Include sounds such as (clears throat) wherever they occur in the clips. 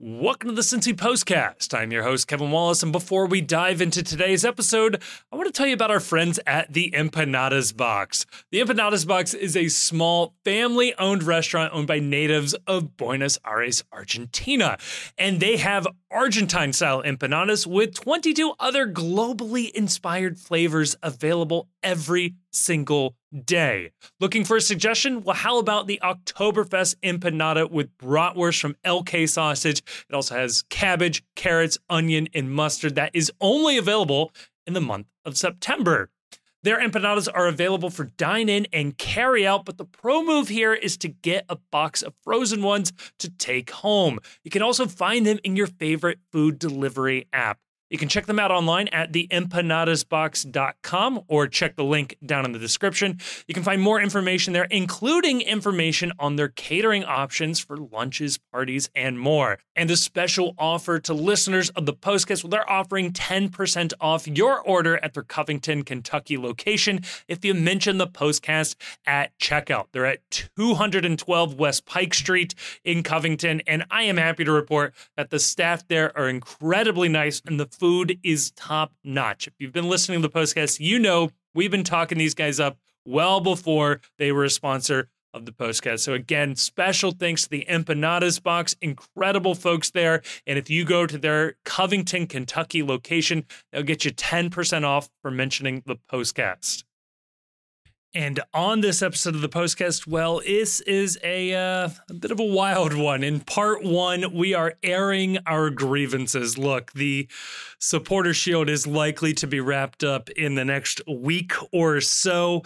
Welcome to the Cincy Postcast. I'm your host, Kevin Wallace, and before we dive into today's episode, I want to tell you about our friends at the Empanadas Box. The Empanadas Box is a small, family owned restaurant owned by natives of Buenos Aires, Argentina. And they have Argentine style empanadas with 22 other globally inspired flavors available every single day. Looking for a suggestion? Well, how about the Oktoberfest empanada with bratwurst from LK Sausage? It also has cabbage, carrots, onion, and mustard that is only available in the month of September. Their empanadas are available for dine in and carry out, but the pro move here is to get a box of frozen ones to take home. You can also find them in your favorite food delivery app. You can check them out online at theempanadasbox.com or check the link down in the description. You can find more information there, including information on their catering options for lunches, parties, and more. And a special offer to listeners of the Postcast, well, they're offering 10% off your order at their Covington, Kentucky location if you mention the Postcast at checkout. They're at 212 West Pike Street in Covington, and I am happy to report that the staff there are incredibly nice and the food is top notch. If you've been listening to the postcast, you know we've been talking these guys up well before they were a sponsor of the postcast. So again, special thanks to the Empanadas Box, incredible folks there. And if you go to their Covington, Kentucky location, they'll get you 10% off for mentioning the postcast. And on this episode of the postcast, well, this is a, uh, a bit of a wild one. In part one, we are airing our grievances. Look, the supporter shield is likely to be wrapped up in the next week or so.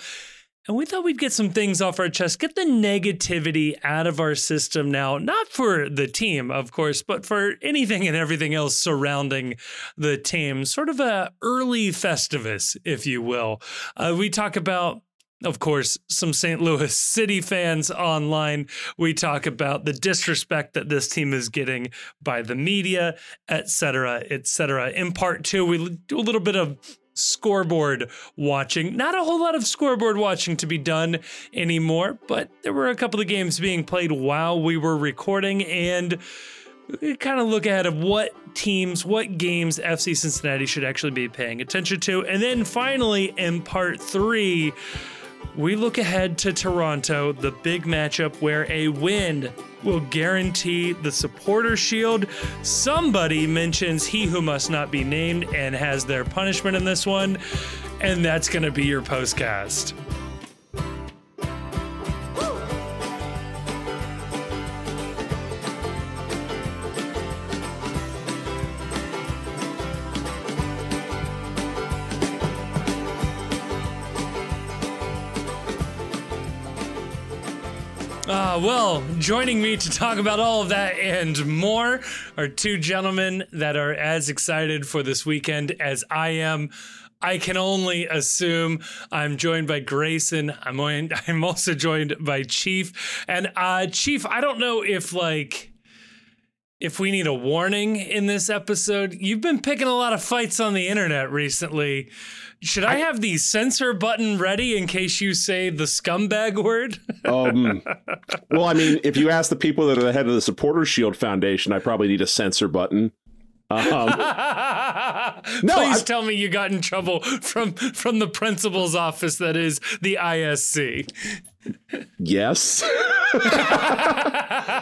And we thought we'd get some things off our chest, get the negativity out of our system now, not for the team, of course, but for anything and everything else surrounding the team. Sort of a early Festivus, if you will. Uh, we talk about of course, some St. Louis (laughs) City fans online. We talk about the disrespect that this team is getting by the media, et cetera, et cetera. In part two, we do a little bit of scoreboard watching. Not a whole lot of scoreboard watching to be done anymore, but there were a couple of games being played while we were recording and kind of look ahead of what teams, what games FC Cincinnati should actually be paying attention to. And then finally, in part three, we look ahead to Toronto, the big matchup where a win will guarantee the supporter shield. Somebody mentions he who must not be named and has their punishment in this one, and that's going to be your postcast. Uh, well, joining me to talk about all of that and more are two gentlemen that are as excited for this weekend as I am. I can only assume I'm joined by Grayson. I'm (laughs) I'm also joined by Chief. And uh Chief, I don't know if like if we need a warning in this episode. You've been picking a lot of fights on the internet recently. Should I, I have the censor button ready in case you say the scumbag word? (laughs) um, well, I mean, if you ask the people that are the head of the Supporter Shield Foundation, I probably need a censor button. Um, (laughs) no, Please I, tell me you got in trouble from from the principal's office. That is the ISC. Yes. (laughs) well,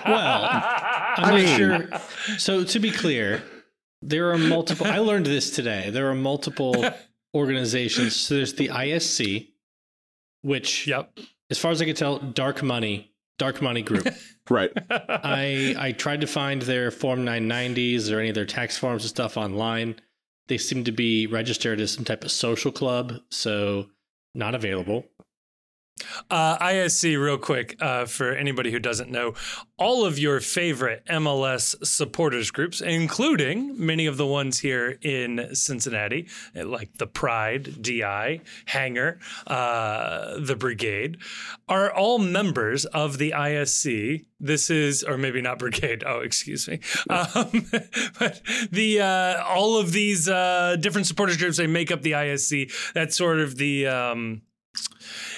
I'm I not mean, sure. So to be clear, there are multiple. I learned this today. There are multiple organizations. So there's the ISC, which, yep, as far as I can tell, dark money, dark money group. (laughs) right. (laughs) I I tried to find their Form 990s or any of their tax forms and stuff online. They seem to be registered as some type of social club, so not available. Uh, ISC, real quick, uh, for anybody who doesn't know, all of your favorite MLS supporters groups, including many of the ones here in Cincinnati, like the Pride, DI, Hanger, uh, the Brigade, are all members of the ISC. This is, or maybe not Brigade. (laughs) Oh, excuse me. Um, (laughs) but the uh, all of these uh, different supporters groups they make up the ISC. That's sort of the um,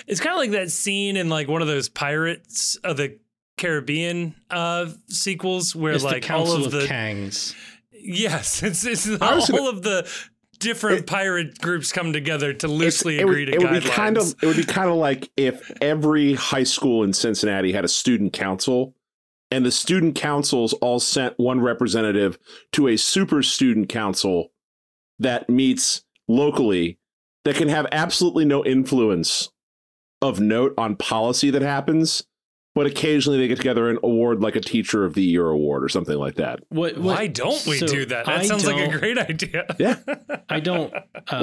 it's kind of like that scene in like one of those pirates of the Caribbean uh, sequels where It's like the all of, of the Kangs. yes, (laughs) it's it's I all gonna- of the different pirate groups come together to loosely it would, agree to it would guidelines. be kind of it would be kind of like if every high school in Cincinnati had a student council and the student councils all sent one representative to a super student council that meets locally that can have absolutely no influence of note on policy that happens but occasionally they get together and award like a teacher of the year award or something like that What, what- Why don't we so do that? That I sounds like a great idea. yeah I don't. or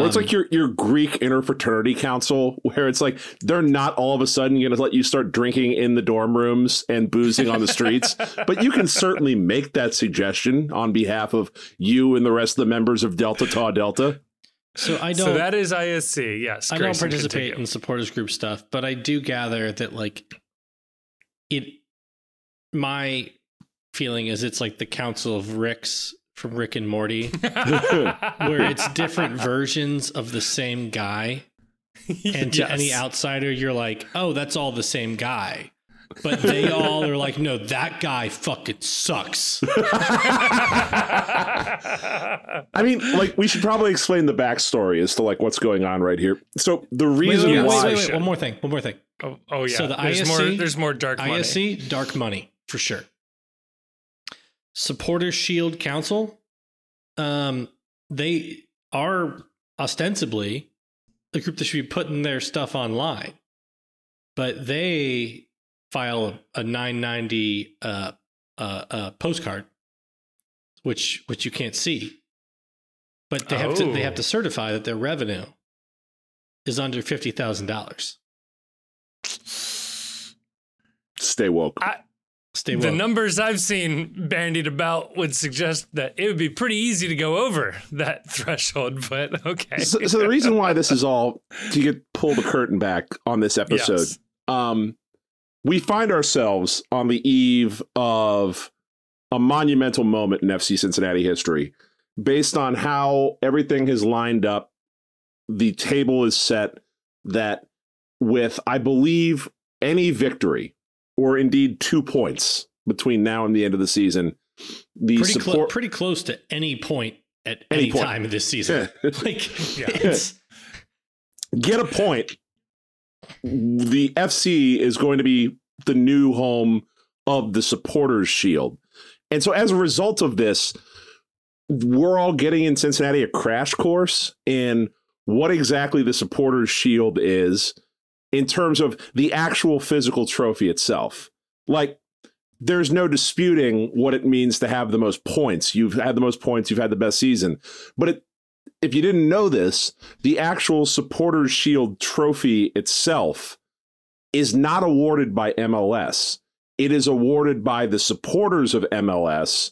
it's um, like your your Greek interfraternity council, where it's like they're not all of a sudden going to let you start drinking in the dorm rooms and boozing on the streets, (laughs) but you can certainly make that suggestion on behalf of you and the rest of the members of Delta Tau Delta. So I don't. So that is ISC. Yes, I don't participate continue. in supporters group stuff, but I do gather that like it. My feeling is it's like the Council of Ricks from Rick and Morty, (laughs) where it's different versions of the same guy, and to Yes. any outsider, you're like, oh, that's all the same guy. But they all are like, no, that guy fucking sucks. I mean, like we should probably explain the backstory as to like what's going on right here. So the reason wait, wait, why wait, wait, One more thing. One more thing. oh, oh yeah. So the there's more. ISC There's more dark money. ISC, dark money for sure. Supporters Shield Council, um, they are ostensibly the group that should be putting their stuff online, but they file a 990 uh, uh, uh, postcard, which which you can't see, but they have to they have Oh. to certify that their revenue is under fifty thousand dollars. stay woke. Stay woke. The numbers I've seen bandied about would suggest that it would be pretty easy to go over that (laughs) threshold, but okay. so, so the reason why this is all to get pull the curtain back on this (laughs) episode Yes. um we find ourselves on the eve of a monumental moment in FC Cincinnati history based on how everything has lined up the table is set that with I believe any victory or indeed two points between now and the end of the season the pretty, clo- support pretty close to any point at Any any, point. time of this season. (laughs) like, Yeah. it's get a point. The FC is going to be the new home of the supporters shield. And so as a result of this, we're all getting in Cincinnati a crash course in what exactly the supporters shield is in terms of the actual physical trophy itself. Like there's no disputing what it means to have the most points. You've had the most points, you've had the best season. But it, if you didn't know this, the actual Supporters Shield trophy itself is not awarded by MLS. It is awarded by the supporters of MLS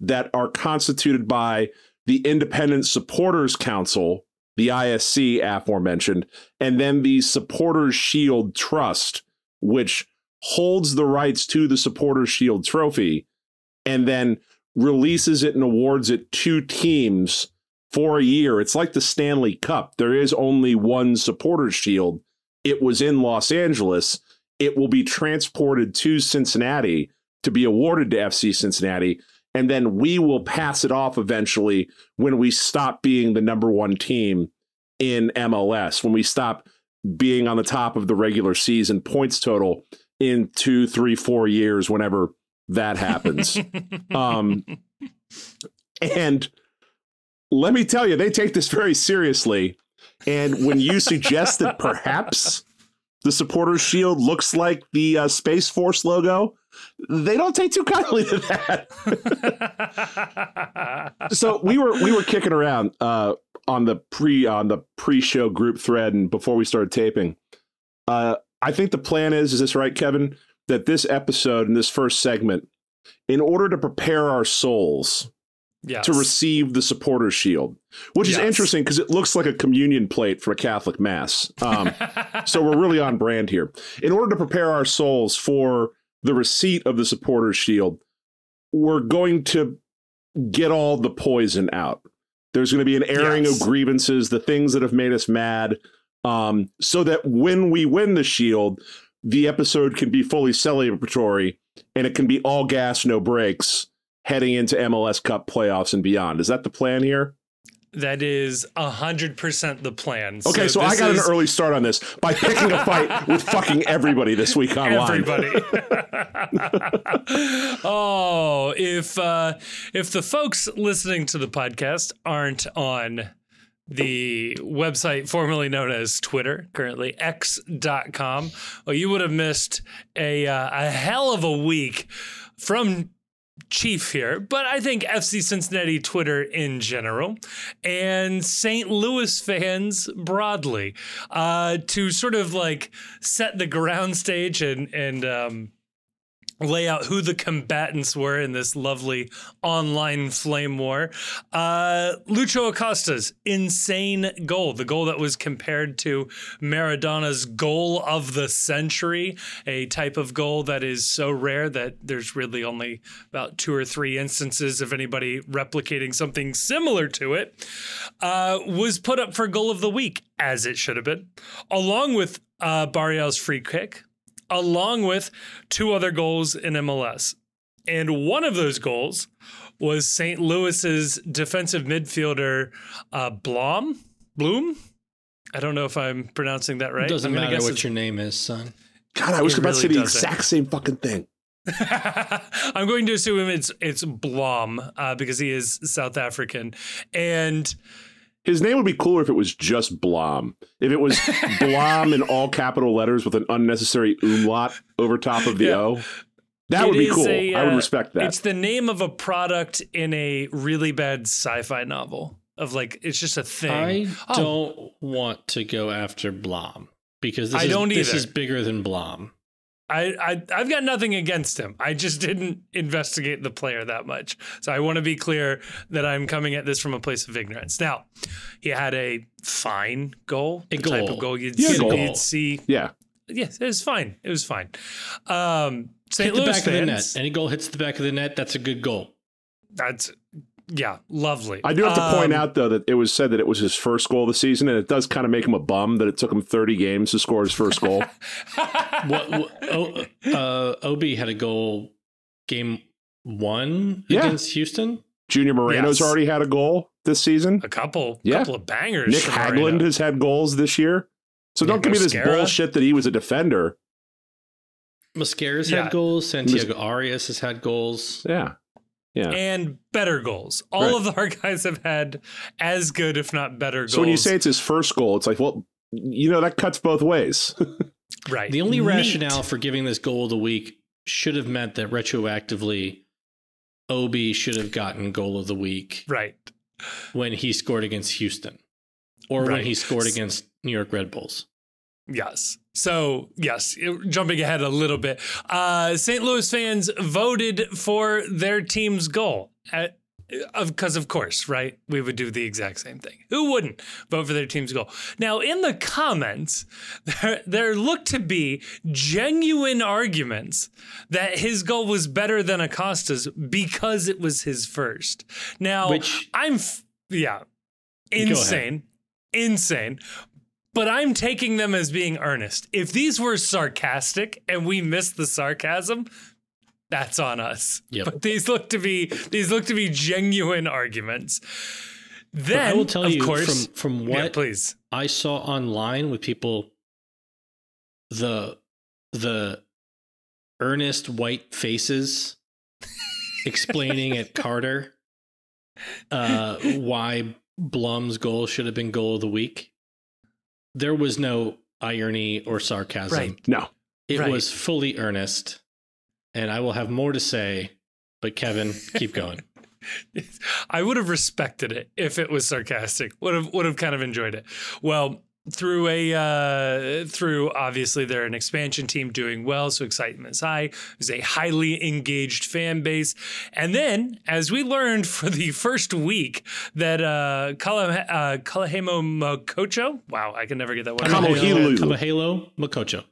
that are constituted by the Independent Supporters Council, the ISC aforementioned, and then the Supporters Shield Trust, which holds the rights to the Supporters Shield trophy and then releases it and awards it to teams for a year. It's like the Stanley Cup. There is only one supporters shield. It was in Los Angeles. It will be transported to Cincinnati to be awarded to FC Cincinnati. And then we will pass it off eventually when we stop being the number one team in MLS, when we stop being on the top of the regular season points total in two, three, four years, whenever that happens. (laughs) um, and let me tell you, they take this very seriously. And when you suggest that perhaps the supporters shield looks like the uh, Space Force logo, they don't take too kindly to that. (laughs) so we were we were kicking around uh, on the pre on the pre-show group thread and before we started taping. Uh, I think the plan is is this right, Kevin? That this episode and this first segment, in order to prepare our souls yes. to receive the supporters shield, which is interesting because it looks like a communion plate for a Catholic mass. Um, (laughs) so we're really on brand here. In order to prepare our souls for the receipt of the supporters shield, we're going to get all the poison out. There's going to be an airing Yes. of grievances, the things that have made us mad, um, so that when we win the shield, the episode can be fully celebratory and it can be all gas, no brakes heading into MLS Cup playoffs and beyond. Is that the plan here? That is hundred percent the plan. Okay, so, I got this an early start on this by picking a fight (laughs) with fucking everybody this week online. Everybody. (laughs) oh, if uh, if the folks listening to the podcast aren't on the website formerly known as Twitter, currently x.com, well, you would have missed a uh, a hell of a week from Chief here, but I think FC Cincinnati Twitter in general and St. Louis fans broadly uh, to sort of like set the ground stage and and um, lay out who the combatants were in this lovely online flame war. Uh, Lucho Acosta's insane goal, the goal that was compared to Maradona's goal of the century, a type of goal that is so rare that there's really only about two or three instances of anybody replicating something similar to it, uh, was put up for goal of the week, as it should have been, along with uh, Barreal's free kick along with two other goals in MLS. And one of those goals was St. Louis's defensive midfielder uh, Blom Bloom. I don't know if I'm pronouncing that right. It doesn't I'm matter guess what your name is, son. God, I was It about to say the doesn't. exact same fucking thing. (laughs) I'm going to assume it's it's Blom uh, because he is South African, and His name would be cooler if it was just Blom. If it was (laughs) Blom in all capital letters with an unnecessary umlaut over top of the Yeah. O, that It would be is cool. I would uh, respect that. It's the name of a product in a really bad sci-fi novel. Of like, it's just a thing. I Oh. don't want to go after Blom because this, I is, don't either. this is bigger than Blom. I, I I've got nothing against him. I just didn't investigate the player that much. So I want to be clear that I'm coming at this from a place of ignorance. Now, he had a fine goal, A the type of goal you'd, Yeah, see, goal. you'd see. yeah. Yes, it was fine. It was fine. Um, St. Hit the Louis back of the net. Any goal hits the back of the net. That's a good goal. That's yeah, lovely. I do have to point Um, out, though, that it was said that it was his first goal of the season, and it does kind of make him a bum that it took him 30 games to score his first goal. (laughs) what, what oh, uh, Obi had a goal game one Yeah. against Houston. Junior Moreno's Yes. already had a goal this season. a couple, Yeah. couple of bangers. Nick from Hagglund Moreno. has had goals this year. So don't Nick give me this bullshit that he was a defender. Mascara's Yeah. had goals. Santiago Arias has had goals. Yeah. Yeah. and better goals. All Right. of our (laughs) guys have had as good, if not better, goals. So when you say it's his first goal, it's like, well, you know, that cuts both ways. (laughs) right, The only Neat. rationale for giving this goal of the week should have meant that retroactively, Obi should have gotten goal of the week right, when he scored against Houston, or when he scored against New York Red Bulls. Yes. So, yes, jumping ahead a little bit, uh, St. Louis fans voted for their team's goal. At, because of course, right? We would do the exact same thing. Who wouldn't vote for their team's goal? Now, in the comments, (laughs) there, there looked to be genuine arguments that his goal was better than Acosta's because it was his first. Now, Which- I'm f- yeah, insane, insane. But I'm taking them as being earnest. If these were sarcastic and we missed the sarcasm, that's on us. Yep. But these look to be these look to be genuine arguments. But Then I will tell of you course, from from yeah, what please. I saw online with people, the the earnest white faces (laughs) explaining at Carter uh, why Blom's goal should have been goal of the week. There was no irony or sarcasm. Right. no. It Right. was fully earnest, and I will have more to say. But Kevin, keep going. (laughs) I would have respected it if it was sarcastic. Would have would have kind of enjoyed it. Well, through a uh, through obviously they're an expansion team doing well, so excitement is high. There's a highly engaged fan base, and then as we learned for the first week that uh, Kala, uh, Kalahemo Mokocho, wow, I can never get that one. Kamohelu. Kamohelo Mokotjo.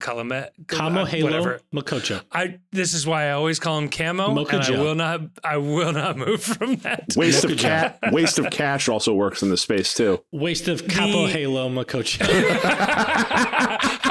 Kalame, Kamohelo uh, whatever. Mokotjo. I this is why I always call him Camo, and I will not I will not move (laughs) from that. Waste of Mokojo. cat waste of cash also works in this space too. Waste of Capo Halo Makocho. (laughs)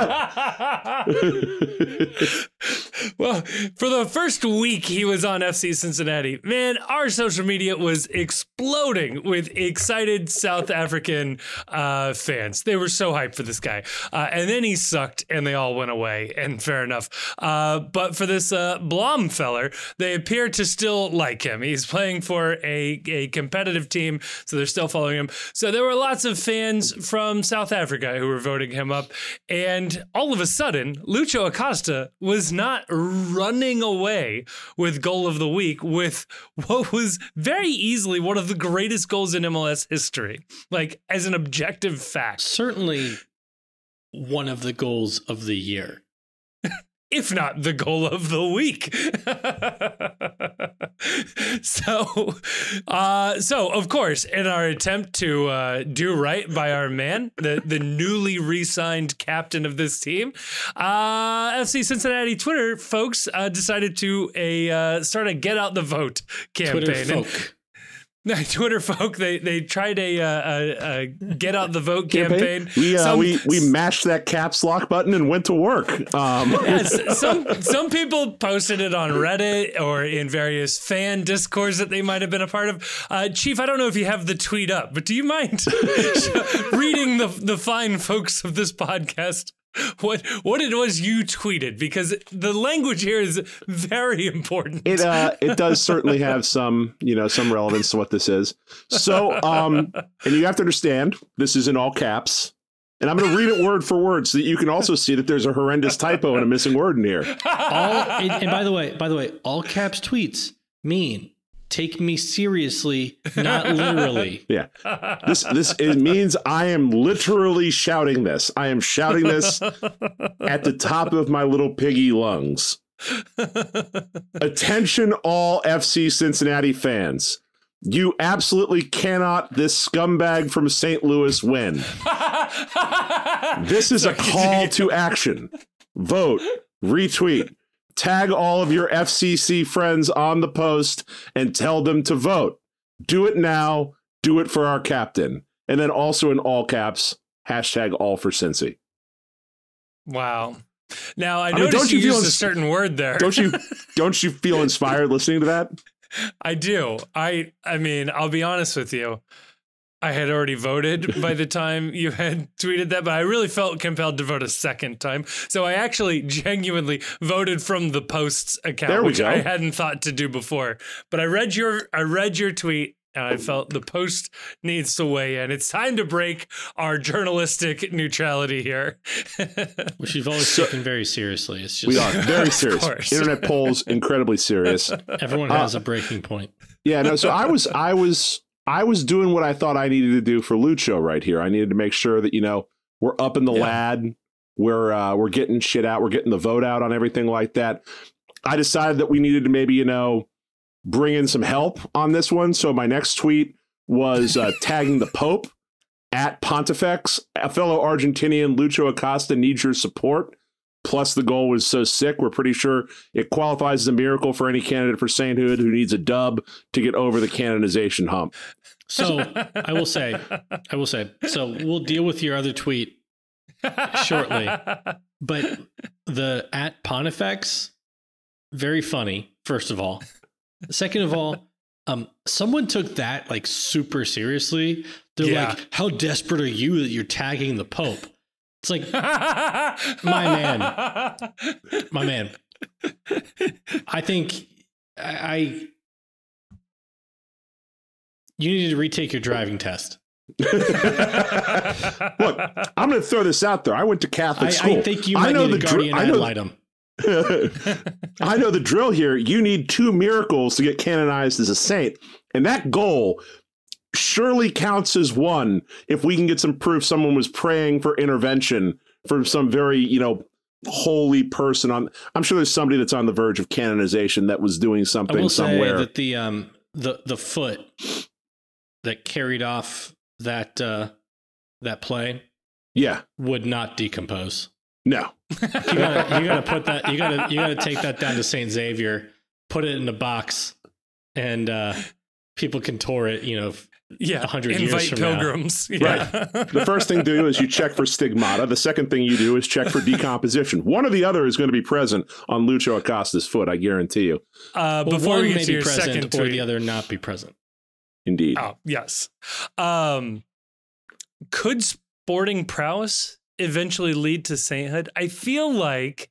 (laughs) well, for the first week he was on FC Cincinnati, man, our social media was exploding with excited South African uh, fans. They were so hyped for this guy. Uh, and then he sucked and they all went away. And fair enough. Uh, but for this uh, Blom feller, they appear to still like him. He's playing for a, a competitive team, so they're still following him. So there were lots of fans from South Africa who were voting him up. And all of a sudden, Lucho Acosta was not running away with goal of the week with what was very easily one of the greatest goals in MLS history. Like, as an objective fact. Certainly one of the goals of the year. If not the goal of the week. (laughs) so, uh, so of course, in our attempt to uh, do right by our man, the the newly re-signed captain of this team, uh, FC Cincinnati Twitter folks uh, decided to a uh, start a get out the vote campaign. Twitter folk. (laughs) Twitter folk, they they tried a, uh, a, a get out the vote campaign. campaign. We, uh, some, we we mashed that caps lock button and went to work. Um. (laughs) yes, some some people posted it on Reddit or in various fan discords that they might have been a part of. Uh, Chief, I don't know if you have the tweet up, but do you mind (laughs) reading the the fine folks of this podcast (laughs) what what it was you tweeted because the language here is very important. It uh (laughs) it does certainly have some, you know, some relevance to what this is. So um and you have to understand this is in all caps. And I'm going to read it word for word so that you can also see that there's a horrendous typo and a missing word in here. All and, and by the way, by the way, all caps tweets mean take me seriously, (laughs) not literally. Yeah. This this it means I am literally shouting this. I am shouting this (laughs) at the top of my little piggy lungs. Attention all FC Cincinnati fans. You absolutely cannot this scumbag from St. Louis win. (laughs) this is a call to action. Vote, retweet, tag all of your FCC friends on the post and tell them to vote. Do it now. Do it for our captain. And then also in all caps, hashtag all for Cincy. Wow. Now I, I noticed mean, don't you, you used a certain word there. Don't you (laughs) don't you feel inspired listening to that? I do. I I mean, I'll be honest with you. I had already voted by the time you had tweeted that, but I really felt compelled to vote a second time. So I actually genuinely voted from the posts account, which go. I hadn't thought to do before. But I read your I read your tweet and I felt the post needs to weigh in. It's time to break our journalistic neutrality here. (laughs) Which we've always so, taken very seriously. It's just we are very serious. Internet polls incredibly serious. Everyone has uh, a breaking point. Yeah, no. So I was I was I was doing what I thought I needed to do for Lucho right here. I needed to make sure that you know we're up in the yeah. lad, we're uh, we're getting shit out, we're getting the vote out on everything like that. I decided that we needed to maybe you know bring in some help on this one. So my next tweet was uh, (laughs) tagging the Pope at Pontifex, a fellow Argentinian Lucho Acosta needs your support. Plus, the goal was so sick, we're pretty sure it qualifies as a miracle for any candidate for sainthood who needs a dub to get over the canonization hump. So, I will say, I will say, so we'll deal with your other tweet shortly. But the at Pontifex, very funny, first of all. Second of all, um, someone took that like super seriously. They're yeah. like, how desperate are you that you're tagging the Pope? It's like, (laughs) my man, my man. I think I, you need to retake your driving test. (laughs) Look, I'm going to throw this out there. I went to Catholic I, school. I think you might I know need the a guardian dr- ad litem. (laughs) I know the drill here. You need two miracles to get canonized as a saint. And that goal surely counts as one if we can get some proof someone was praying for intervention from some very, you know, holy person on I'm sure there's somebody that's on the verge of canonization that was doing something somewhere. that the um the the foot that carried off that uh that play yeah would not decompose. No. (laughs) you gotta you gotta put that you gotta you gotta take that down to Saint Xavier, put it in a box, and uh people can tour it, you know, yeah, 100 years invite from now. pilgrims. (laughs) Yeah. The first thing to do is you check for stigmata. The second thing you do is check for decomposition. One or the other is going to be present on Lucho Acosta's foot, I guarantee you. uh, Well, before one we may get to be your present second or tweet, the other not be present. Indeed. Oh, yes. Um, could sporting prowess eventually lead to sainthood? I feel like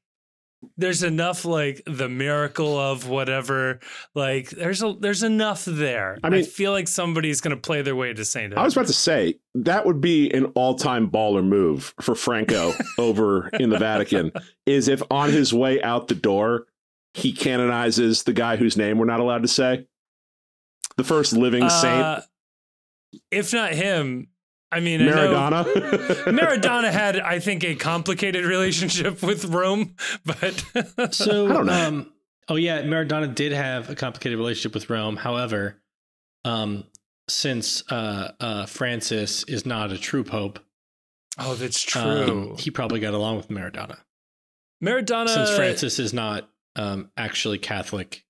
there's enough like the miracle of whatever like there's a there's enough there. I I mean- feel like somebody's going to play their way to sainthood. I was about to say that would be an all-time baller move for Franco (laughs) over in the Vatican. Is if on his way out the door he canonizes the guy whose name we're not allowed to say, the first living saint, Uh, if not him, I mean, I Maradona. (laughs) Maradona had, I think, a complicated relationship with Rome, but (laughs) So, I don't know. um, oh yeah, Maradona did have a complicated relationship with Rome. However, um, since uh, uh, Francis is not a true pope, oh, that's true. um, he probably got along with Maradona. Maradona, Since Francis is not um, actually Catholic,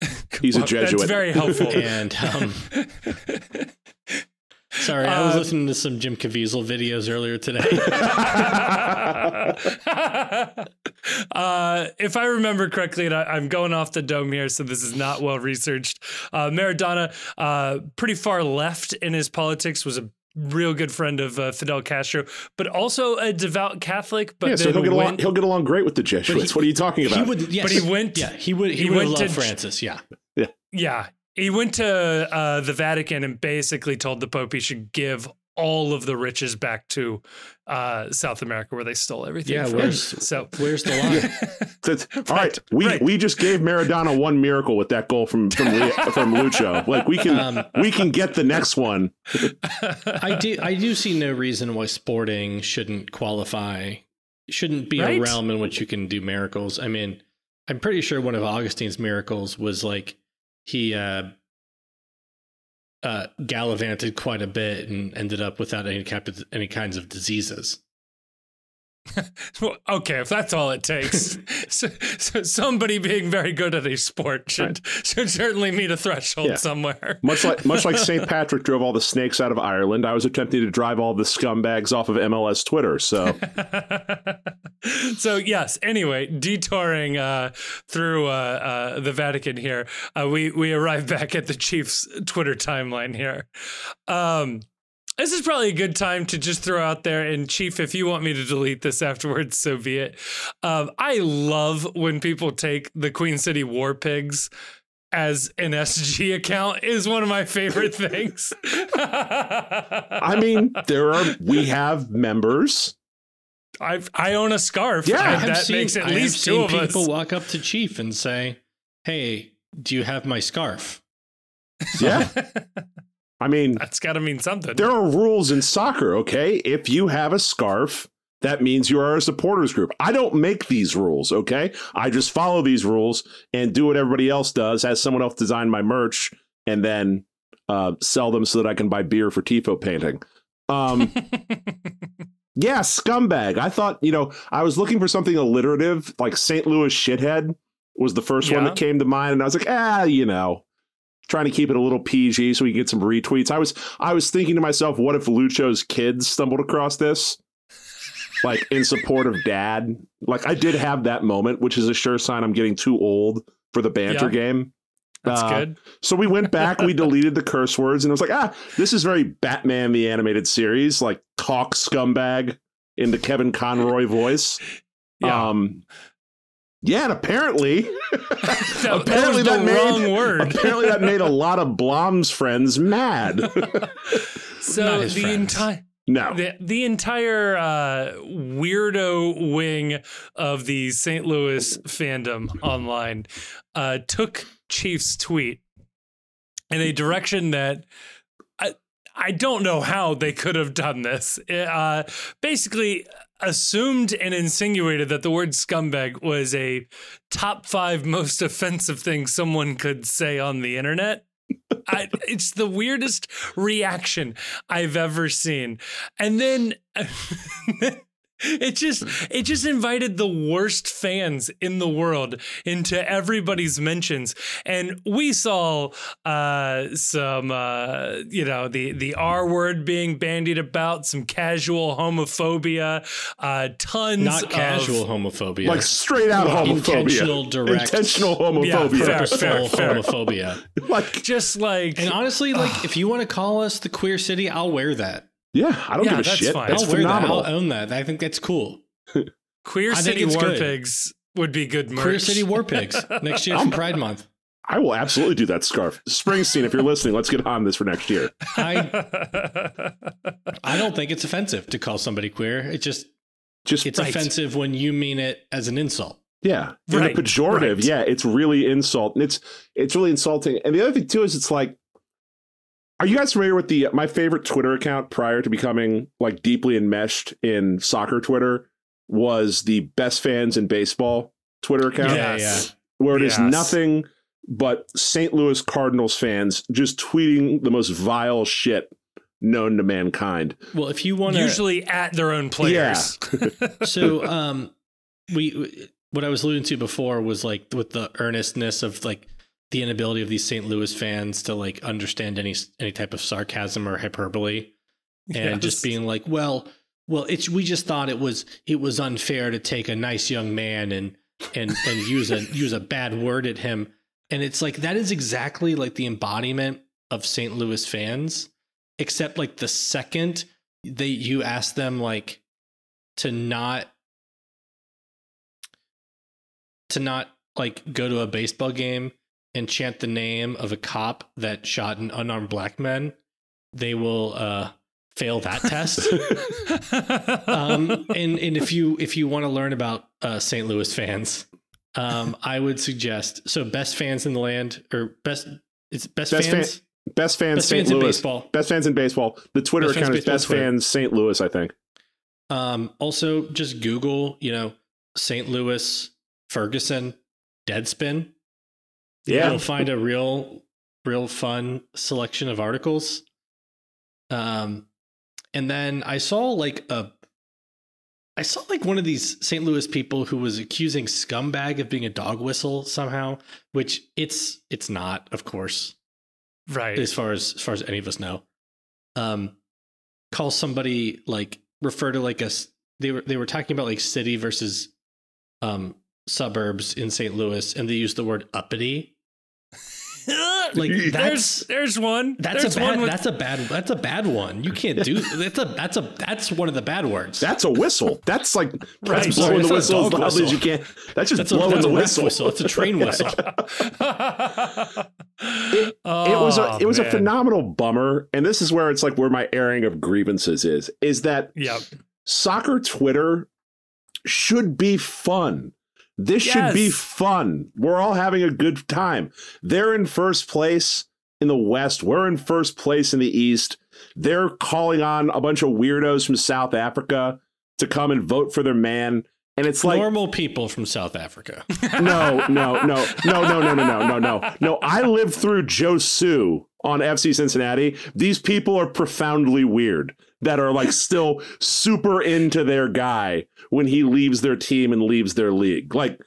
(laughs) He's a Jesuit. That's very helpful. and um, sorry, I was Uh, listening to some Jim Caviezel videos earlier today. (laughs) (laughs) uh, if I remember correctly, and I, I'm going off the dome here, so this is not well researched. Uh, Maradona, uh, pretty far left in his politics, was a real good friend of uh, Fidel Castro, but also a devout Catholic. But yeah, so he'll get along. He'll get along great with the Jesuits. what are you talking about? he would, yes, But he went- Yeah, he would. He, he would went have to loved ch- Francis. Yeah, Yeah. He went to uh, the Vatican and basically told the Pope he should give all of the riches back to uh, South America where they stole everything. Yeah, from. where's- so where's the line? (laughs) That's- all right, we right. we just gave Maradona one miracle with that goal from from Le- (laughs) from Lucho. Like we can Um, we can get the next one. (laughs) I do. I do see no reason why sporting shouldn't qualify. Shouldn't be Right? a realm in which you can do miracles. I mean, I'm pretty sure one of Augustine's miracles was like he uh, uh, gallivanted quite a bit and ended up without any cap- any kinds of diseases. (laughs) Well, okay, if that's all it takes, (laughs) so, so somebody being very good at a sport should should certainly meet a threshold Yeah. somewhere. Much like much like St. (laughs) Patrick drove all the snakes out of Ireland, I was attempting to drive all the scumbags off of MLS Twitter. So so yes. Anyway, detouring uh, through uh, uh, the Vatican here, uh, we we arrive back at the Chiefs' Twitter timeline here. Um, this is probably a good time to just throw out there, and Chief, if you want me to delete this afterwards, so be it. Um, I love when people take the Queen City War Pigs as an SG (laughs) account. Is one of my favorite things. I mean, there are we have members. I I own a scarf. Yeah. I and have that seen- makes at I least two seen of us. people walk up to Chief and say, "Hey, do you have my scarf?" Yeah, (laughs) I mean, That's got to mean something. there are rules in soccer. Okay, if you have a scarf. That means you are a supporters group. I don't make these rules, okay? I just follow these rules and do what everybody else does. Has someone else design my merch and then uh, sell them so that I can buy beer for tifo painting. Um, (laughs) Yeah, scumbag. I thought, you know, I was looking for something alliterative, like St. Louis shithead was the first one that came to mind, and I was like, ah, you know, trying to keep it a little PG so we can get some retweets. I was, I was thinking to myself, what if Lucho's kids stumbled across this, like in support of dad? Like I did have that moment, which is a sure sign I'm getting too old for the banter Yeah. game. That's Uh, good. So we went back, we (laughs) deleted the curse words, and it was like, ah, this is very Batman the animated series, like talk scumbag in the Kevin Conroy voice. Yeah. Um yeah, and apparently (laughs) that, apparently that was the that made- wrong word. apparently that made a lot of Blom's friends mad. (laughs) so Not his the entire no. the, the entire uh, weirdo wing of the St. Louis fandom online uh, took Chief's tweet in a direction that I, I don't know how they could have done this. Uh, basically, assumed and insinuated that the word scumbag was a top five most (laughs) offensive thing someone could say on the internet. I, it's the weirdest reaction I've ever seen. And then (laughs) (laughs) it just it just invited the worst fans in the world into everybody's mentions and we saw uh some uh you know the the r word being bandied about some casual homophobia uh tons Not casual of, homophobia. Like straight out homophobia. intentional, direct, Intentional homophobia. Yeah, fair, purposeful fair, fair. (laughs) homophobia. like, just like And honestly, like (sighs) if you want to call us the queer city, I'll wear that. Yeah, I don't Yeah, give a that's shit. fine. That's I'll phenomenal. that. I'll own that. I think that's cool. (laughs) queer I city war good. pigs would be good merch. Queer City War Pigs (laughs) next year for Pride Month. I will absolutely do that scarf. Springsteen, if you're listening, let's get on this for next year. I (laughs) I don't think it's offensive to call somebody queer. It just Just it's Right. offensive when you mean it as an insult. Yeah, in Right, the pejorative, right. yeah, it's really insult, and it's it's really insulting. And the other thing too is it's like, are you guys familiar with the my favorite Twitter account prior to becoming like deeply enmeshed in soccer Twitter was the best fans in baseball Twitter account, Yes. where it is Yes. nothing but St. Louis Cardinals fans just tweeting the most vile shit known to mankind. Well, if you want to Usually at their own players. (laughs) (laughs) so um we what I was alluding to before was like with the earnestness of like the inability of these St. Louis fans to like understand any any type of sarcasm or hyperbole and just being like, well, well, it's we just thought it was it was unfair to take a nice young man and and and use a use a bad word at him. And it's like that is exactly like the embodiment of St. Louis fans, except like the second they you ask them like to not to not like go to a baseball game and chant the name of a cop that shot an unarmed black man, they will uh fail that test. (laughs) um, and and if you if you want to learn about uh, St. Louis fans, um, I would suggest so best fans in the land or best it's best, Best fan- fans Best fans best St. fans Louis. baseball. Best fans in baseball. The Twitter Best account is best Twitter. fans St. Louis, I think. Um, also, just Google you know St. Louis Ferguson Deadspin. Yeah. You'll find a real real fun selection of articles. Um, and then I saw like a I saw like one of these St. Louis people who was accusing scumbag of being a dog whistle somehow, which it's it's not, of course, right. as far as as far as any of us know. Um, call somebody like refer to like a s- they were they were talking about like city versus um suburbs in St. Louis, and they use the word uppity. (laughs) Like there's there's one. that's there's a bad one with- that's a bad that's a bad one. You can't do (laughs) that's a that's a that's one of the bad words. That's a whistle. That's like Right. that's Sorry, blowing the that's not whistle as dog loudly as you can. That's just that's a, blowing that's the a whistle. whistle. It's a train (laughs) whistle. it was a Oh, it was a phenomenal bummer, and this is where it's like where my airing of grievances is. Is that Yep. soccer Twitter should be fun. This should be fun. We're all having a good time. They're in first place in the West. We're in first place in the East. They're calling on a bunch of weirdos from South Africa to come and vote for their man. And it's like, Normal people from South Africa. (laughs) no, no, no, no, no, no, no, no, no, no. No, I lived through Joe Sue on FC Cincinnati. These people are profoundly weird that are like still super into their guy when he leaves their team and leaves their league. Like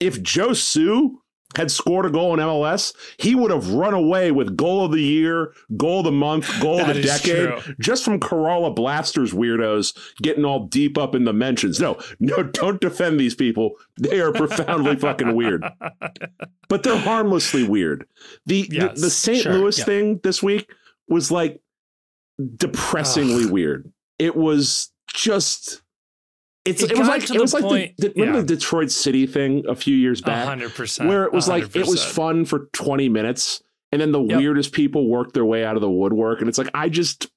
if Joe Sue had scored a goal in MLS, he would have run away with goal of the year, goal of the month, goal of the decade, true. just from Kerala Blasters weirdos getting all deep up in the mentions. No, no, don't defend these people. They are profoundly (laughs) fucking weird, but they're harmlessly weird. The Yes, the, the St. sure, Louis yeah. thing this week was like depressingly weird. It was just. It's, It it, was like it was like the, the, remember yeah. the Detroit City thing a few years back hundred percent. where it was A like it was fun for 20 minutes and then the Yep. weirdest people worked their way out of the woodwork and it's like i just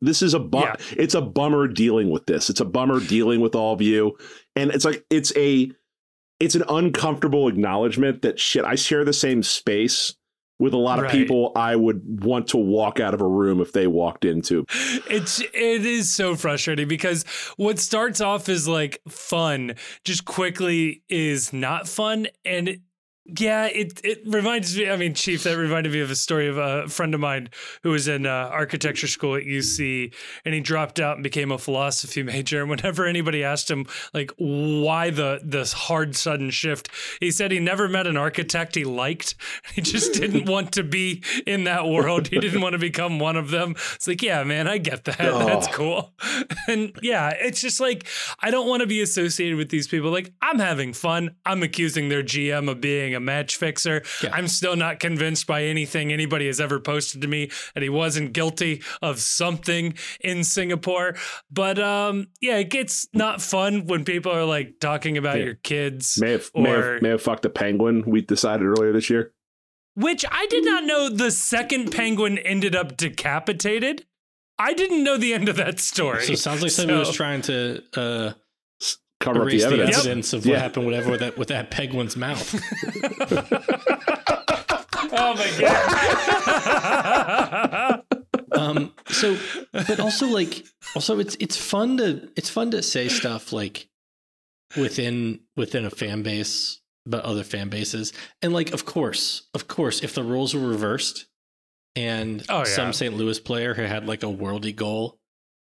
this is a bu- Yeah. it's a bummer dealing with this it's a bummer dealing with all of you and it's like it's a it's an uncomfortable acknowledgement that shit i share the same space with a lot of Right. people i would want to walk out of a room if they walked into It's it is so frustrating because what starts off as like fun just quickly is not fun and it, Yeah, it it reminds me. I mean, Chief, that reminded me of a story of a friend of mine who was in uh, architecture school at UC, and he dropped out and became a philosophy (laughs) major. And whenever anybody asked him like why the this hard sudden shift, he said he never met an architect he liked. (laughs) He just didn't want to be in that world. He didn't want to become one of them. It's like, yeah, man, I get that. Oh. That's cool. (laughs) And yeah, it's just like I don't want to be associated with these people. Like I'm having fun. I'm accusing their GM of being a match fixer. Yeah. I'm still not convinced by anything anybody has ever posted to me that he wasn't guilty of something in Singapore. But um, yeah, it gets not fun when people are like talking about Yeah. your kids. May have, may have may have fucked a penguin. We decided earlier this year. Which I did not know the second penguin ended up decapitated. I didn't know the end of that story. So it sounds like somebody was trying to uh, Cover up erase the the evidence. evidence of what Yeah. happened, whatever with that with that penguin's mouth. (laughs) oh my god. um so but also like also it's it's fun to it's fun to say stuff like within within a fan base but other fan bases and like of course of course if the roles were reversed and Oh, yeah. some St. Louis player who had like a worldy goal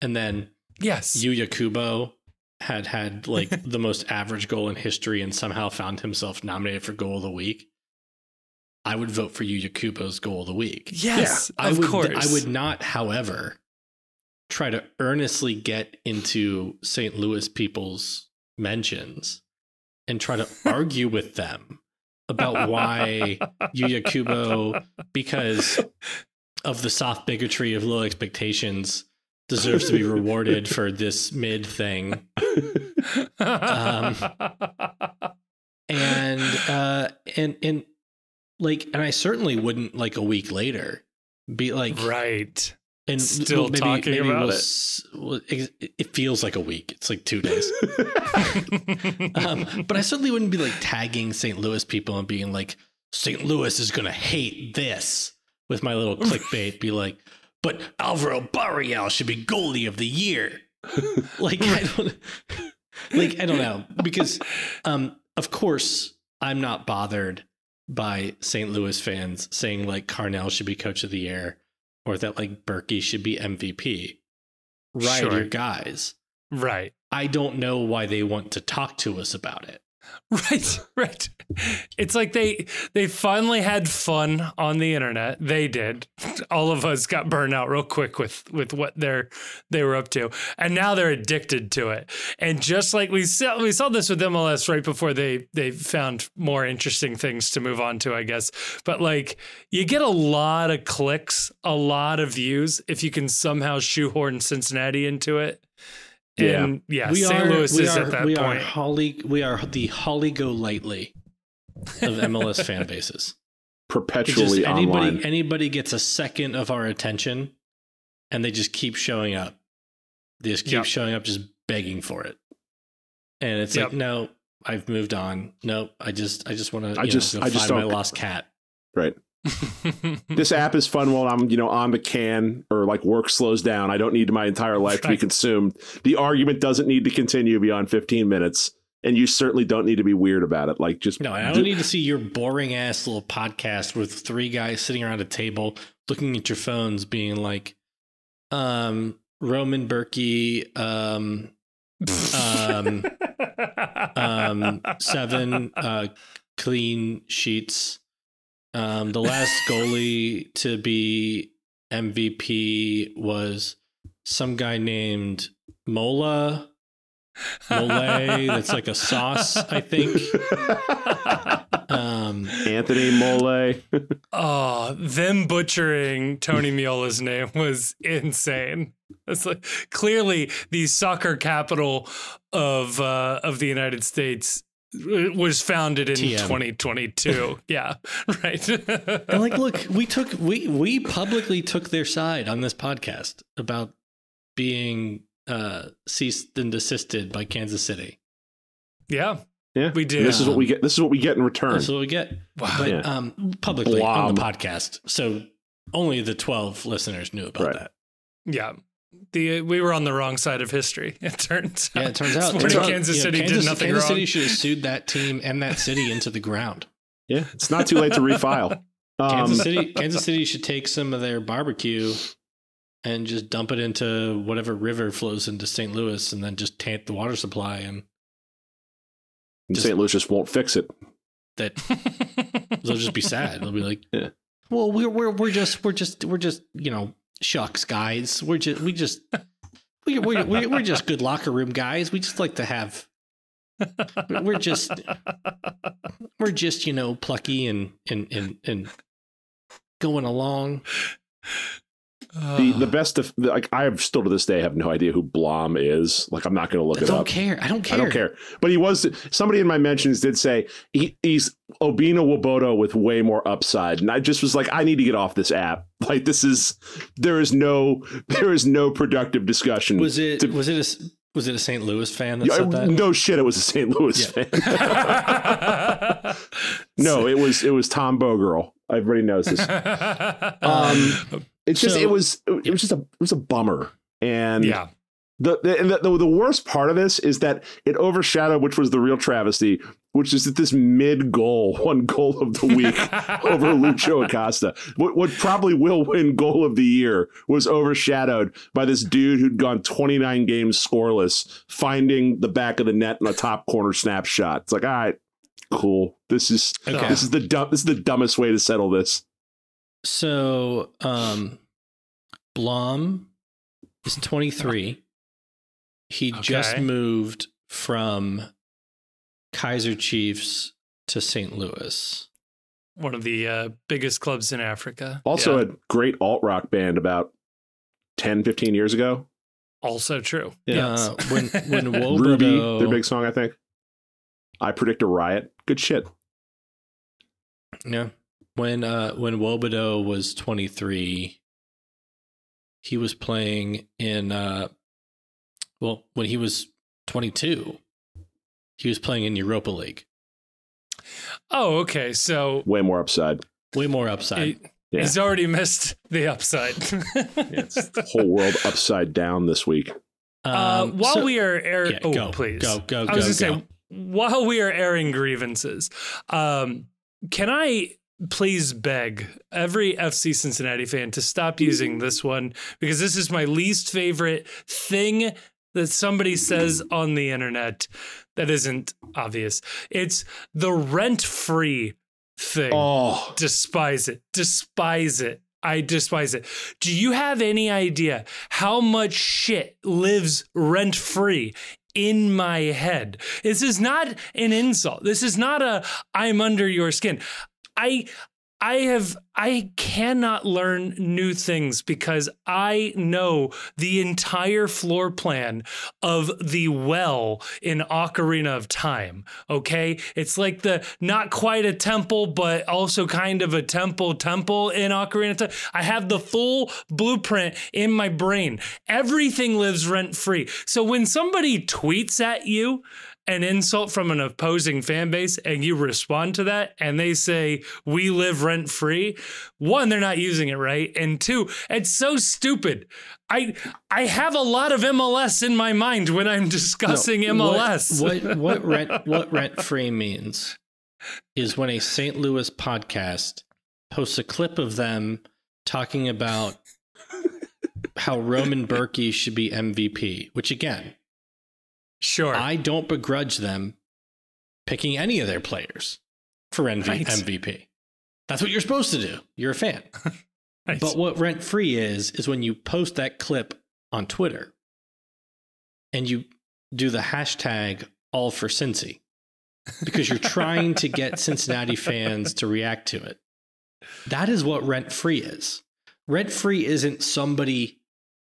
and then yes. Yuya Kubo had had like (laughs) the most average goal in history and somehow found himself nominated for goal of the week I would vote for Yuya Kubo's goal of the week yes, I of would, course. I would not, however, try to earnestly get into St. Louis people's mentions and try to (laughs) argue with them about why Yuya Kubo, because of the soft bigotry of low expectations, deserves to be rewarded for (laughs) this mid thing. Um, And uh and and like and I certainly wouldn't like a week later be like right. and Still talking about it. it. Well, it. It feels like a week. It's like two days. (laughs) um, but I certainly wouldn't be like tagging St. Louis people and being like, St. Louis is gonna hate this with my little clickbait. Be like, but Alvaro Barreal should be goalie of the year. (laughs) like I don't, like I don't know because, um, of course, I'm not bothered by St. Louis fans saying like Carnell should be coach of the year or that like Berkey should be MVP. Right, Sure. your guys. right. I don't know why they want to talk to us about it. (laughs) Right, right. It's like they they finally had fun on the internet. They did. (laughs) All of us got burned out real quick with with what they're they were up to, and now they're addicted to it. And just like we saw, we saw this with MLS right before they they found more interesting things to move on to, I guess. But like you get a lot of clicks, a lot of views if you can somehow shoehorn Cincinnati into it. Yeah. And yeah, we St. are, Louis we is are, at that we point. Are Holly, we are the Holly Go Lightly of MLS (laughs) fan bases. Perpetually just anybody online. anybody gets a second of our attention, and they just keep showing up. They just keep Yep. showing up, just begging for it. And it's Yep. like, no, I've moved on. No, I just, I just want to, I just- know, I go just my lost cat. right. This app is fun while I'm, you know, on the can or like work slows down. I don't need my entire life to be consumed. The argument doesn't need to continue beyond 15 minutes. And you certainly don't need to be weird about it. Like just No, I don't need to see your boring ass little podcast with three guys sitting around a table looking at your phones, being like, um, Roman Berkey, um, um, (laughs) um, seven uh, clean sheets. Um, the last (laughs) goalie to be MVP was some guy named Mola. Mole, that's like a sauce, I think. (laughs) Um, Anthony Mole. Oh, them butchering Tony Meola's name was insane. It's like clearly the soccer capital of uh, of the United States was founded in TM. 2022. (laughs) yeah, (laughs) right. and like, look, we took we we publicly took their side on this podcast about being uh, ceased and desisted by Kansas City. yeah, Yeah. We did. And this is what we get. This is what we get in return. That's what we get, wow. but Yeah. um, publicly on the podcast. So only the twelve listeners knew about Right. that. Yeah. The, we were on the wrong side of history. (laughs) It turns out. Yeah, it turns out Sporting turns out, Kansas you know, City Kansas, did nothing Kansas wrong. City should have sued that team and that city into the ground. Yeah, it's not too late to refile. (laughs) Um, Kansas City, Kansas City should take some of their barbecue and just dump it into whatever river flows into St. Louis, and then just taint the water supply, and just- St. Louis just won't fix it. that they'll just be sad. They'll be like, (laughs) Yeah. "Well, we're we're we're just we're just we're just you know shucks guys. We're just we just we we we're, we're just (laughs) good locker room guys. We just like to have we're just we're just you know plucky and and and and going along. The the best of like I have still to this day have no idea who Blom is. Like I'm not going to look I it don't up. care. I don't care. I don't care. But he was somebody in my mentions did say he, he's Obinna Nwobodo with way more upside, and I just was like, I need to get off this app. (laughs) Like this is there is no there is no productive discussion. Was it to- was it a was it a St. Louis fan that said that? no shit, it was a St. Louis Yeah. fan. (laughs) (laughs) no, it was it was Tom Bogert. Everybody knows this. Um, it's just So- it was it was just a it was a bummer. And yeah. the the, the the the worst part of this is that it overshadowed which was the real travesty, which is that this mid goal, (laughs) one goal of the week (laughs) over Lucho Acosta, what, what probably will win goal of the year, was overshadowed by this dude who'd gone 29 games scoreless, finding the back of the net in a top corner snapshot. It's like, all right, cool. This is Okay. this is the dumb this is the dumbest way to settle this. So, um, Blom is 23. He just moved from Kaizer Chiefs to St. Louis. One of the uh, biggest clubs in Africa. Also, Yeah. a great alt rock band about 10, 15 years ago. also true. Yeah. Uh, when when (laughs) Ruby, their big song, I think. I predict a riot. Good shit. yeah, when uh when Nwobodo was 23, he was playing in uh, well, when he was 22, he was playing in Europa League. Oh, okay. So Way more upside. Way more upside. he- Yeah. he's already missed the upside. (laughs) It's the whole world upside down this week. uh, Um, while so- we are air, Yeah, oh go, please, go, go, I was go, gonna say while we are airing grievances, um, can I please beg every FC Cincinnati fan to stop using this one because this is my least favorite thing that somebody says on the internet that isn't obvious. It's the rent free thing. Oh, despise it. Despise it. I despise it. Do you have any idea how much shit lives rent free in my head? This is not an insult. This is not a i'm under your skin i i have i cannot learn new things because i know the entire floor plan of the well in ocarina of time okay? It's like the not quite a temple but also kind of a temple temple in ocarina of time. I have the full blueprint in my brain. Everything lives rent free so when somebody tweets at you an insult from an opposing fan base and you respond to that and they say we live rent free one they're not using it right and two it's so stupid i i have a lot of mls in my mind when i'm discussing mls What what, what (laughs) rent what rent free means is when a St. Louis podcast posts a clip of them talking about how Roman Berkey should be MVP, which again, sure I don't begrudge them picking any of their players for Right. MVP. That's what you're supposed to do. You're a fan. (laughs) But what rent free is, is when you post that clip on Twitter and you do the hashtag all for Cincy because you're trying to get (laughs) Cincinnati fans to react to it. That is what rent free is. Rent free isn't somebody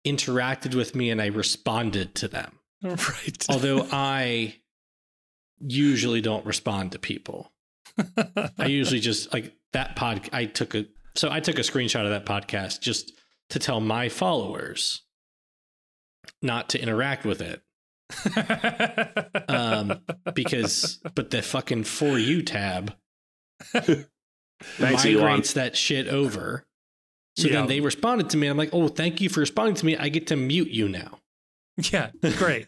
interacted with me and I responded to them. (laughs) right Although I usually don't respond to people. I usually just like that pod. I took a so I took a screenshot of that podcast just to tell my followers not to interact with it (laughs) um, because but the fucking for you tab thanks, Elon. migrates that shit over. So Yeah. then they responded to me. I'm like, oh, thank you for responding to me. I get to mute you now. Yeah great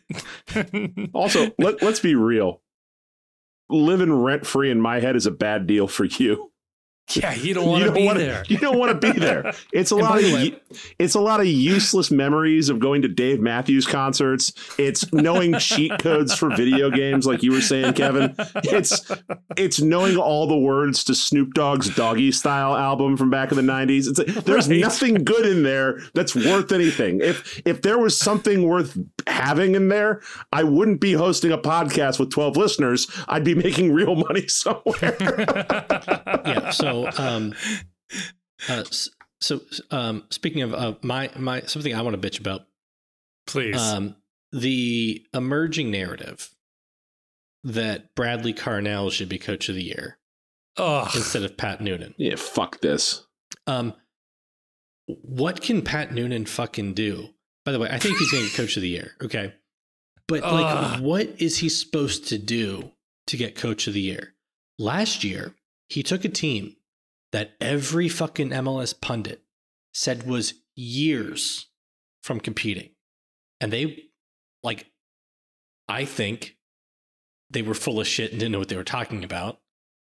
(laughs) Also, let, let's be real. living rent free in my head is a bad deal for you. Yeah, you don't (laughs) want to be wanna, there. You don't want to be (laughs) there. It's a lot of way- it's a lot of useless memories of going to Dave Matthews concerts. It's knowing cheat codes for video games, like you were saying, Kevin. It's it's knowing all the words to Snoop Dogg's Doggy Style album from back in the '90s. It's there's Right. nothing good in there that's worth anything. If if there was something worth having in there, I wouldn't be hosting a podcast with 12 listeners. I'd be making real money (laughs) somewhere. yeah. So, um, uh, so um, speaking of uh, my my something I want to bitch about, Please. um, the emerging narrative that Bradley Carnell should be coach of the year Ugh. instead of Pat Noonan. yeah, fuck this. Um, what can Pat Noonan fucking do? By the way, I think he's going to (laughs) coach of the year. Okay. But like, what is he supposed to do to get coach of the year? Last year, he took a team that every fucking MLS pundit said was years from competing. And they, like, I think they were full of shit and didn't know what they were talking about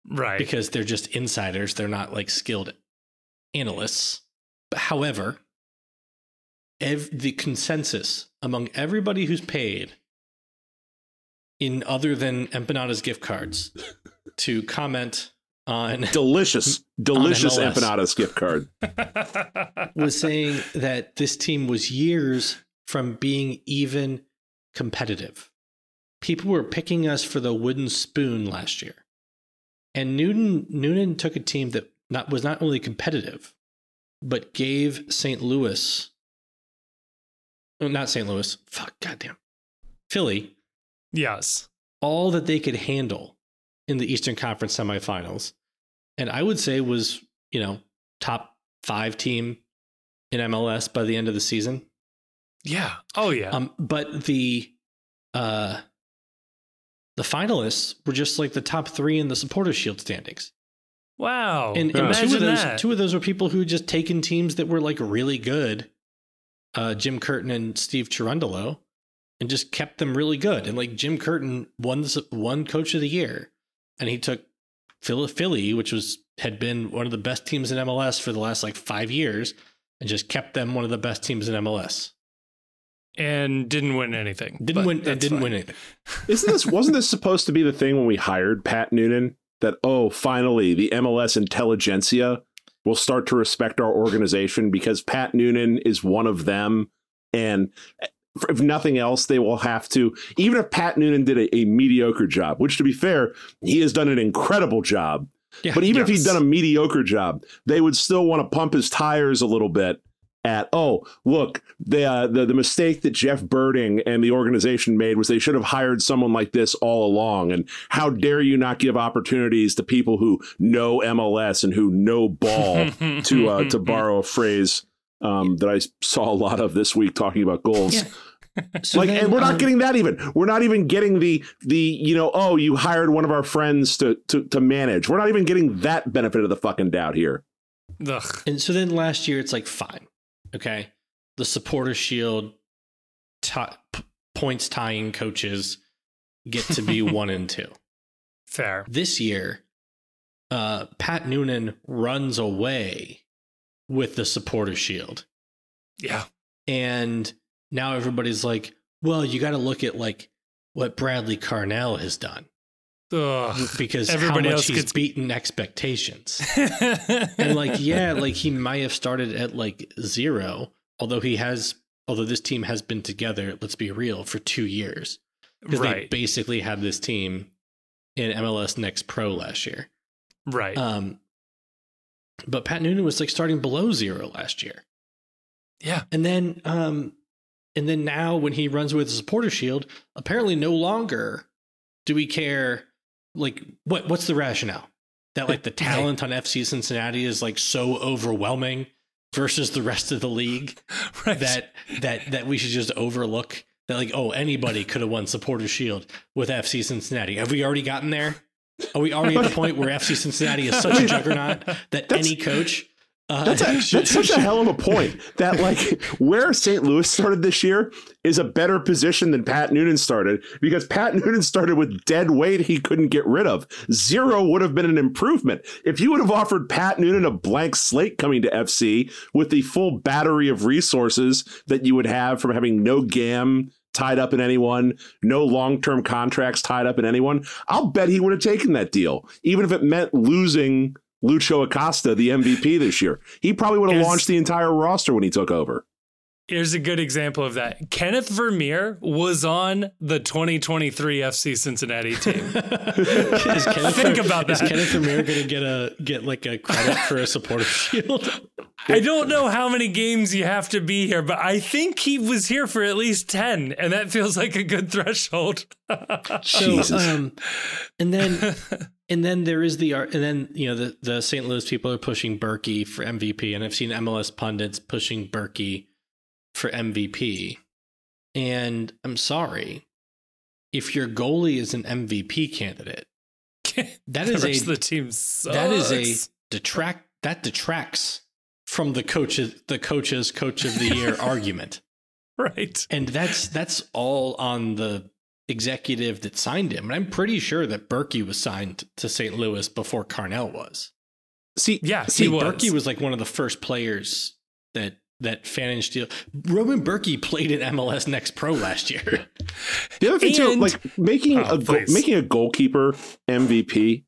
Right. because they're just insiders. They're not like skilled analysts. But however, ev- the consensus among everybody who's paid in other than Empanada's gift cards (laughs) to comment on (laughs) Delicious, delicious MLS. empanadas gift card. (laughs) was saying that this team was years from being even competitive. People were picking us for the wooden spoon last year. And Noonan Noonan took a team that not was not only competitive, but gave St. Louis not St. Louis, fuck goddamn. Philly yes. all that they could handle in the Eastern Conference semifinals. And I would say was, you know, top five team in MLS by the end of the season. Yeah. Oh yeah. Um, but the uh the finalists were just like the top three in the supporters shield standings. wow. and, and Imagine two of those that. two of those were people who had just taken teams that were like really good, uh, Jim Curtin and Steve Cherundolo, and just kept them really good. And like Jim Curtin won one coach of the year, and he took Philly, Philly, which was had been one of the best teams in MLS for the last like five years, and just kept them one of the best teams in MLS. and didn't win anything. Didn't win. and Didn't fine. win anything. (laughs) Isn't this wasn't this supposed to be the thing when we hired Pat Noonan that oh finally the MLS intelligentsia will start to respect our organization because Pat Noonan is one of them and if nothing else they will have to even if Pat Noonan did a, a mediocre job which to be fair he has done an incredible job Yeah. but even if yes. he'd done a mediocre job, they would still want to pump his tires a little bit at, oh, look, the, uh, the, the mistake that Jeff Berding and the organization made was they should have hired someone like this all along. And how dare you not give opportunities to people who know MLS and who know ball, (laughs) to, uh, to borrow a phrase um, that I saw a lot of this week talking about goals. Yeah. So (laughs) like, then, and we're not um, getting that even. We're not even getting the the you know oh you hired one of our friends to to to manage. We're not even getting that benefit of the fucking doubt here. Ugh. And so then last year, it's like fine, okay. The supporter shield ti- p- points tying coaches get to be (laughs) one and two. Fair. This year, uh, Pat Noonan runs away with the supporter shield, Yeah. and now everybody's like, "Well, you got to look at like what Bradley Carnell has done Ugh. because Everybody how much else he's gets- beaten expectations." (laughs) and like yeah like he might have started at like zero although he has although this team has been together let's be real for two years because they basically had this team in mls next pro last year right. um but pat noonan was like starting below zero last year. Yeah. and then um and then now when he runs with the supporter shield apparently no longer do we care like what what's the rationale? That like the talent on fc cincinnati is like so overwhelming versus the rest of the league (laughs) Right. that that that we should just overlook that like oh anybody could have won supporter shield with fc cincinnati. Have we already gotten there are we already at the point where fc cincinnati is such a juggernaut that That's- any coach Uh, That's, a, (laughs) that's such a hell of a point. That (laughs) like where St. Louis started this year is a better position than Pat Noonan started because Pat Noonan started with dead weight he couldn't get rid of. Zero would have been an improvement if you would have offered Pat Noonan a blank slate coming to FC with the full battery of resources that you would have from having no GAM tied up in anyone, no long term contracts tied up in anyone. I'll bet he would have taken that deal, even if it meant losing Lucho Acosta, the MVP this year. He probably would have launched the entire roster when he took over. Here's a good example of that. Kenneth Vermeer was on the 2023 FC Cincinnati team. (laughs) Kenneth Think Ver- about Is that. Kenneth Vermeer going to get a get like a credit for a supporter shield? I don't know how many games you have to be here, but I think he was here for at least 10, and that feels like a good threshold. (laughs) So, Jesus. um, and then (laughs) and then there is the ar- and then you know the the St. Louis people are pushing Berkey for MVP, and I've seen MLS pundits pushing Berkey for MVP. And I'm sorry, if your goalie is an MVP candidate, (laughs) that the rest a of the team sucks. that is a detract that detracts from the coaches the coaches coach of the year (laughs) argument. right. And that's that's all on the executive that signed him. And I'm pretty sure that Berkey was signed to St. Louis before Carnell was. See, Yeah, See, he was. Berkey was like one of the first players that that Pfannenstiel. Roman Berkey played in MLS Next Pro last year. (laughs) the other thing too, like making Oh, a goal, please. making a goalkeeper MVP,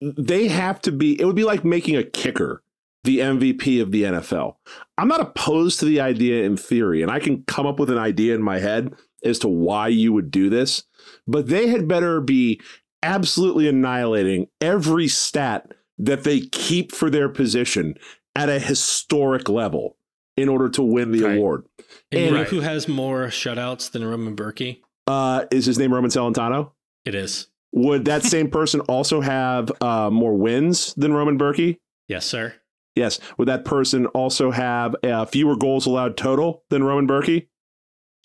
they have to be. It would be like making a kicker the MVP of the NFL. I'm not opposed to the idea in theory, and I can come up with an idea in my head as to why you would do this, but they had better be absolutely annihilating every stat that they keep for their position at a historic level in order to win the Right. award. And you And- know who has more shutouts than Roman Berkey? Uh, is his name Roman Celentano? It is. Would that (laughs) same person also have uh, more wins than Roman Berkey? Yes, sir. Yes. Would that person also have uh, fewer goals allowed total than Roman Berkey?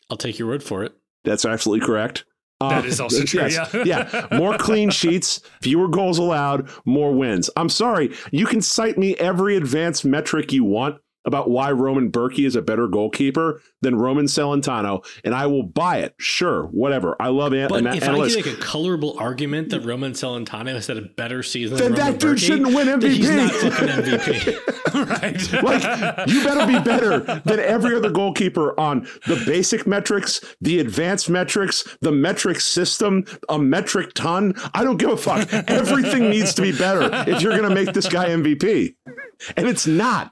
I'll take your word for it. That's absolutely correct. Uh, That is also (laughs) true, yes, yeah. yeah. More clean (laughs) sheets, fewer goals allowed, more wins. I'm sorry. You can cite me every advanced metric you want about why Roman Berkey is a better goalkeeper than Roman Celentano, and I will buy it. Sure, whatever. I love an- But an- if analysts. I could make a colorable argument that Roman Celentano has had a better season then than that Roman dude Berkey, shouldn't win MVP. he's not fucking MVP. (laughs) right. (laughs) like you better be better than every other goalkeeper on the basic metrics, the advanced metrics, the metric system, a metric ton. I don't give a fuck. Everything needs to be better if you're going to make this guy MVP. And it's not.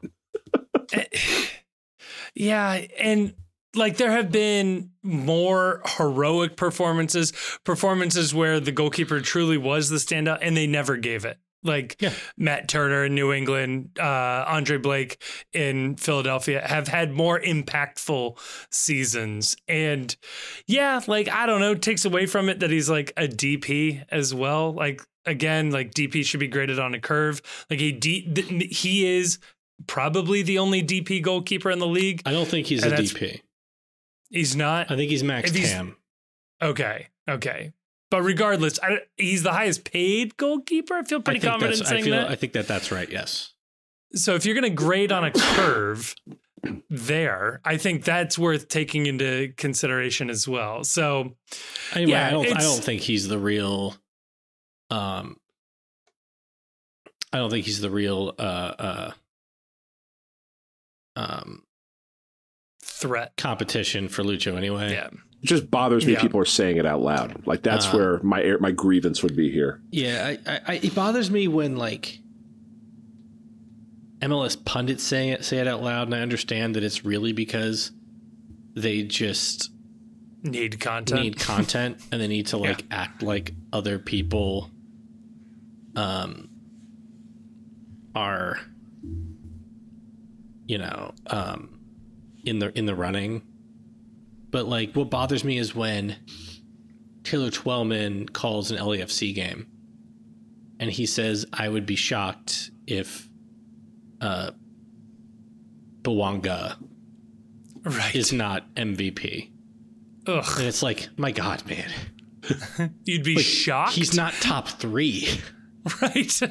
Yeah, and like there have been more heroic performances, performances where the goalkeeper truly was the standout and they never gave it. Like Yeah. Matt Turner in New England, uh, Andre Blake in Philadelphia have had more impactful seasons. And yeah, like I don't know, takes away from it that he's like a DP as well. Like again, like DP should be graded on a curve. Like he D, he is probably the only DP goalkeeper in the league. I don't think he's And a DP. He's not. I think he's Max he's- Tam. Okay. Okay. But regardless, I, he's the highest paid goalkeeper. I feel pretty think confident that's. I saying feel. that. I think that that's right. Yes. so if you're going to grade on a curve there, I think that's worth taking into consideration as well. So Anyway, Yeah, I don't. I don't think he's the real. Um. I don't think he's the real. Uh. Uh. Um. threat. Competition for Lucho anyway. Yeah. It just bothers me Yeah. people are saying it out loud. Like that's Uh, where my my grievance would be here. Yeah, I, I, I, it bothers me when like MLS pundits say it say it out loud, and I understand that it's really because they just Need content. need content (laughs) and they need to like act like other people um are you know um in the in the running but like what bothers me is when Taylor Twellman calls an LAFC game and he says I would be shocked if uh Bouanga right. is not MVP Ugh. and it's like my god man (laughs) You'd be Like, shocked. He's not top three. (laughs) right?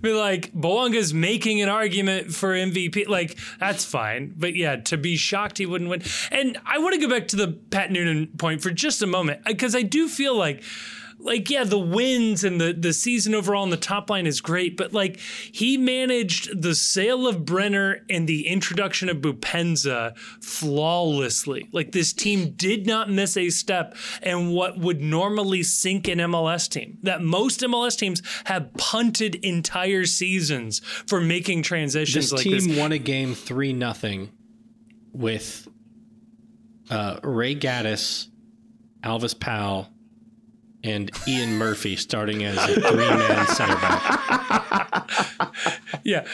Be like, Bouanga's making an argument for MVP. Like, that's fine. But yeah, to be shocked he wouldn't win. And I want to go back to the Pat Noonan point for just a moment, because I do feel like like yeah the wins and the the season overall on the top line is great but like he managed the sale of Brenner and the introduction of Boupendza flawlessly. Like this team did not miss a step and what would normally sink an MLS team that most MLS teams have punted entire seasons for making transitions This like team this. won a game three nothing with uh, Ray Gaddis, Alvas Powell, and Ian Murphy starting as a three man center back. (laughs) Yeah.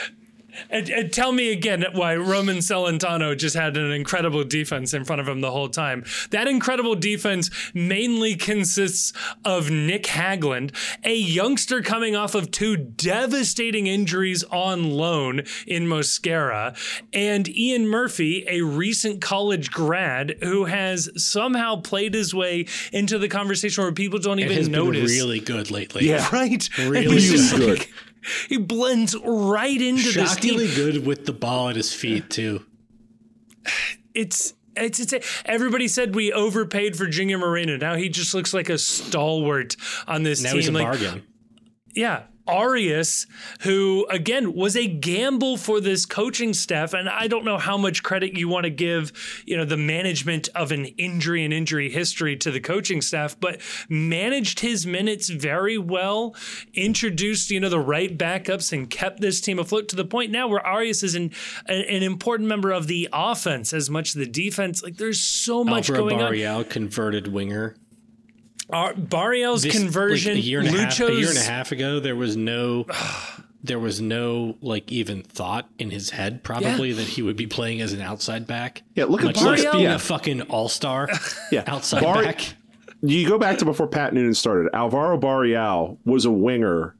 And, and tell me again why Roman Celentano just had an incredible defense in front of him the whole time. That incredible defense mainly consists of Nick Hagglund, a youngster coming off of two devastating injuries on loan in Mosquera, and Ian Murphy, a recent college grad who has somehow played his way into the conversation where people don't It even has been notice. really good lately. Yeah. Right? Really And he's just good. like- he blends right into this team Shockingly good with the ball at his feet, too. it's it's it's everybody said we overpaid for Junior Moreno. Now he just looks like a stalwart on this Now team. he's a like, bargain. yeah, Arias, who again was a gamble for this coaching staff, and I don't know how much credit you want to give, you know, the management of an injury and injury history to the coaching staff, but managed his minutes very well, introduced, you know, the right backups and kept this team afloat to the point now where Arias is an an, an important member of the offense as much as the defense. Like there's so much Alvaro going on. Barreal, converted winger. Ar- Barreal's This- like, conversion, a year and a half, a year and a half ago, there was no, there was no like even thought in his head probably that he would be playing as an outside back. Yeah, look at Much less Barreal. being Yeah. a fucking all star (laughs) Yeah. outside Bar- back. you go back to before Pat Noonan started. Alvaro Barrial was a winger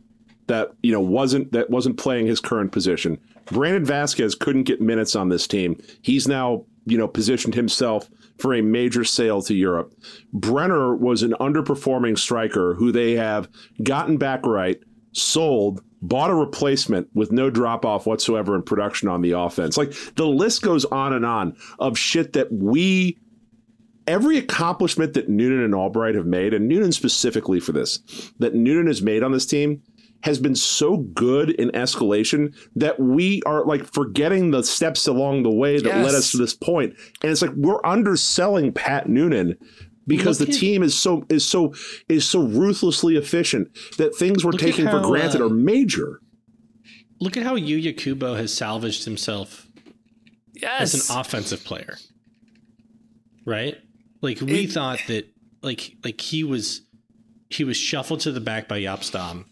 that you know wasn't that wasn't playing his current position. Brandon Vasquez couldn't get minutes on this team. He's now you know positioned himself for a major sale to Europe. Brenner was an underperforming striker who they have gotten back right, sold, bought a replacement with no drop off whatsoever in production on the offense. Like the list goes on and on of shit that we every accomplishment that Noonan and Albright have made, and Noonan specifically for this, that Noonan has made on this team has been so good in escalation that we are like forgetting the steps along the way that led us to this point. And it's like we're underselling Pat Noonan because Look the at- team is so is so is so ruthlessly efficient that things we're Look at taking for granted uh, are major. Look at how Yuya Kubo has salvaged himself yes, as an offensive player. Right? Like we It- thought that like like he was he was shuffled to the back by Jaap Stam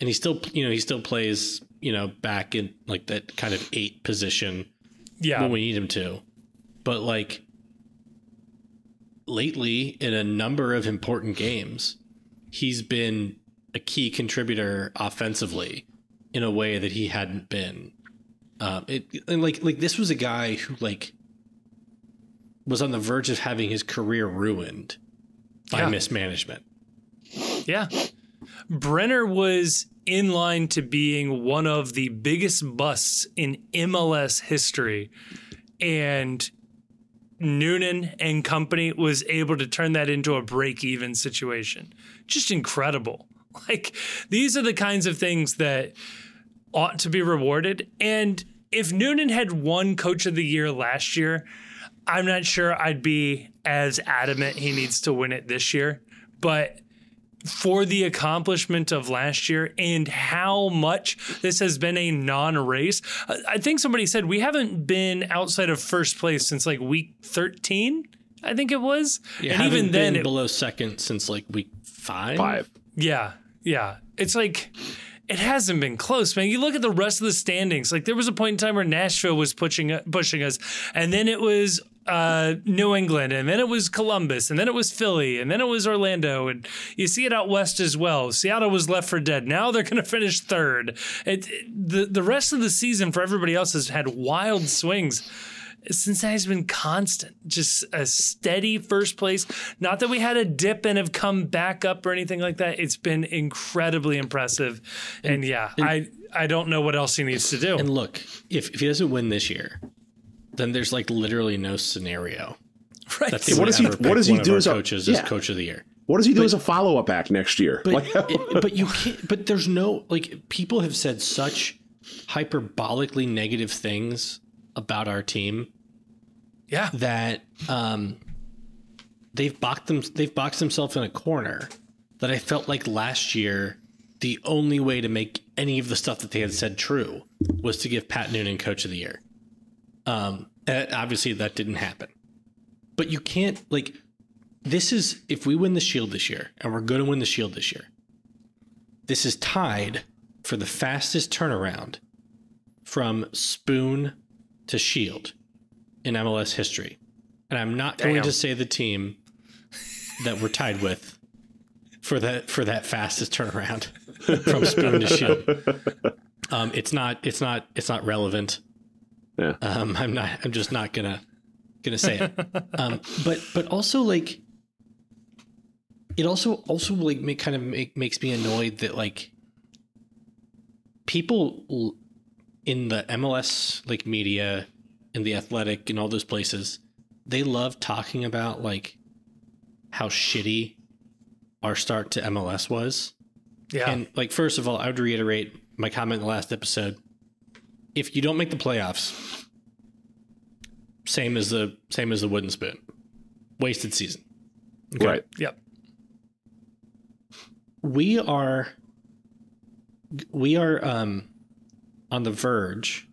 and he still you know he still plays, you know, back in like that kind of 8 position yeah. when we need him to. But like lately in a number of important games, he's been a key contributor offensively in a way that he hadn't been. Um, it and like like this was a guy who like was on the verge of having his career ruined by Yeah. mismanagement. Yeah. Brenner was in line to being one of the biggest busts in MLS history. And Noonan and company was able to turn that into a break even situation. Just incredible. (laughs) Like, these are the kinds of things that ought to be rewarded. And if Noonan had won coach of the year last year, I'm not sure I'd be as adamant he needs to win it this year. But for the accomplishment of last year and how much this has been a non-race. I I think somebody said we haven't been outside of first place since like week 13. I think it was. You and haven't even then, been it, below second since like week five. Five. yeah, yeah. It's like it hasn't been close, man. You look at the rest of the standings. Like there was a point in time where Nashville was pushing pushing us, and then it was uh, New England, and then it was Columbus, and then it was Philly, and then it was Orlando, and you see it out west as well. Seattle was left for dead. Now they're going to finish third. It, the the rest of the season for everybody else has had wild swings. Cincinnati's been constant, just a steady first place. Not that we had a dip and have come back up or anything like that. It's been incredibly impressive. And, and yeah, and, I I don't know what else he needs to do. And look, if, if he doesn't win this year, then there's like literally no scenario. Right. That what does he What does he do as coaches yeah. as coach of the year? What does he do but, as a follow up act next year? But, like, it, but you (laughs) can't. But there's no like people have said such hyperbolically negative things about our team. Yeah. That um, they've boxed them. They've boxed themselves in a corner. That I felt like last year, the only way to make any of the stuff that they had said true was to give Pat Noonan Coach of the Year. Um, obviously that didn't happen. But you can't like this is if we win the Shield this year, and we're going to win the Shield this year. This is tied for the fastest turnaround from Spoon to Shield in MLS history. And I'm not Damn. going to say the team that we're tied with for that for that fastest turnaround (laughs) from Spoon to Shield. Um, it's not it's not it's not relevant. Yeah. Um, I'm not I'm just not gonna gonna say it. (laughs) um, but but also like it also also like make, kind of make, makes me annoyed that like people in the MLS like media and the athletic and all those places they love talking about like how shitty our start to MLS was. Yeah. And like first of all, I would reiterate my comment in the last episode. If you don't make the playoffs, same as the same as the wooden spoon. Wasted season. Okay. Right. Yep. We are we are um, on the verge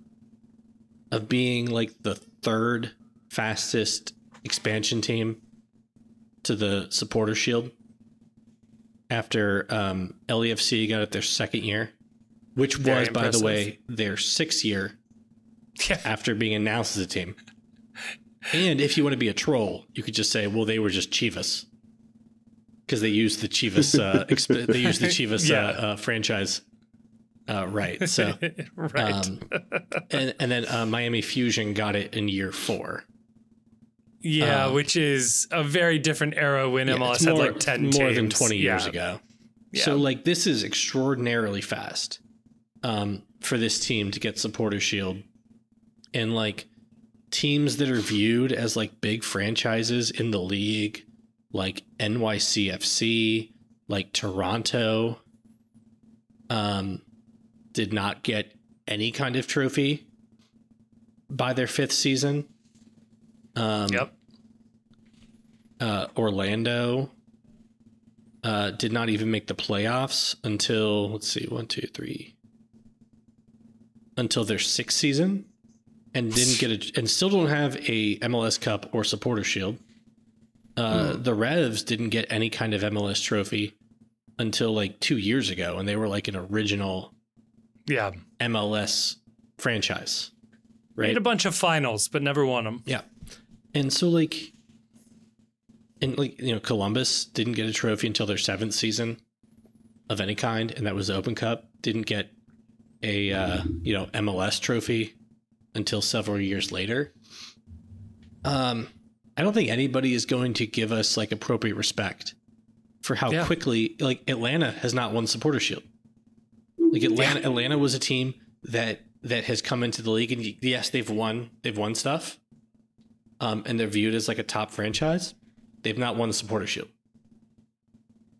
of being like the third fastest expansion team to the supporter shield after um, LAFC got it their second year, which Very was, impressive. by the way, their sixth year (laughs) yeah. after being announced as a team. And if you want to be a troll, you could just say, "Well, they were just Chivas," because they used the Chivas. Uh, (laughs) exp- they used the Chivas yeah. uh, uh, franchise uh, right. So, (laughs) right. Um, and, and then uh, Miami Fusion got it in year four. Yeah, um, which is a very different era when yeah, MLS more, had like 10 more teams. than 20 years yeah. ago. Yeah. So, like, this is extraordinarily fast um, for this team to get Supporter Shield. And, like, teams that are viewed as like big franchises in the league, like NYCFC, like Toronto, um, did not get any kind of trophy by their fifth season. Um, yep. Uh, Orlando uh, did not even make the playoffs until let's see, one, two, three, until their sixth season, and didn't get a, and still don't have a MLS Cup or Supporter Shield. Uh, hmm. The Revs didn't get any kind of MLS trophy until like two years ago, and they were like an original yeah MLS franchise. Right, made a bunch of finals, but never won them. Yeah, and so like, and like you know, Columbus didn't get a trophy until their seventh season of any kind, and that was the Open Cup. Didn't get a uh, you know MLS trophy until several years later. Um, I don't think anybody is going to give us like appropriate respect for how yeah. quickly like Atlanta has not won supporter shield. Like Atlanta, yeah. Atlanta was a team that that has come into the league, and yes, they've won. They've won stuff, um, and they're viewed as like a top franchise. They've not won the supporter shield.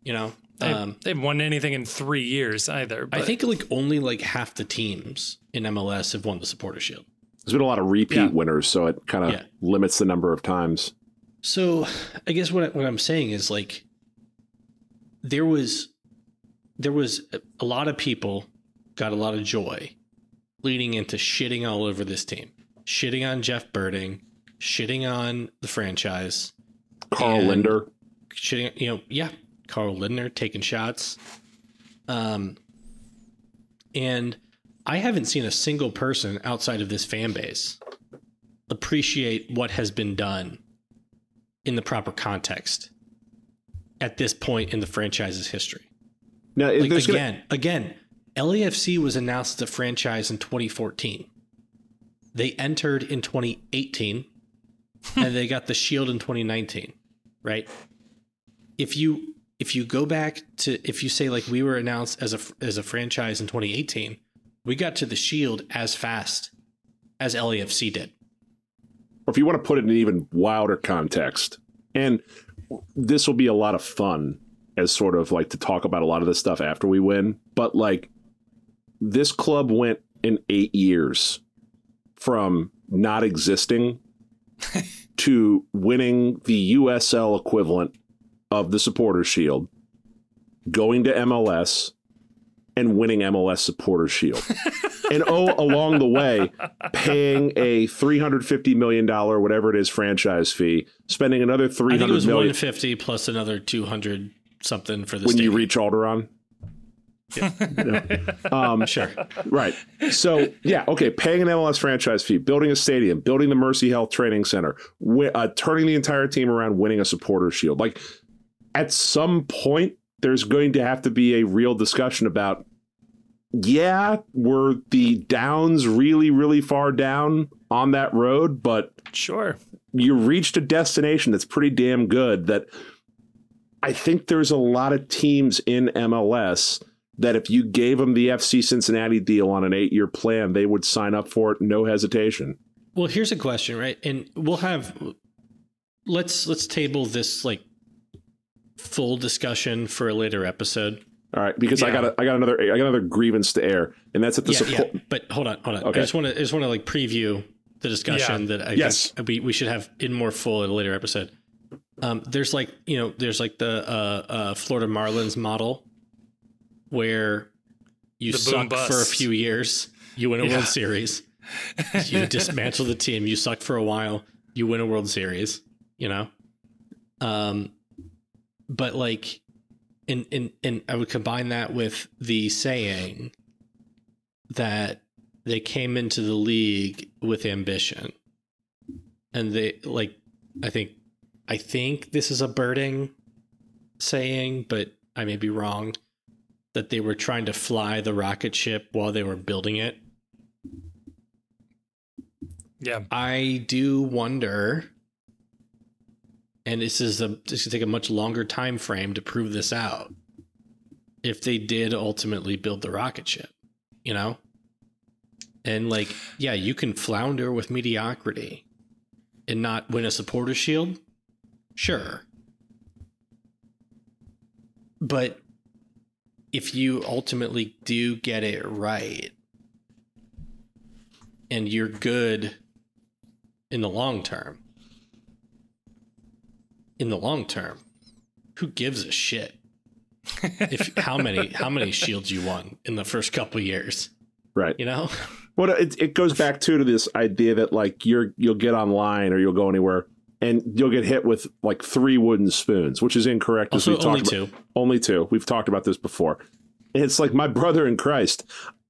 You know, they, um, they haven't won anything in three years either. But. I think like only like half the teams in MLS have won the supporter shield. There's been a lot of repeat yeah. winners, so it kind of yeah. limits the number of times. So I guess what I, what I'm saying is like there was there was a lot of people got a lot of joy leading into shitting all over this team, shitting on Jeff Berding, shitting on the franchise, Carl Lindner, shitting, you know, yeah, Carl Lindner taking shots, um, and I haven't seen a single person outside of this fan base appreciate what has been done in the proper context at this point in the franchise's history. Now, like, again, gonna... again, LAFC was announced as a franchise in 2014. they entered in 2018 and they got the shield in 2019, right? If you if you go back to if you say like we were announced as a as a franchise in 2018, we got to the shield as fast as LAFC did. Or if you want to put it in an even wilder context, and this will be a lot of fun as sort of like to talk about a lot of this stuff after we win, but like this club went in eight years from not existing (laughs) to winning the USL equivalent of the Supporter Shield, going to MLS, and winning MLS Supporter Shield. (laughs) and oh, along the way, paying a three hundred fifty million dollar whatever it is franchise fee, spending another I three think it was million 150 plus another 200 something for the when you stadium. reach Alderon. (laughs) um, sure. right. So yeah, okay. Paying an MLS franchise fee, building a stadium, building the Mercy Health Training Center, wi- uh, turning the entire team around, winning a supporter shield. Like at some point, there's going to have to be a real discussion about. Yeah, were the downs really, really far down on that road, but Sure. you reached a destination that's pretty damn good that I think there's a lot of teams in MLS that if you gave them the FC Cincinnati deal on an eight year plan, they would sign up for it, no hesitation. Well, here's a question, right? And we'll have let's let's table this like full discussion for a later episode. All right, because I got a, I got another I got another grievance to air, and that's at the yeah, support. yeah. But hold on, hold on. Okay. I just want to I just want to like preview the discussion that I Yes. think we we should have in more full at a later episode. Um, there's like you know there's like the uh, uh, Florida Marlins model where you The suck for a few years, you win a Yeah. World Series, (laughs) you dismantle the team, you suck for a while, you win a World Series, you know. Um, but like, and and and I would combine that with the saying that they came into the league with ambition, and they like, I think, I think this is a Berding saying, but I may be wrong. That they were trying to fly the rocket ship while they were building it. Yeah. I do wonder, and this is a this could take a much longer time frame to prove this out. If they did ultimately build the rocket ship, you know, and like, yeah, you can flounder with mediocrity and not win a supporter shield, sure, but if you ultimately do get it right and you're good in the long term. In the long term, who gives a shit if how many how many shields you won in the first couple years? Right. You know, Well, it, it goes back too to this idea that like you're you'll get online or you'll go anywhere and you'll get hit with like three wooden spoons, which is incorrect. as also we've only talked about. two. Only two. We've talked about this before. It's like my brother in Christ.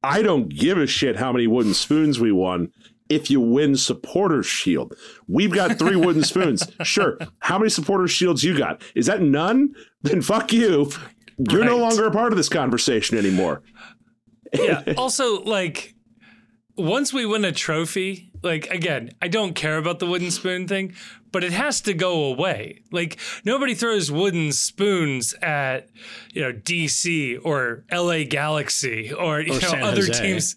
I don't give a shit how many wooden spoons we won if you win supporters shield. We've got three wooden (laughs) spoons. Sure. How many supporters shields you got? Is that none? Then fuck you. You're no longer a part of this conversation anymore. yeah. (laughs) Also, like, once we win a trophy, like, again, I don't care about the wooden spoon thing, but it has to go away. Like, nobody throws wooden spoons at, you know, DC or LA Galaxy or, you Or know, San other Jose. teams,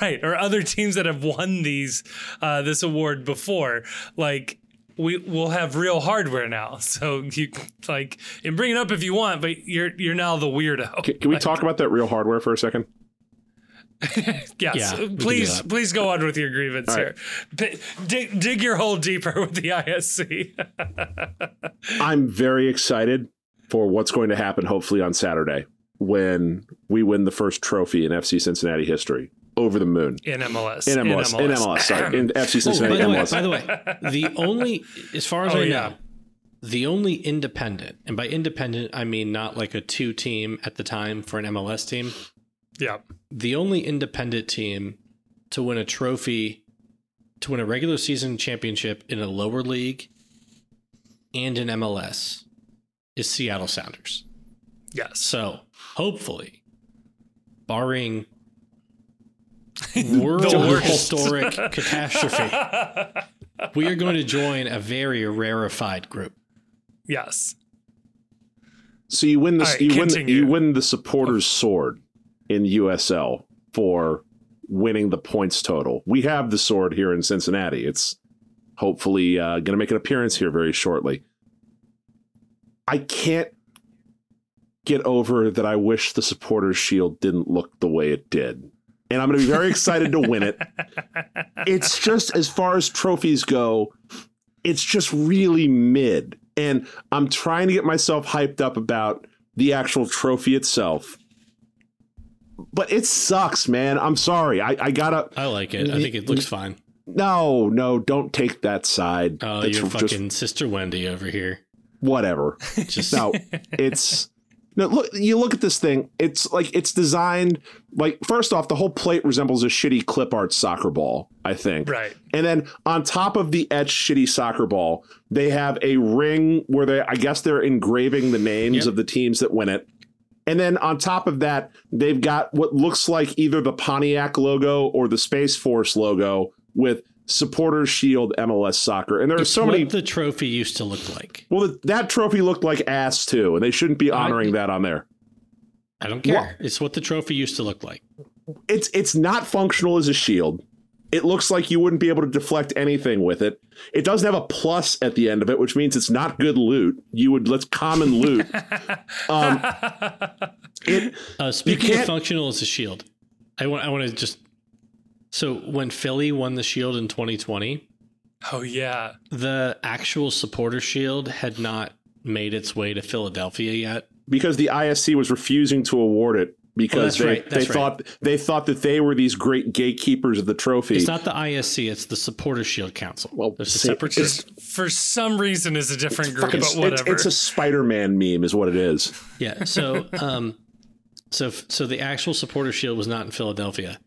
right? Or other teams that have won these, uh, this award before. Like, we will have real hardware now. (laughs) So you like, and bring it up if you want, but you're you're now the weirdo. Can, can we talk about that real hardware for a second? (laughs) Yes, Yeah, we can do please, please go on with your grievance All here. P- dig, dig your hole deeper with the ISC. (laughs) I'm very excited for what's going to happen hopefully on Saturday when we win the first trophy in FC Cincinnati history. Over the moon. in MLS. In MLS. In MLS, sorry. (clears throat) In FC Oh, Cincinnati by the way, MLS. by the way, the only as far as Oh, I yeah. know, the only independent, and by independent I mean not like a two team at the time for an MLS team. Yeah. the only independent team to win a trophy to win a regular season championship in a lower league and in MLS is Seattle Sounders. Yes. So hopefully, barring (laughs) world historic (laughs) catastrophe. We are going to join a very rarefied group. yes. So you win the All right, you win the, you win the supporters sword in USL for winning the points total. We have the sword here in Cincinnati. It's hopefully uh, going to make an appearance here very shortly. I can't get over that I wish the supporters shield didn't look the way it did. And I'm going to be very excited to win it. (laughs) It's just as far as trophies go, it's just really mid. And I'm trying to get myself hyped up about the actual trophy itself. But it sucks, man. I'm sorry. I, I gotta. I like it. I think it looks fine. No, no, don't take that side. Oh, That's you're just fucking Sister Wendy over here. whatever. (laughs) Just No, it's no. Look, you look at this thing. It's like it's designed like first off, the whole plate resembles a shitty clip art soccer ball. I think. Right. And then on top of the etched shitty soccer ball, they have a ring where they, I guess, they're engraving the names Yep. of the teams that win it. And then on top of that, they've got what looks like either the Pontiac logo or the Space Force logo with Supporters Shield MLS Soccer. And there are it's so what many. the trophy used to look like. well, th- that trophy looked like ass too, and they shouldn't be honoring that on there. I don't care. It's what the trophy used to look like. It's it's not functional as a shield. It looks like you wouldn't be able to deflect anything with it. It doesn't have a plus at the end of it, which means it's not good loot. You would let's common loot. (laughs) Um, it Uh, speaking of functional as a shield, I want I want to just so when Philly won the shield in 2020, Oh yeah. the actual supporter shield had not made its way to Philadelphia yet. because the ISC was refusing to award it because that's they, right, they that's right. thought they thought that they were these great gatekeepers of the trophy. It's not the ISC; it's the Supporter Shield Council. Well, there's a see, separate it's- For some reason, is a different group, Fucking- but it's- whatever. it's a Spider-Man meme, is what it is. Yeah. So, (laughs) um, so so the actual Supporter Shield was not in Philadelphia,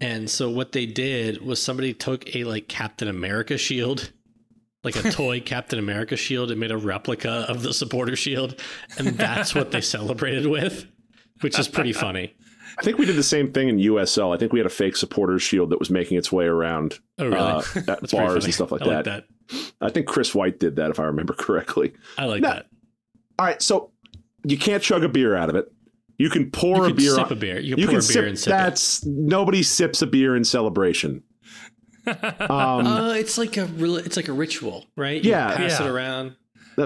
and so what they did was somebody took a like Captain America shield. Like a (laughs) toy Captain America shield and made a replica of the supporter shield, and that's what they celebrated with, which is pretty funny. I think we did the same thing in USL. I think we had a fake supporters shield that was making its way around Oh, really? uh, (laughs) at bars and stuff like I like that. that. I think Chris White did that, if I remember correctly. I like No, that. All right, so you can't chug a beer out of it. You can pour You a can beer. sip on- a beer. You can You pour can a beer sip. and sip it. That's nobody sips a beer in celebration. (laughs) Um, Uh, it's like a it's like a ritual, right? You Yeah. pass Yeah. it around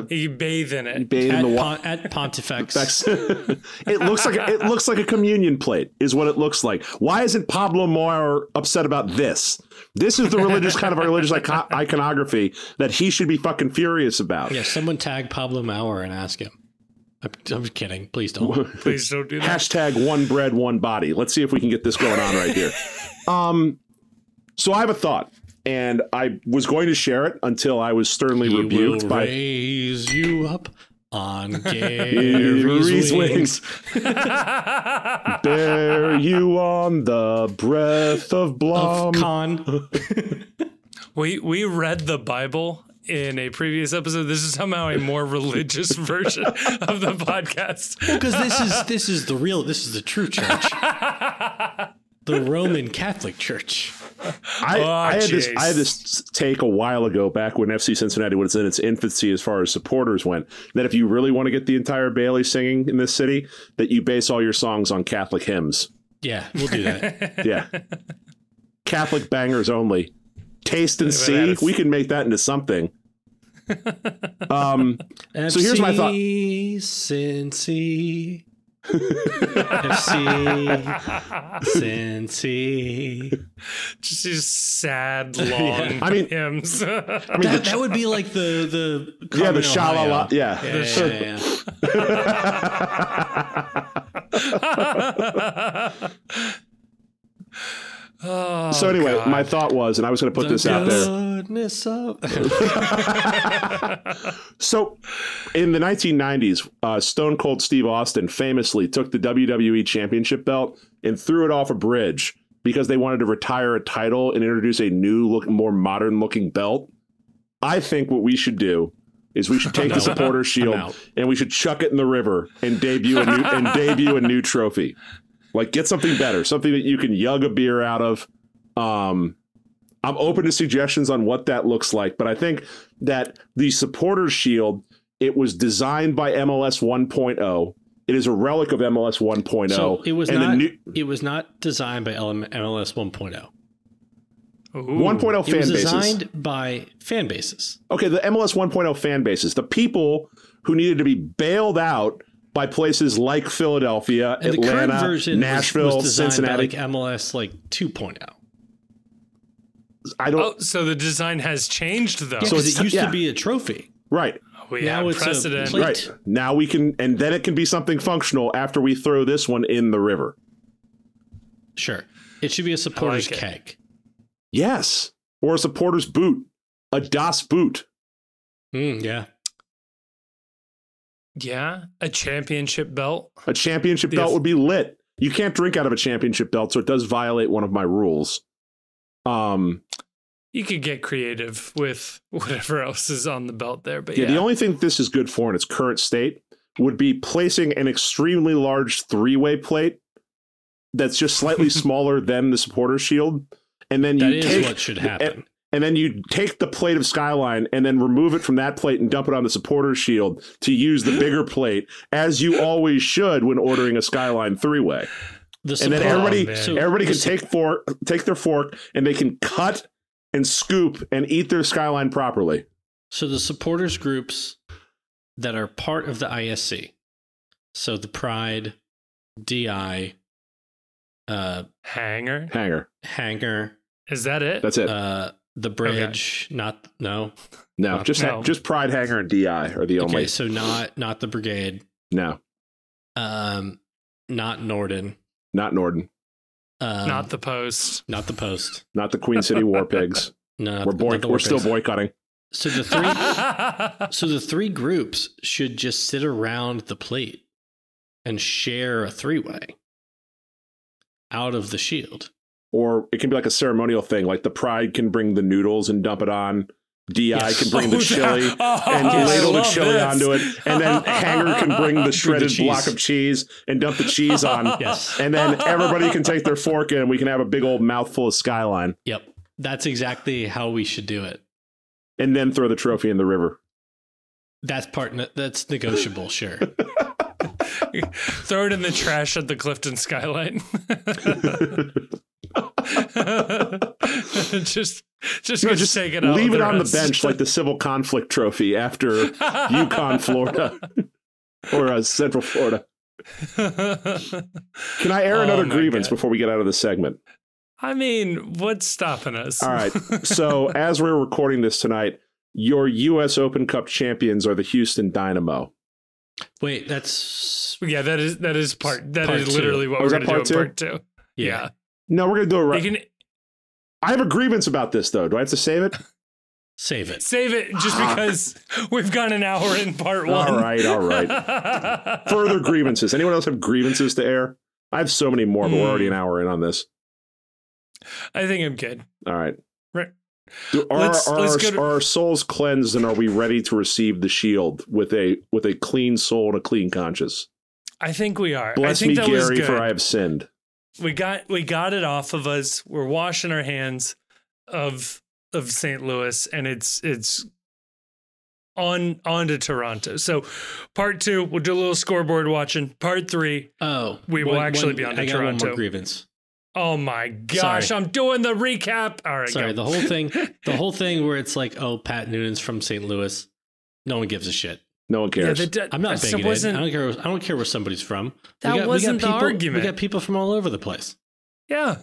you bathe in it. bathe in at, the water. Pon- at Pontifex. That's- (laughs) it looks like a, it looks like a communion plate is what it looks like. Why isn't Pablo Maurer upset about this? This is the religious kind of religious icon- iconography that he should be fucking furious about. Yeah, someone tag Pablo Maurer and ask him. I'm, I'm kidding. Please don't. (laughs) Please don't do that. Hashtag one bread, one body. Let's see if we can get this going on right here. (laughs) Um, so I have a thought, and I was going to share it until I was sternly He rebuked will by raise you up on (laughs) Gary's Gary's wings. wings. (laughs) bear you on the breath of Of Blom. con. (laughs) We we read the Bible in a previous episode. This is somehow a more religious version of the podcast. Because this is this is the real. This is the true church. the Roman Catholic Church. I, Oh, I had this. I had this take a while ago back when FC Cincinnati was in its infancy as far as supporters went that if you really want to get the entire Bailey singing in this city that you base all your songs on Catholic hymns. Yeah, we'll do that. (laughs) Yeah. Catholic bangers only. Taste and see. We can make that into something. (laughs) Um FC here's my thought. Cincy. FC Cincy. (laughs) Just these sad, (laughs) long Yeah. I mean- hymns. I mean That, (laughs) the, that would be like the the yeah, the Carmen, shalala. Ohio. Yeah. Yeah, yeah, yeah, yeah. Oh, so anyway, God. my thought was, and I was going to put The this out there. (laughs) (laughs) So, in the 1990s, uh, Stone Cold Steve Austin famously took the WWE Championship belt and threw it off a bridge because they wanted to retire a title and introduce a new, look, more modern-looking belt. I think what we should do is we should take (laughs) the supporter shield and we should chuck it in the river and debut a new and debut a new trophy. Like get something better, something that you can yug a beer out of. Um, I'm open to suggestions on what that looks like, but I think that the supporters shield it was designed by MLS 1.0. It is a relic of MLS 1.0. So it was and not. new- it was not designed by MLS 1.0. Ooh. 1.0 It fan was bases. designed by fan bases. Okay, the MLS 1.0 fan bases, the people who needed to be bailed out by places like Philadelphia, And the Atlanta, version was- Nashville, was, designed Cincinnati. by like MLS like oh. 2.0. I don't Oh, so the design has changed though. Yeah, So 'cause it's- it used yeah. to be a trophy. right. we now have it's a precedent. plate. Right. Now we can and then it can be something functional after we throw this one in the river. Sure. It should be a supporter's like keg. Yes. Or a supporter's boot. A Das boot. Mm, yeah. Yeah, a championship belt. A championship Yes. belt would be lit. You can't drink out of a championship belt, so it does violate one of my rules. Um You could get creative with (laughs) whatever else is on the belt there, but Yeah, yeah, the only thing this is good for in its current state would be placing an extremely large three way plate that's just slightly (laughs) smaller than the supporter shield. And then That you is take what should happen. And then you take the plate of Skyline and then remove it from that plate and dump it on the supporter shield to use the bigger (gasps) plate, as you always should when ordering a Skyline three way. The And then everybody man. So everybody can take fork take their fork and they can cut and scoop and eat their Skyline properly. So the supporters groups that are part of the ISC, so the Pride, DI, uh, Hangar. Hangar. Hangar, Is that it? That's it. uh, the Bridge, not no. No, Uh, just no. just Pride Hangar and DI are the only. Okay, so not not the Brigade, No, um, not Norden, not Norden, um, Not the post. not the Post. (laughs) not the Queen City War Pigs. No, we're boy- not we're still boycotting. So the three (laughs) So the three groups should just sit around the plate and share a three way out of the shield. Or it can be like a ceremonial thing, like the Pride can bring the noodles and dump it on. DI Yes. can bring the (laughs) Oh, chili oh, (laughs) and I ladle the chili this. onto it, and then (laughs) Hangar can bring the shredded cheese. block of cheese and dump the cheese on. Yes. And then everybody can take their fork and we can have a big old mouthful of Skyline, Yep. That's exactly how we should do it. and then throw the trophy in the river. That's part that's negotiable, sure. Throw it in the trash at the Clifton skyline. (laughs) just, just, No, just just take it out. leave with it on the bench like the civil conflict trophy after UConn, Florida, (laughs) or uh, Central Florida. Can I air Oh another grievance God. before we get out of the segment? I mean, what's stopping us? All right. (laughs) So, as we're recording this tonight, your U.S. Open Cup champions are the Houston Dynamo. Wait, that's yeah, that is that is part. That is Part two. literally what Oh, we're going that to do part in part two. yeah. Yeah, No, we're going to do it right. can I have a grievance about this, though. Do I have to save it? (laughs) Save it. save it just ah. because we've got an hour in part one. All right. All right. (laughs) Further grievances. Anyone else have grievances to air? I have so many more, but we're already an hmm. hour in on this. I think I'm good. All right. Right. Do, are, Let's- are, let's our, to- are our souls cleansed and are we ready to receive the shield with a with a clean soul and a clean conscience? I think we are. I Bless think me, that was Gary, good. for I have sinned. We got we got it off of us. We're washing our hands of of St. Louis, and it's it's on on to Toronto. So, part two, we'll do a little scoreboard watching. Part three, Oh, We will actually be on to I got one Toronto. more grievance. oh my gosh, Sorry. I'm doing the recap. All right, Sorry, go. the whole thing, the (laughs) whole thing where it's like, oh, Pat Noonan's from St. Louis. No one gives a shit. No one yeah, cares. that, I'm not that bigoted. wasn't- I don't care. I don't care where somebody's from. That we got, wasn't we the people, argument. We got people from all over the place. Yeah.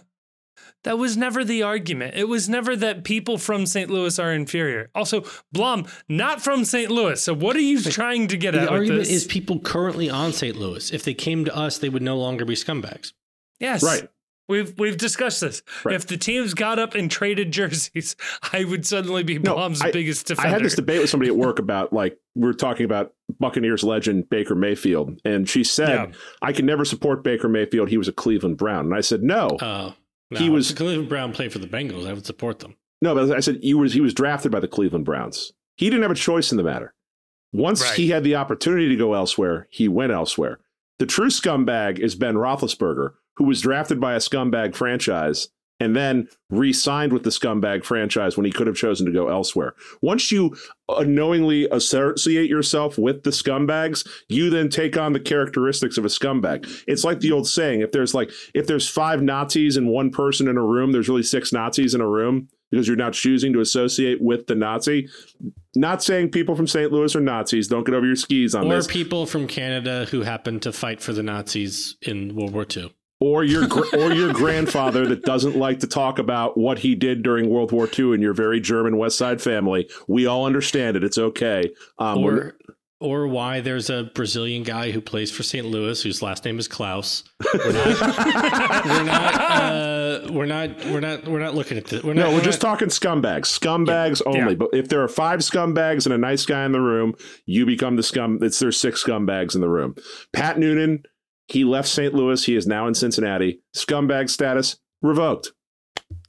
That was never the argument. It was never that people from St. Louis are inferior. Also, Blom, not from St. Louis. So what are you trying to get The at with argument this? is people currently on St. Louis. If they came to us, they would no longer be scumbags. yes. right. We've we've discussed this. Right. If the teams got up and traded jerseys, (laughs) I would suddenly be No, Blom's I- biggest defender. I had this debate with somebody at work (laughs) about like we were talking about Buccaneers legend Baker Mayfield, and she said Yeah. I can never support Baker Mayfield. He was a Cleveland Brown, and I said no, Oh, no, He was Cleveland Brown played for the Bengals. I would support them. no. But I said he was he was drafted by the Cleveland Browns. He didn't have a choice in the matter. Once Right. he had the opportunity to go elsewhere, he went elsewhere. The true scumbag is Ben Roethlisberger, who was drafted by a scumbag franchise and then re-signed with the scumbag franchise when he could have chosen to go elsewhere. Once you uh, unknowingly associate yourself with the scumbags, you then take on the characteristics of a scumbag. It's like the old saying: if there's like if there's five Nazis and one person in a room, there's really six Nazis in a room because you're not choosing to associate with the Nazi. Not saying people from St. Louis are Nazis. Don't get over your skis on this. or people from Canada who happened to fight for the Nazis in World War II. Or your gr- (laughs) or your grandfather that doesn't like to talk about what he did during World War II in your very German West Side family. We all understand it. It's okay. Um, or or why there's a Brazilian guy who plays for St. Louis whose last name is Klauss. We're not. we're not. Uh, we're not. We're not. We're not looking at this. We're not, no, we're just not- talking scumbags. Scumbags only. Yeah. But if there are five scumbags and a nice guy in the room, you become the scum. It's there's six scumbags in the room. Pat Noonan, he left St. Louis. He is now in Cincinnati. Scumbag status revoked.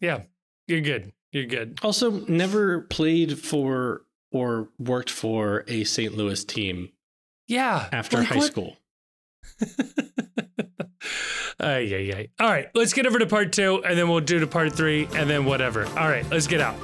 Yeah, you're good. You're good. Also, never played for or worked for a St. Louis team Yeah. after like high what? school. (laughs) Ay, ay, ay. All right, let's get over to part two, and then we'll do to part three, and then whatever. All right, let's get out.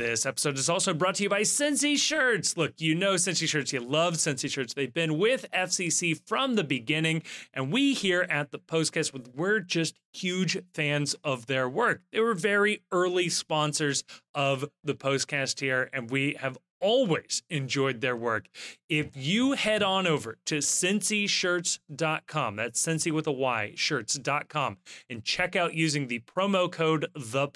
This episode is also brought to you by Cincy Shirts. Look, you know Cincy Shirts. You love Cincy Shirts. They've been with FCC from the beginning, and we here at the Postcast, we're just huge fans of their work. They were very early sponsors of the Postcast here, and we have always enjoyed their work. If you head on over to cincyshirts.com, that's Cincy with a Y, shirts.com, and check out using the promo code the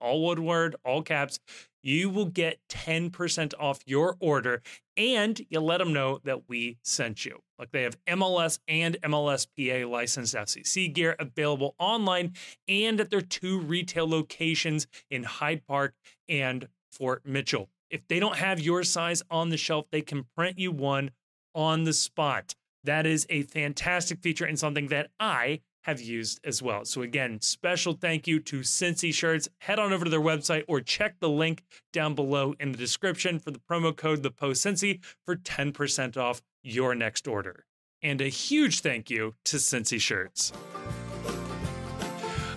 all one word, all caps, you will get 10% off your order and you let them know that we sent you. Like they have MLS and MLSPA licensed FCC gear available online and at their two retail locations in Hyde Park and Fort Mitchell. If they don't have your size on the shelf, they can print you one on the spot. That is a fantastic feature and something that I have used as well. So again, special thank you to Cincy Shirts. Head on over to their website or check the link down below in the description for the promo code the post Cincy for 10% off your next order. And a huge thank you to Cincy Shirts.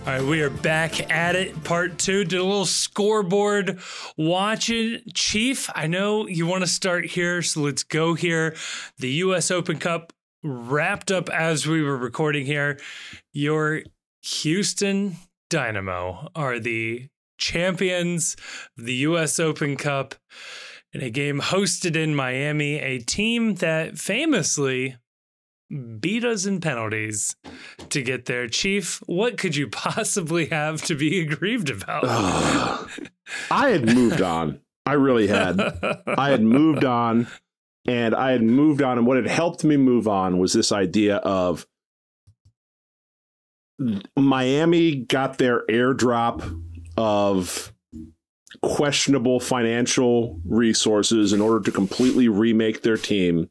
All right, we are back at it. Part two. Did a little scoreboard watching. Chief, I know you want to start here, so let's go here. The U.S. Open Cup wrapped up as we were recording here. Your Houston Dynamo are the champions of the U.S. Open Cup in a game hosted in Miami, a team that famously beat us in penalties to get there. Chief, what could you (laughs) possibly have to be aggrieved about? (laughs) I had moved on. I really had. I had moved on and I had moved on. And what had helped me move on was this idea of Miami got their airdrop of questionable financial resources in order to completely remake their team.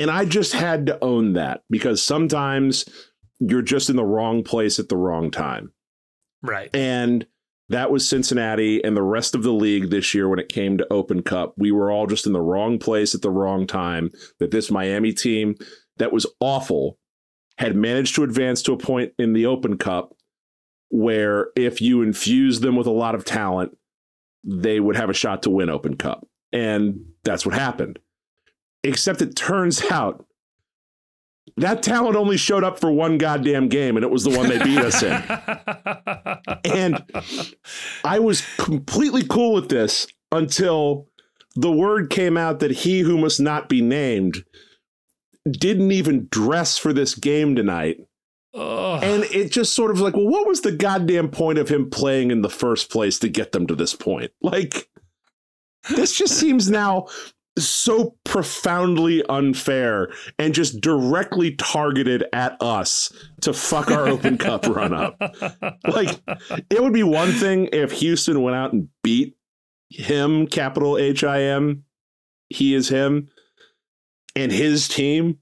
And I just had to own that because sometimes you're just in the wrong place at the wrong time. right. And that was Cincinnati and the rest of the league this year when it came to Open Cup. We were all just in the wrong place at the wrong time. That this Miami team that was awful had managed to advance to a point in the Open Cup where if you infuse them with a lot of talent, they would have a shot to win Open Cup. And that's what happened. Except it turns (laughs) out that talent only showed up for one goddamn game, and it was the one they beat us in. (laughs) And I was completely cool with this until the word came out that he who must not be named didn't even dress for this game tonight. Ugh. And it just sort of like, well, what was the goddamn point of him playing in the first place to get them to this point? Like, this just seems now so profoundly unfair and just directly targeted at us to fuck our Open Cup run up. Like, it would be one thing if Houston went out and beat him, capital H I M, he is him, and his team.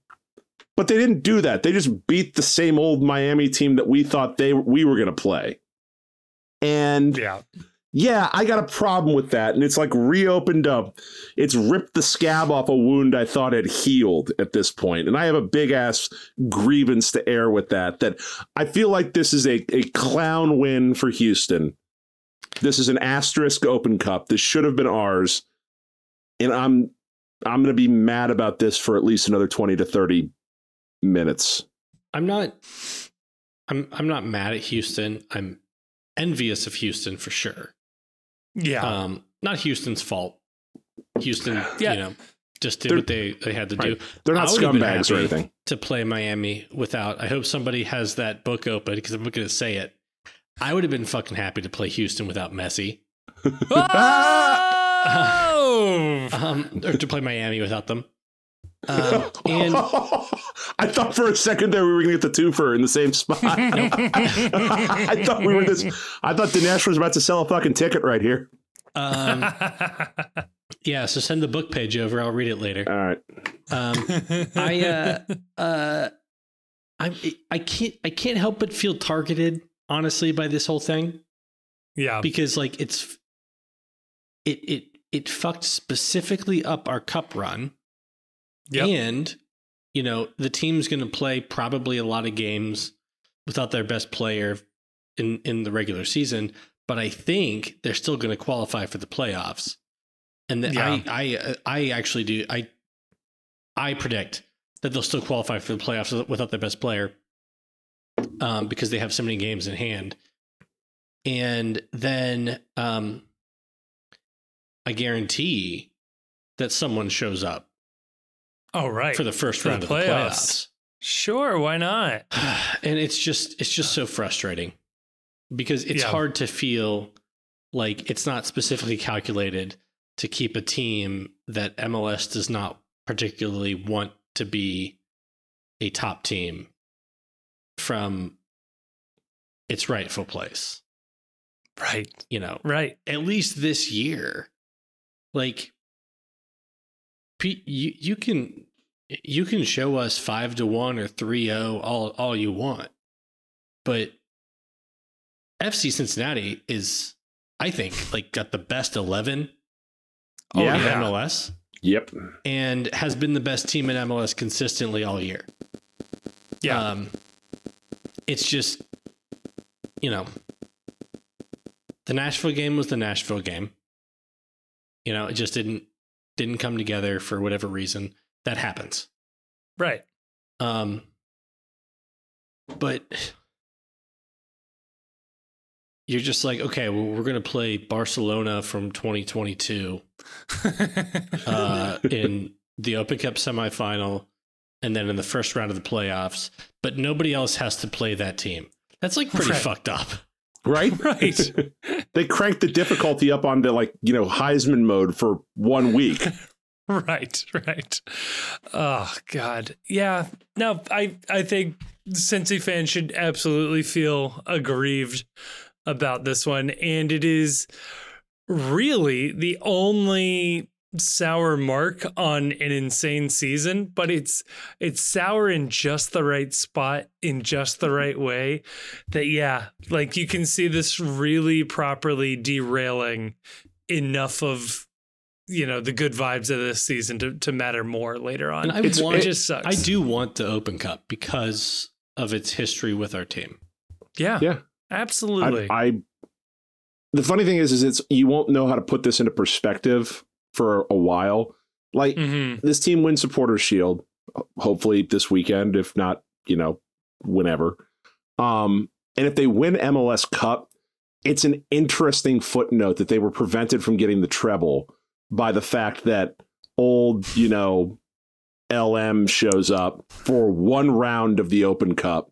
But they didn't do that. They just beat the same old Miami team that we thought they we were going to play. And yeah. Yeah, I got a problem with that. And it's like reopened up. It's ripped the scab off a wound I thought had healed at this point. And I have a big ass grievance to air with that. That I feel like this is a, a clown win for Houston. This is an asterisk open cup. This should have been ours. And I'm I'm gonna be mad about this for at least another 20 to 30 minutes. I'm not I'm I'm not mad at Houston. I'm envious of Houston for sure. Yeah. Um, not Houston's fault. Houston, (sighs) Yeah. you know, just did They're- what they, they had to Right. do They're not I would've been scumbags or anything. to play Miami without. I hope somebody has that book open because I'm going to say it. I would have been fucking happy to play Houston without Messi, oh! (laughs) (laughs) um, or to play Miami without them. Um, (laughs) and I thought for a second there we were going to get the twofer in the same spot. (laughs) (laughs) I thought we were this. I thought Dinesh was about to sell a fucking ticket right here. um, yeah, so send the book page over. I'll read it later. All right. Um, I uh uh I I can't I can't help but feel targeted honestly by this whole thing yeah. because like it's it it it fucked specifically up our cup run Yep. and you know the team's going to play probably a lot of games without their best player in in the regular season but I think they're still going to qualify for the playoffs and that Yeah. I I I actually do I I predict that they'll still qualify for the playoffs without their best player um, because they have so many games in hand. And then um, I guarantee that someone shows up oh, right. for the first For the round of the playoffs. playoffs. Sure, why not? (sighs) and it's just it's just so frustrating because it's Yeah. hard to feel like it's not specifically calculated to keep a team that MLS does not particularly want to be a top team from its rightful place. Right. You know, Right. at least this year, like Pete, you you can you can show us five to one or three zero all all you want, but FC Cincinnati is, I think, like got the best eleven Oh, Yeah. in. MLS Yep. and has been the best team in MLS consistently all year. Yeah. Um, it's just, you know, the Nashville game was the Nashville game. You know, it just didn't didn't come together for whatever reason. That happens. right. Um, but you're just like, okay, well, we're gonna play Barcelona from 2022 (laughs) uh, in the Open Cup semifinal, and then in the first round of the playoffs. But nobody else has to play that team. That's like pretty Right. fucked up. Right. (laughs) Right. (laughs) they cranked the difficulty up onto like you know Heisman mode for one week. (laughs) right right oh god yeah no i i think cincy fans should absolutely feel aggrieved about this one and it is really the only sour mark on an insane season but it's it's sour in just the right spot in just the right way that yeah like you can see this really properly derailing enough of you know the good vibes of this season to, to matter more later on. And I want, it just sucks. I do want the Open Cup because of its history with our team. Yeah. Yeah. Absolutely. I, I the funny thing is, is it's you won't know how to put this into perspective for a while. Like Mhm. this team wins Supporters Shield, hopefully this weekend, if not, you know, whenever. Um, and if they win MLS Cup, it's an interesting footnote that they were prevented from getting the treble by the fact that old, you know, LM shows up for one round of the Open Cup,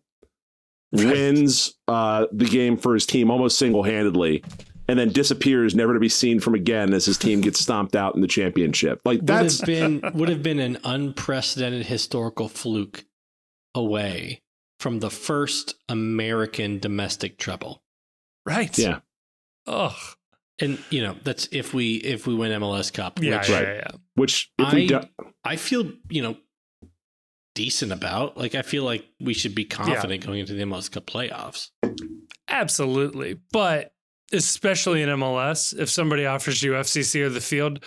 Right. wins uh, the game for his team almost single handedly, and then disappears, never to be seen from again as his team gets stomped out in the championship. Like Would that's have been would have been an unprecedented historical fluke away from the first American domestic treble. right. yeah. Ugh. And you know, that's if we if we win MLS Cup, Yeah. which Yeah. Right. Yeah. yeah. Which if we I- do, I feel, you know, decent about. Like I feel like we should be confident going into the MLS Cup playoffs. Absolutely. But especially in MLS, if somebody offers you FCC or the field,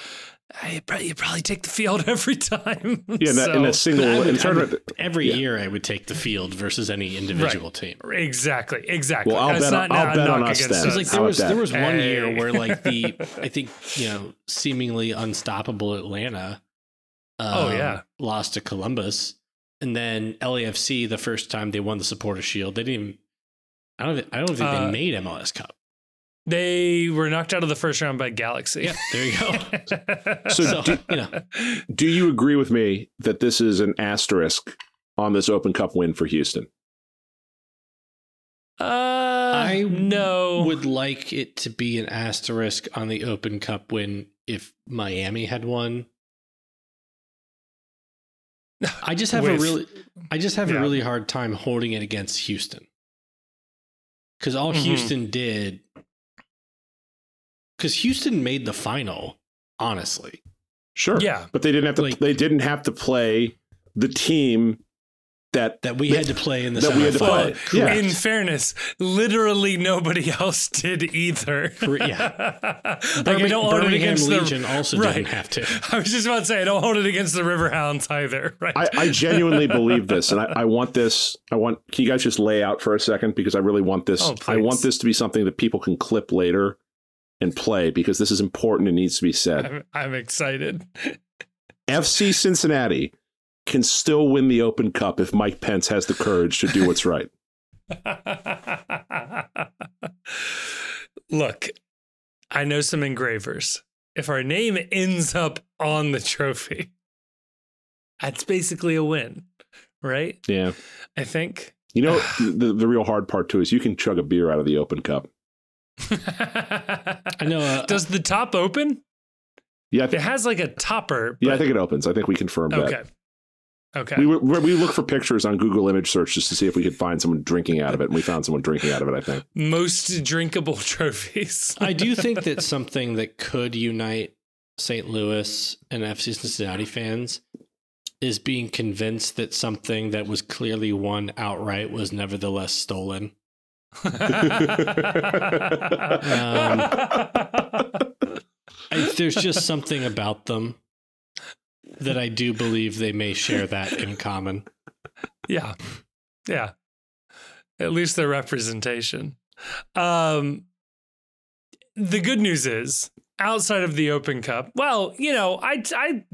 you probably, you probably take the field (laughs) every time. Yeah, in, in a single would- in I tournament. would- every Yeah. year I would take the field versus any individual team. Exactly, exactly. Well, I'll That's bet- not I'll a bet on us then. Because like there was there was one year where like the (laughs) I think you know seemingly unstoppable Atlanta. Oh, um, yeah. lost to Columbus, and then LAFC the first time they won the Supporter Shield, they didn't. Even, I don't. I don't think Uh, they made MLS Cup. They were knocked out of the first round by Galaxy. Yeah, there you go. So, (laughs) So, do, you know, do you agree with me that this is an asterisk on this Open Cup win for Houston? Uh, I no. would like it to be an asterisk on the Open Cup win if Miami had won. I just have a really, I just have Yeah. a really hard time holding it against Houston because all Mhm. Houston did, because Houston made the final. Honestly, Sure. Yeah. But they didn't have to Like- they didn't have to play the team that that we had to play in the That we had to semifinal. play. Yeah. In fairness, literally nobody (laughs) else did either. Cor- yeah. (laughs) like I don't hold it Birmingham against Legion the. also right. didn't have to. (laughs) I was just about to say I don't hold it against the Riverhounds either. Right. I, I genuinely believe this, and I, I want this. I want. Can you guys just lay out for a second because I really want this. Oh, I want this to be something that people can clip later and play because this is important and needs to be said. I'm, I'm excited. (laughs) FC Cincinnati can still win the Open Cup if Mike Pence has the courage to do what's right. Look, I know some engravers. If our name ends up on the trophy, that's basically a win, right? Yeah. I think. You know, (sighs) the, the real hard part too is you can chug a beer out of the Open Cup. I know. Uh, Does the top open? Yeah, I It has like a topper. yeah, I think it opens. I think we confirmed that. Okay. Okay. We, were, we look for pictures on Google image search just to see if we could find someone drinking out of it, and we found someone drinking out of it. I think. Most drinkable (laughs) trophies. I do think that something that could unite St. Louis and FC Cincinnati fans is being convinced that something that was clearly won outright was nevertheless stolen. (laughs) I, there's just something about them that I do believe they may share that in common. yeah. Yeah. At least their representation. Um the good news is outside of the Open Cup, well, you know, I I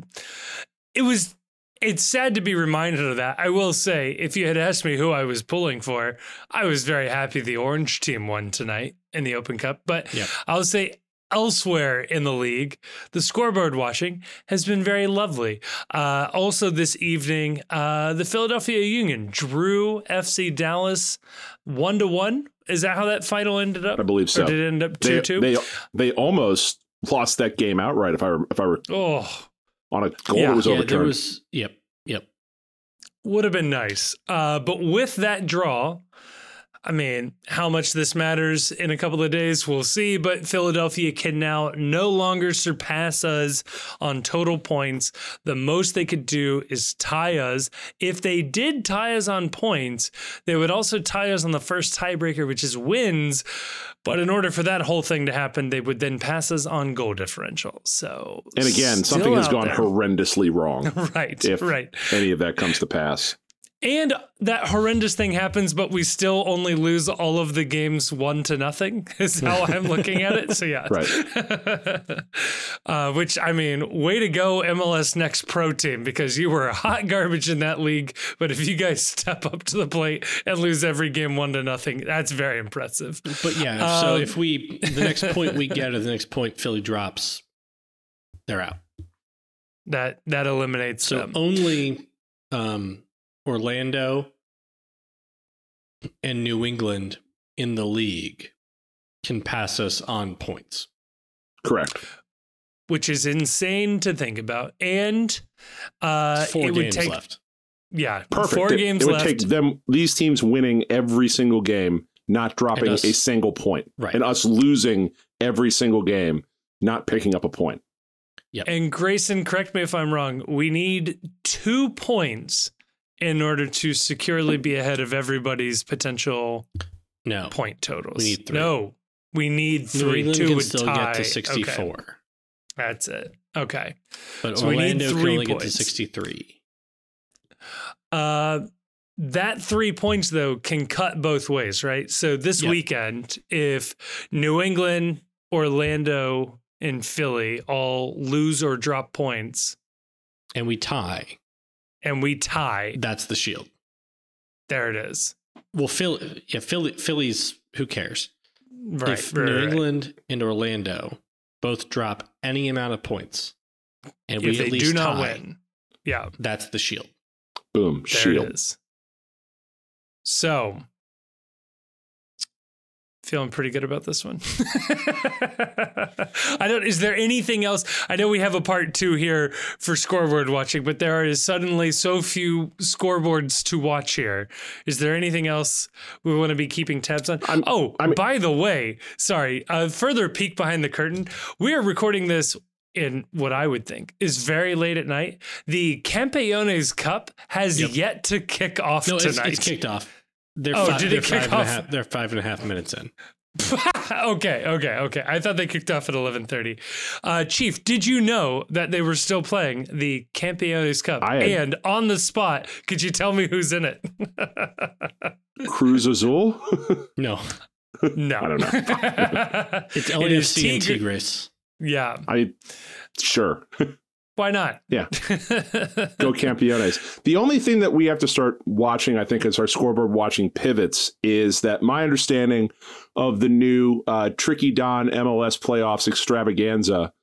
it was it's sad to be reminded of that. I will say, if you had asked me who I was pulling for, I was very happy the orange team won tonight in the Open Cup. But Yep. I'll say elsewhere in the league, the scoreboard watching has been very lovely. Uh, also, this evening, uh, the Philadelphia Union drew FC Dallas one to one. Is that how that final ended up? I believe so. Or did it end up two two? they they almost lost that game outright. If I were, if I were Oh, on a goal Yeah. that was Yeah, there overturned. was. Yep, yep. would have been nice. Uh, but with that draw, I mean, how much this matters in a couple of days, we'll see. But Philadelphia can now no longer surpass us on total points. The most they could do is tie us. If they did tie us on points, they would also tie us on the first tiebreaker, which is wins. But in order for that whole thing to happen, they would then pass us on goal differential. So, and again, something has gone there. (laughs) horrendously wrong. right, if right. any of that comes to pass. And that horrendous thing happens, but we still only lose all of the games one to nothing, (laughs) is how I'm looking at it. So, yeah. (laughs) Right. (laughs) uh, which, I mean, way to go, MLS Next Pro team, because you were hot garbage in that league. But if you guys step up to the plate and lose every game one to nothing, that's very impressive. But yeah, so Um, if we the next point we get or the next point Philly drops, they're out. That that eliminates So them. only um, Orlando and New England in the league can pass us on points. Correct. which is insane to think about. And uh, Four it would take, left. yeah, Perfect. four it, games it would left. take them these teams winning every single game, not dropping us- a single point, Right. and us losing every single game, not picking up a point. Yeah. And Grayson, correct me if I'm wrong. We need two points in order to securely be ahead of everybody's potential No. point totals. We need three. No, We need New three England two can would still tie. get to Okay, 64, that's it. Okay. but So we need Orlando can only get to 63. Uh, that three points though can cut both ways, right? So this Yeah. weekend, if New England, Orlando, and Philly all lose or drop points, And we tie. And we tie, That's the shield. there it is. Well, Philly, yeah, Philly, Philly's. Who cares? Right. if right, New right. England and Orlando both drop any amount of points, and we at they least do not tie, win, yeah, that's the shield. Boom. there shield. it is. So, feeling pretty good about this one. (laughs) I don't. Is there anything else? I know we have a part two here for scoreboard watching, but there is suddenly so few scoreboards to watch here. Is there anything else we want to be keeping tabs on? I'm- oh, I'm- by the way, sorry. A further peek behind the curtain. We are recording this in what I would think is very late at night. The Campeones Cup has Yep. yet to kick off No, it's, tonight. it's kicked off. They're Oh, fi- did they're it kick five off? half- they're five and a half minutes in. (laughs) okay, okay, okay. I thought they kicked off at eleven thirty. Uh, Chief, did you know that they were still playing the Campeones Cup? I had- and on the spot, could you tell me who's in it? (laughs) Cruz Azul. (laughs) No, no, I don't know. it's It is LAFC and Tigre- Tigres. I sure. Why not? Yeah. (laughs) Go Campeones. The only thing that we have to start watching, I think, as our scoreboard watching pivots, is that my understanding of the new uh, Tricky Don MLS playoffs extravaganza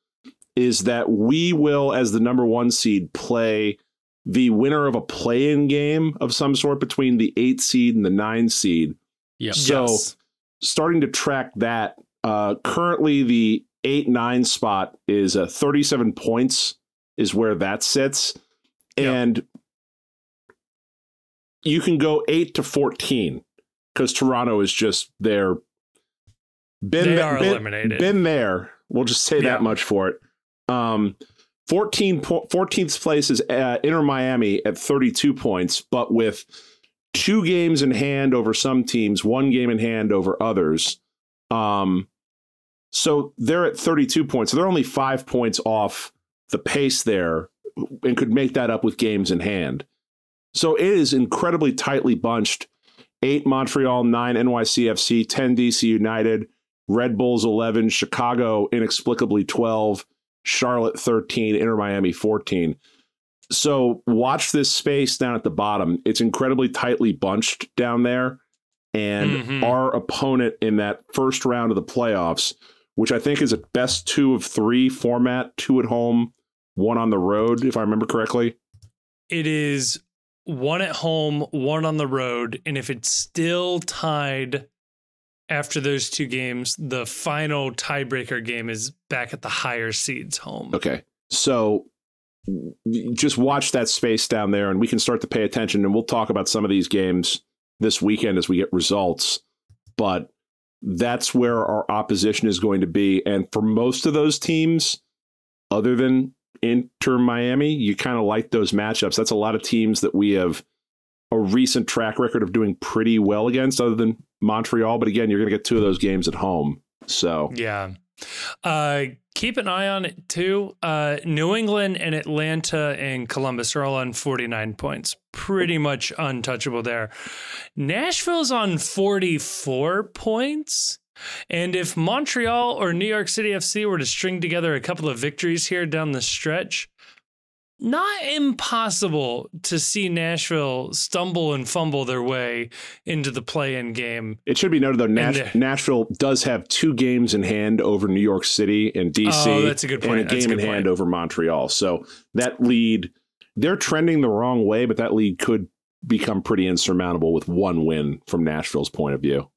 is that we will, as the number one seed, play the winner of a play in game of some sort between the eight seed and the nine seed. Yep. So, yes. starting to track that, uh, currently the eight nine spot is uh, 37 points is where that sits, Yeah. and you can go eight to 14 because Toronto is just there. Been They are been- eliminated. Been there. We'll just say Yeah. that much for it. Um, 14 po- 14th place is uh, Inter Miami at 32 points, but with two games in hand over some teams, one game in hand over others. Um, so they're at 32 points. So they're only five points off the pace there and could make that up with games in hand. So it is incredibly tightly bunched. Eight Montreal, nine NYCFC, 10 DC United, Red Bulls 11, Chicago inexplicably 12, Charlotte 13, Inter Miami 14. So watch this space down at the bottom. It's incredibly tightly bunched down there. And Mhm. our opponent in that first round of the playoffs, which I think is a best two of three format, two at home, one on the road, if I remember correctly. It is one at home, one on the road, and if it's still tied after those two games, the final tiebreaker game is back at the higher seeds home. Okay. So just watch that space down there and we can start to pay attention and we'll talk about some of these games this weekend as we get results. But that's where our opposition is going to be. And for most of those teams, other than Inter Miami, you kind of like those matchups. That's a lot of teams that we have a recent track record of doing pretty well against, other than Montreal. But again, you're going to get two of those games at home. So Yeah. Uh, keep an eye on it too. Uh, New England and Atlanta and Columbus are all on 49 points. Pretty much untouchable there. Nashville's on 44 points. And if Montreal or New York City FC were to string together a couple of victories here down the stretch, not impossible to see Nashville stumble and fumble their way into the play in game. It should be noted though, Nash- Nashville does have two games in hand over New York City and DC. Oh, that's a good point. And a That's a game in good hand point. over Montreal. So that lead, they're trending the wrong way, but that lead could become pretty insurmountable with one win from Nashville's point of view.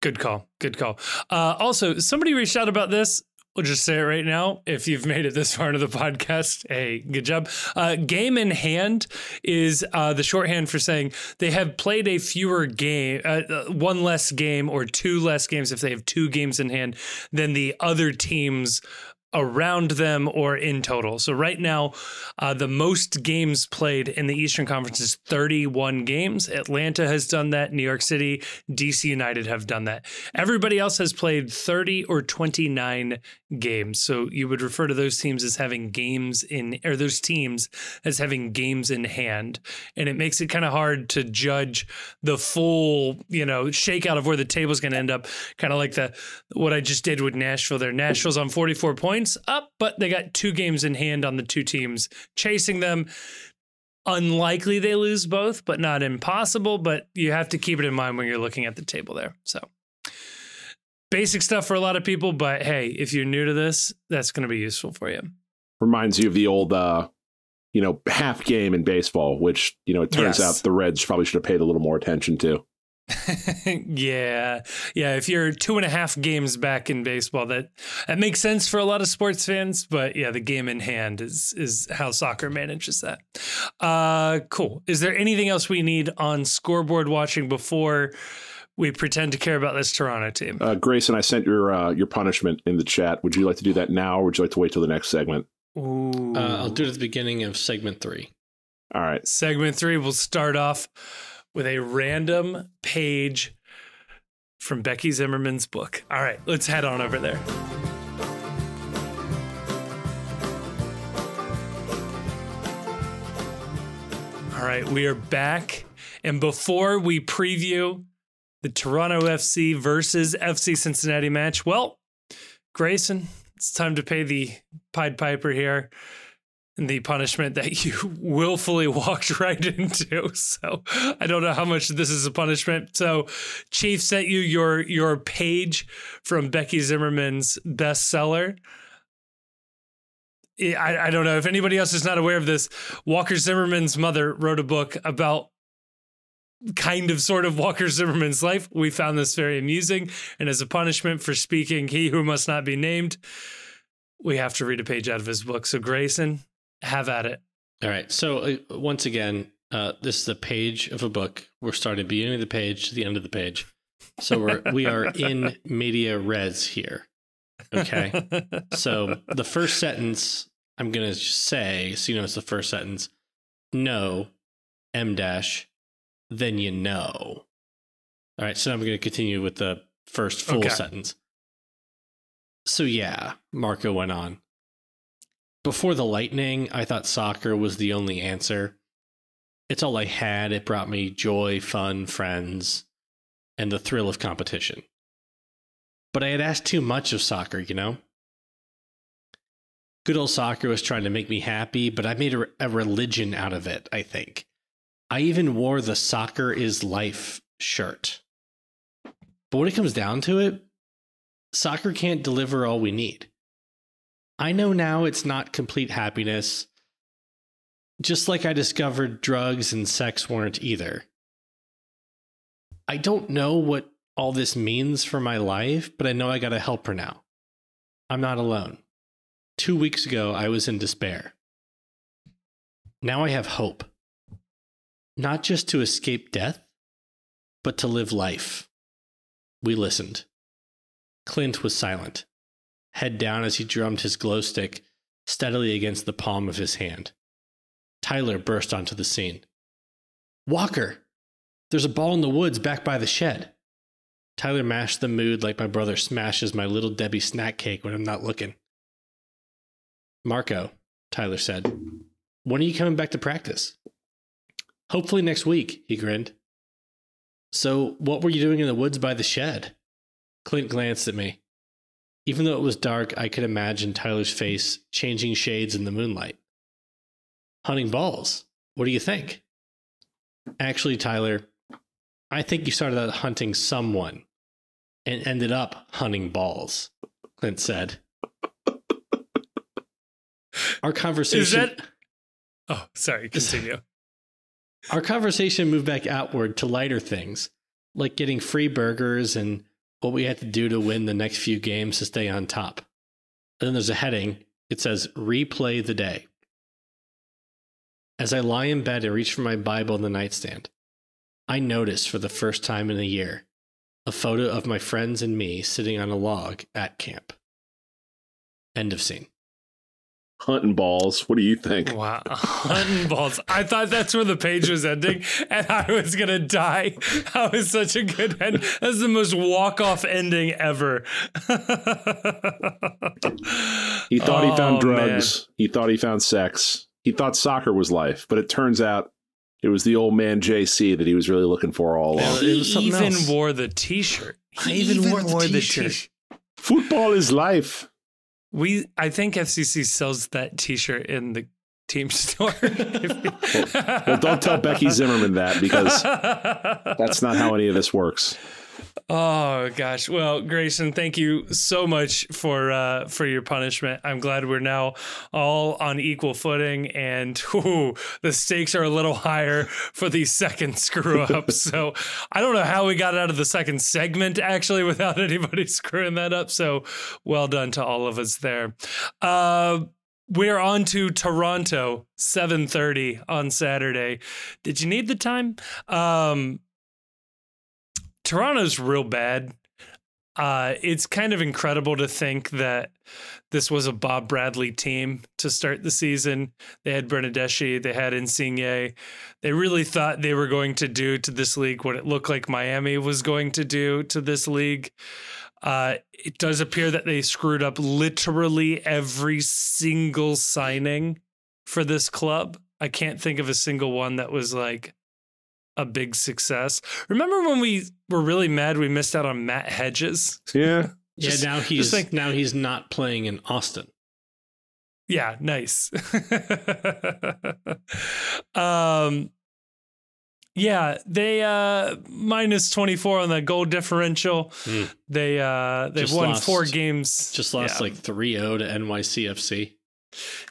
Good call. Good call. Uh, also, somebody reached out about this. We'll just say it right now. If you've made it this far into the (laughs) podcast, hey, good job. Uh, game in hand is uh, the shorthand for saying they have played a fewer game, uh, uh, one less game or two less games if they have two games in hand than the other teams around them or in total. So right now, uh, the most games played in the Eastern Conference is 31 games. Atlanta has done that. New York City, DC United have done that. Everybody else has played 30 or 29 games. So you would refer to those teams as having games in, or those teams as having games in hand. And it makes it kind of hard to judge the full, you know, shakeout of where the table's going to end up. Kind of like the, what I just did with Nashville there. Nashville's on 44 points up, but they got two games in hand on the two teams chasing them. Unlikely they lose both, but not impossible. But you have to keep it in mind when you're looking at the table there. So basic stuff for a lot of people, but hey, if you're new to this, that's going to be useful for you. Reminds you of the old, uh, you know, half game in baseball, which you know it turns Yes. out the Reds probably should have paid a little more attention to. (laughs) yeah, yeah. If you're two and a half games back in baseball, that that makes sense for a lot of sports fans. But yeah, the game in hand is is how soccer manages that. Uh, cool. Is there anything else we need on scoreboard watching before we pretend to care about this Toronto team? Uh, Grayson, I sent your uh, your punishment in the chat. Would you like to do that now, or would you like to wait till the next segment? Ooh. Uh, I'll do it at the beginning of segment three. All right. Segment three, we'll start off with a random page from Becky Zimmerman's book. All right, let's head on over there. All right, we are back. And before we preview the Toronto FC versus FC Cincinnati match, well, Grayson, it's time to pay the Pied Piper here the punishment that you (laughs) willfully walked right into. So I don't know how much this is a punishment. So Chief sent you your your page from Becky Zimmerman's bestseller. I, I don't know if anybody else is not aware of this. Walker Zimmerman's mother wrote a book about kind of sort of Walker Zimmerman's life. We found this very amusing. And as a punishment for speaking he who must not be named, we have to read a page out of his book. So Grayson, have at it. All right. So uh, once again, uh, this is a page of a book. We're starting at the beginning of the page to the end of the page. So we're we are (laughs) in media res here. Okay. (laughs) So the first sentence I'm gonna say, so you know it's the first sentence. No, M dash, then you know. All right, so I'm gonna continue with the first full Okay. sentence. So yeah, Marco went on. Before the lightning, I thought soccer was the only answer. It's all I had. It brought me joy, fun, friends, and the thrill of competition. But I had asked too much of soccer, you know? Good old soccer was trying to make me happy, but I made a, religion out of it, I think. I even wore the soccer is life shirt. But when it comes down to it, soccer can't deliver all we need. I know now it's not complete happiness, just like I discovered drugs and sex weren't either. I don't know what all this means for my life, but I know I gotta help her now. I'm not alone. Two weeks ago, I was in despair. Now I have hope. Not just to escape death, but to live life. We listened. Clint was silent, head down as he drummed his glow stick steadily against the palm of his hand. Tyler burst onto the scene. Walker! There's a ball in the woods back by the shed. Tyler mashed the mood like my brother smashes my little Debbie snack cake when I'm not looking. Marco, Tyler said, when are you coming back to practice? Hopefully next week, he grinned. So, what were you doing in the woods by the shed? Clint glanced at me. Even though it was dark, I could imagine Tyler's face changing shades in the moonlight. Hunting balls. What do you think? Actually, Tyler, I think you started out hunting someone and ended up hunting balls, Clint said. Our conversation Is that? Oh, sorry. Continue. our conversation moved back outward to lighter things, like getting free burgers and what we have to do to win the next few games to stay on top. And then there's a heading. It says replay the day. As I lie in bed and reach for my Bible in the nightstand, I notice for the first time in a year a photo of my friends and me sitting on a log at camp. End of scene. Hunting balls. What do you think? Wow. Hunting balls. I thought that's where the page was ending and I was going to die. That was such a good end. That's the most walk off ending ever. He thought he found Oh, drugs. He thought he found sex. He thought soccer was life, but it turns out it was the old man JC that he was really looking for all Yeah, along. it He was something even else. wore the t shirt. I even wore the t-shirt. t-shirt. Football is life. We, I think FCC sells that T-shirt in the team (laughs) store. well, don't tell Becky Zimmerman that because (laughs) That's not how any of this works. Oh gosh. Well, Grayson, thank you so much for uh, for your punishment. I'm glad we're now all on equal footing, and (laughs) the stakes are a little higher for the second (laughs) screw up. so I don't know how we got out of the second segment actually without (laughs) anybody screwing that up. So well done to all of us there. Uh, we're on to Toronto, 7:30 on Saturday. Did you need the time? Um, Toronto's real bad. Uh, it's kind of incredible to think that this was a Bob Bradley team to start the season. They had Bernadeschi, they had Insigne. They really thought they were going to do to this league what it looked like Miami was going to do to this league. Uh, it does appear that they screwed up literally every single signing for this club. I can't think of a single one that was like a big success. Remember when we were really mad we missed out on Matt Hedges? Yeah. (laughs) Yeah, now he's think- now he's not playing in Austin. Yeah, nice. (laughs) um yeah, they uh minus 24 on the goal differential. Mm. They uh they've Just won lost- four games. Just lost Yeah. like 3-0 to NYCFC.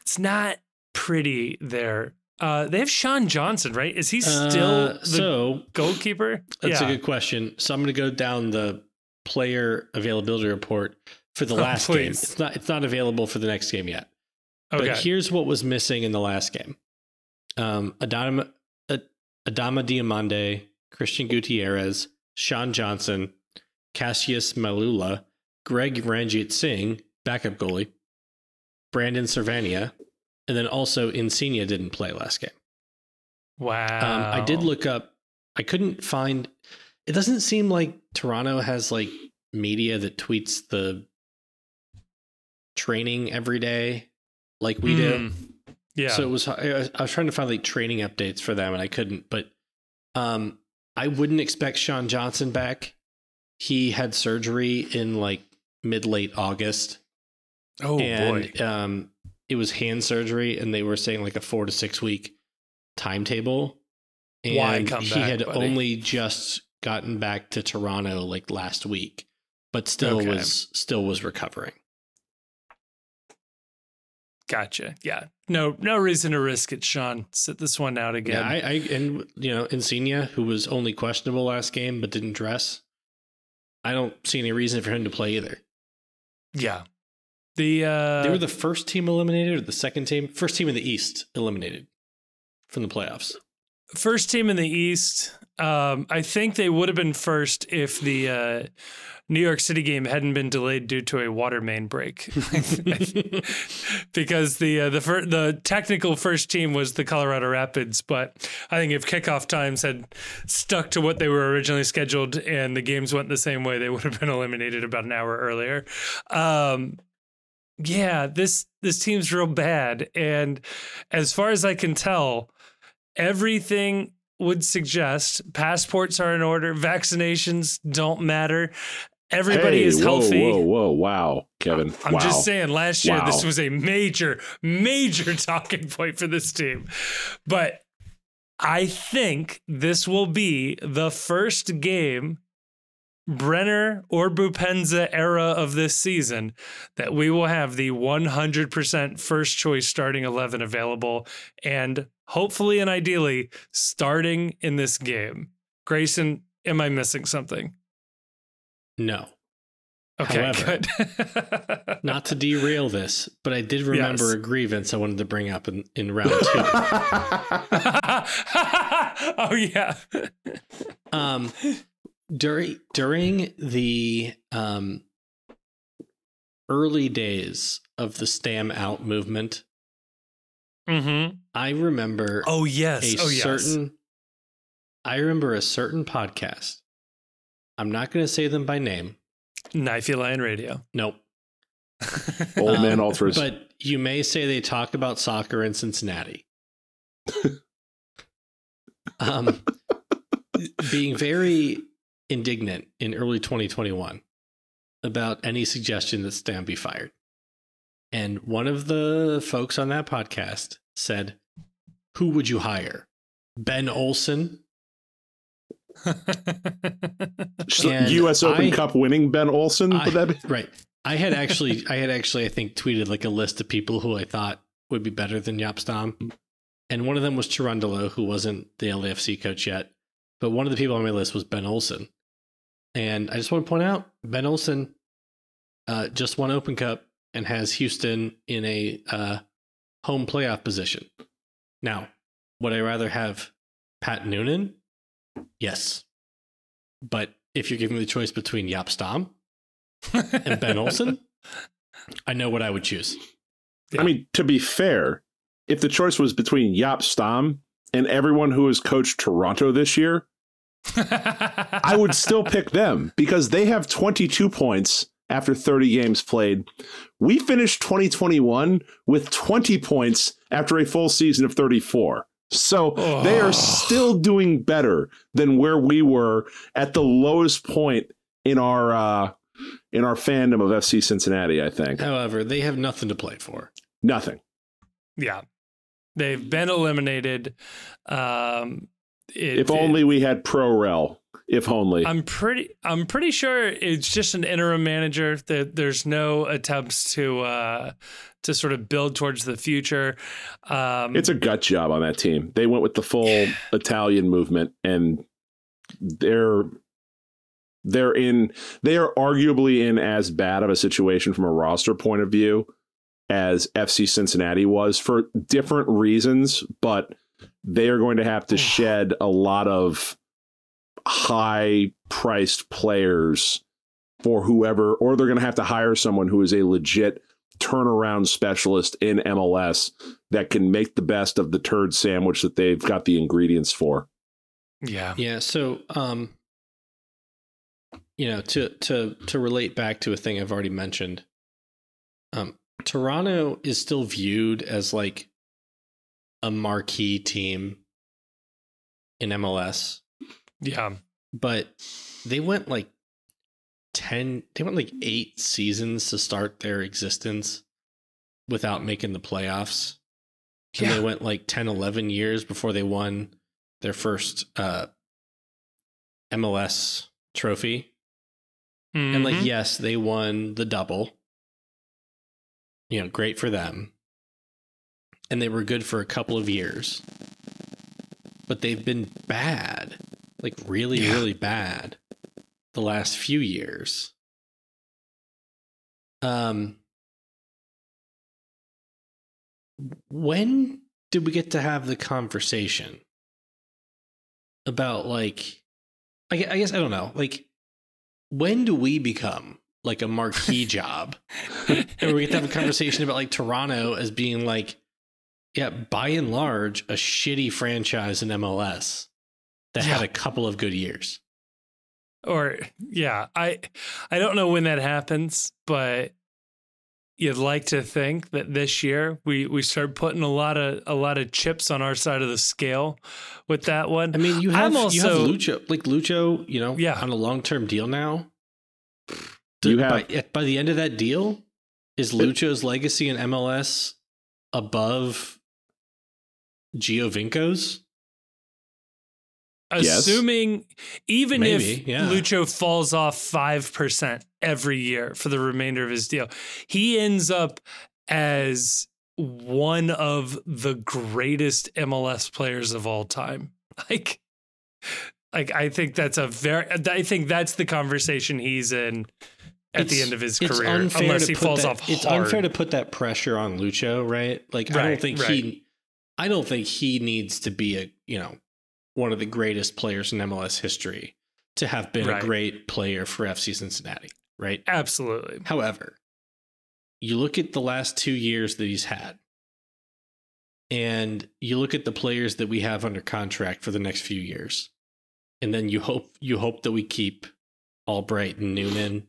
it's not pretty there. Uh they have Sean Johnson, right? Is he still Uh, the so goalkeeper? that's yeah. a good question. So I'm going to go down the player availability report for the Oh, last game. It's not it's not available for the next game yet. okay. But here's what was missing in the last game. Um, Adama, Ad- Adama Diomande, Christian Gutierrez, Sean Johnson, Cassius Mailula, Greg Ranjitsingh, backup goalie, Brandon Servania, and then also Insigne didn't play last game. wow. Um, I did look up. I couldn't find. It doesn't seem like Toronto has like media that tweets the training every day like we do. Mm. Yeah. So it was. I was I was trying to find like training updates for them, and I couldn't. But um, I wouldn't expect Sean Johnson back. He had surgery in like mid late August, oh and boy. um, it was hand surgery, and they were saying like a four to six week timetable. And Why come he back, had buddy? only just gotten back to Toronto like last week, but still Okay. was still was recovering. Gotcha. Yeah. No, no reason to risk it, Sean. Sit this one out again. Yeah, I, I and you know Insigne, who was only questionable last game but didn't dress. I don't see any reason for him to play either. yeah. The uh they were the first team eliminated, or the second team, first team in the East eliminated from the playoffs. first team in the East. Um, I think they would have been first if the uh, New York City game hadn't been delayed due to a water main break. (laughs) because the uh, the fir- the technical first team was the Colorado Rapids, but I think if kickoff times had stuck to what they were originally scheduled and the games went the same way, they would have been eliminated about an hour earlier. Um, yeah, this this team's real bad, and as far as I can tell, everything would suggest passports are in order, vaccinations don't matter. Everybody hey, is whoa, healthy. Whoa, whoa, wow, Kevin. I'm wow. just saying, last year this was a major, major (laughs) talking point for this team. But I think this will be the first game, Brenner or Boupendza era of this season, that we will have the 100% first choice starting 11 available and hopefully and ideally starting in this game. Grayson, am I missing something? no, Okay, However, good. (laughs) not to derail this, but I did remember Yes. a grievance I wanted to bring up in, in round two. (laughs) (laughs) oh yeah. um, during during the um, early days of the Stam out movement, Mm-hmm. I remember Oh yes. a oh yes. certain I remember a certain podcast. I'm not going to say them by name. Knifey Lion Radio. Nope. (laughs) Old man Um, ultras. But you may say they talked about soccer in Cincinnati. (laughs) um, being very indignant in early 2021 about any suggestion that Stam be fired. And one of the folks on that podcast said, Who would you hire? Ben Olsen? U.S. (laughs) Open I- Cup winning Ben Olsen. I- that be? (laughs) Right. I had actually, I had actually, I think, tweeted like a list of people who I thought would be better than Jaap Stam, and one of them was Cherundolo, who wasn't the LAFC coach yet, but one of the people on my list was Ben Olsen, and I just want to point out Ben Olsen uh, just won Open Cup and has Houston in a uh, home playoff position. Now, would I rather have Pat Noonan? Yes, but if you're giving me the choice between Jaap Stam and Ben Olsen, I know what I would choose. Yeah. I mean, to be fair, if the choice was between Jaap Stam and everyone who has coached Toronto this year, I would (laughs) still pick them because they have 22 points after 30 games played. We finished 2021 with 20 points after a full season of 34. So they Oh. are still doing better than where we were at the lowest point in our uh, in our fandom of FC Cincinnati. I think However, they have nothing to play for. nothing. yeah. They've been eliminated. Um, it- if only we had ProRel. If only. I'm pretty. I'm pretty sure it's just an interim manager. That there's no attempts to uh, to sort of build towards the future. Um, it's a gut job on that team. They went with the full Italian movement, and they're they're in. They are arguably in as bad of a situation from a roster point of view as FC Cincinnati was for different reasons, but they are going to have to shed a lot of high priced players for whoever, or they're going to have to hire someone who is a legit turnaround specialist in MLS that can make the best of the turd sandwich that they've got the ingredients for. yeah. Yeah. So, um, you know, to to to relate back to a thing I've already mentioned, um, Toronto is still viewed as like a marquee team in MLS, Yeah. but they went like 10 they went like 8 seasons to start their existence without making the playoffs. And Yeah. they went like 10 11 years before they won their first uh MLS trophy. And like Mhm. yes, they won the double. You know, great for them. And they were good for a couple of years. But they've been bad. Like really Yeah. really bad the last few years. Um when did we get to have the conversation about like I, I guess I don't know like when do we become like a marquee (laughs) job and we get to have a conversation about like Toronto as being like yeah by and large a shitty franchise in MLS that had a couple of good years. Or yeah i i don't know when that happens but you'd like to think that this year we we start putting a lot of a lot of chips on our side of the scale with that one. I mean you have I'm you have also- Lucho like Lucho you know Yeah. on a long-term deal now. You have- by, by the end of that deal is Lucho's legacy in MLS above Giovinco's Yes. assuming even Maybe, if yeah. Lucho falls off 5% every year for the remainder of his deal, he ends up as one of the greatest MLS players of all time. (laughs) Like like I think that's a very I think that's the conversation he's in at the end of his career unless he falls that- off It's unfair to put that pressure on Lucho, right? Like I don't think right. he I don't think he needs to be a, you know, one of the greatest players in MLS history to have been Right. a great player for FC Cincinnati, right? Absolutely. However, you look at the last two years that he's had, and you look at the players that we have under contract for the next few years, and then you hope you hope that we keep Albright and Noonan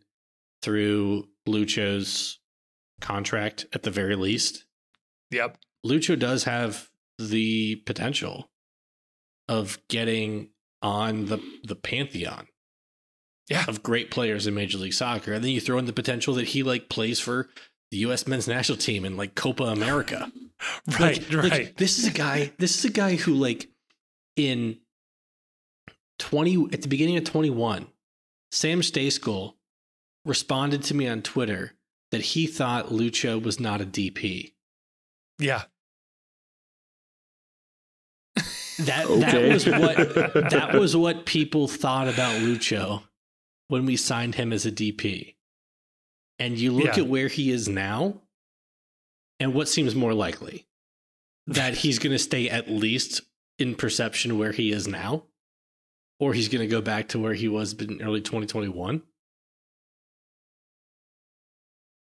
through Lucho's contract at the very least. Yep. Lucho does have the potential of getting on the the pantheon Yeah. of great players in Major League Soccer. And then you throw in the potential that he like plays for the US men's national team in like Copa America. (laughs) Right. Like- like, right. this is a guy, this is a guy who like in 20 at the beginning of 21, Sam Stejskal responded to me on Twitter that he thought Lucho was not a DP. yeah. That Okay. that was what (laughs) that was what people thought about Lucho when we signed him as a DP. And you look Yeah. at where he is now, and what seems more likely that he's going to stay at least in perception where he is now, or he's going to go back to where he was in early 2021.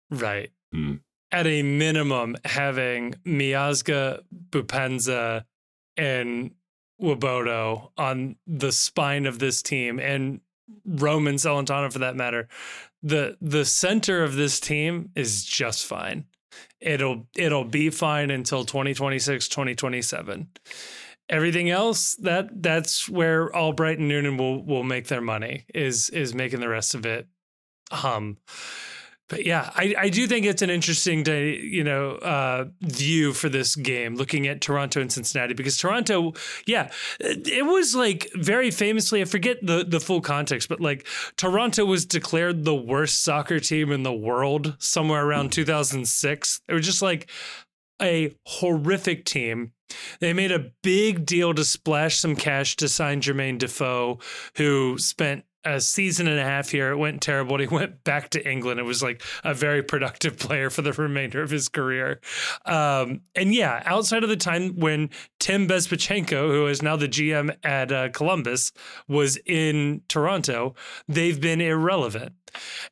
Right. Hmm. At a minimum, having Miazga, Boupendza, and Nwobodo on the spine of this team, and Roman Celentano for that matter, the the center of this team is just fine. It'll it'll be fine until 2026, 2027. Everything else, that that's where Albright and Noonan will will make their money, is is making the rest of it hum but yeah, I, I do think it's an interesting day, you know, uh, view for this game, looking at Toronto and Cincinnati, because Toronto, yeah, it, was like very famously, I forget the, the full context, but like Toronto was declared the worst soccer team in the world somewhere around 2006. They were just like a horrific team. They made a big deal to splash some cash to sign Jermaine Defoe, who spent a season and a half here. It went terrible. He (laughs) went back to England. It was like a very productive player for the remainder of his career. Um, and yeah, outside of the time when Tim Bezbatchenko, who is now the GM at uh, Columbus, was in Toronto, they've been irrelevant.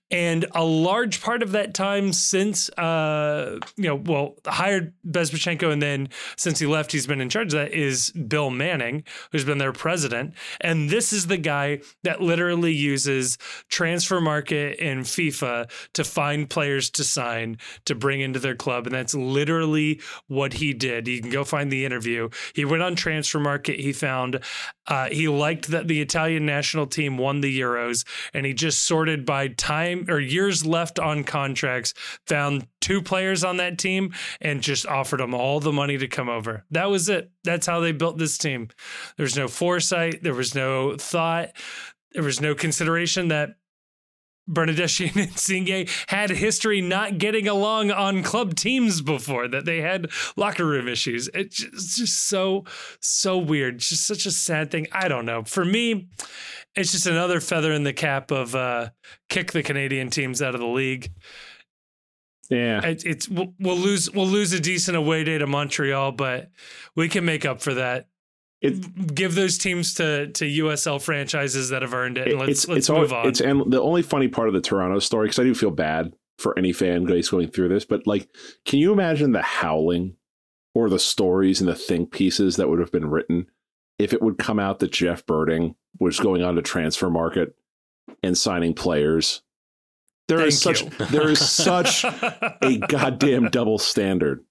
And a large part of that time since, uh, you know, well, hired Bezbatchenko, and then since he left, he's been in charge of that is Bill Manning, who's been their president. And this is the guy that literally uses Transfermarkt and FIFA to find players to sign to bring into their club. And that's literally what he did. You can go find the interview. He went on Transfermarkt. He found uh, he liked that the Italian national team won the Euros, and he just sorted by time or years left on contracts, found two players on that team, and just offered them all the money to come over. That was it. That's how they built this team. There was no foresight, there was no thought, there was no consideration that Bernadeschi (laughs) and Insigne had history not getting along on club teams before, that they had locker room issues. It's just, so, so weird. It's just such a sad thing. I don't know. For me, it's just another feather in the cap of uh, kick the Canadian teams out of the league. Yeah. It, it's we'll, we'll lose we'll lose a decent away day to Montreal, but we can make up for that. It- Give those teams to to USL franchises that have earned it, and let's it's let's it's move all, on. It's and the only funny part of the Toronto story because I do feel bad for any fan base going through this, but like, can you imagine the howling or the stories and the think pieces that would have been written if it would come out that Jeff Berding was going on to Transfermarkt and signing players? There is Thank such you. there is (laughs) such a goddamn double standard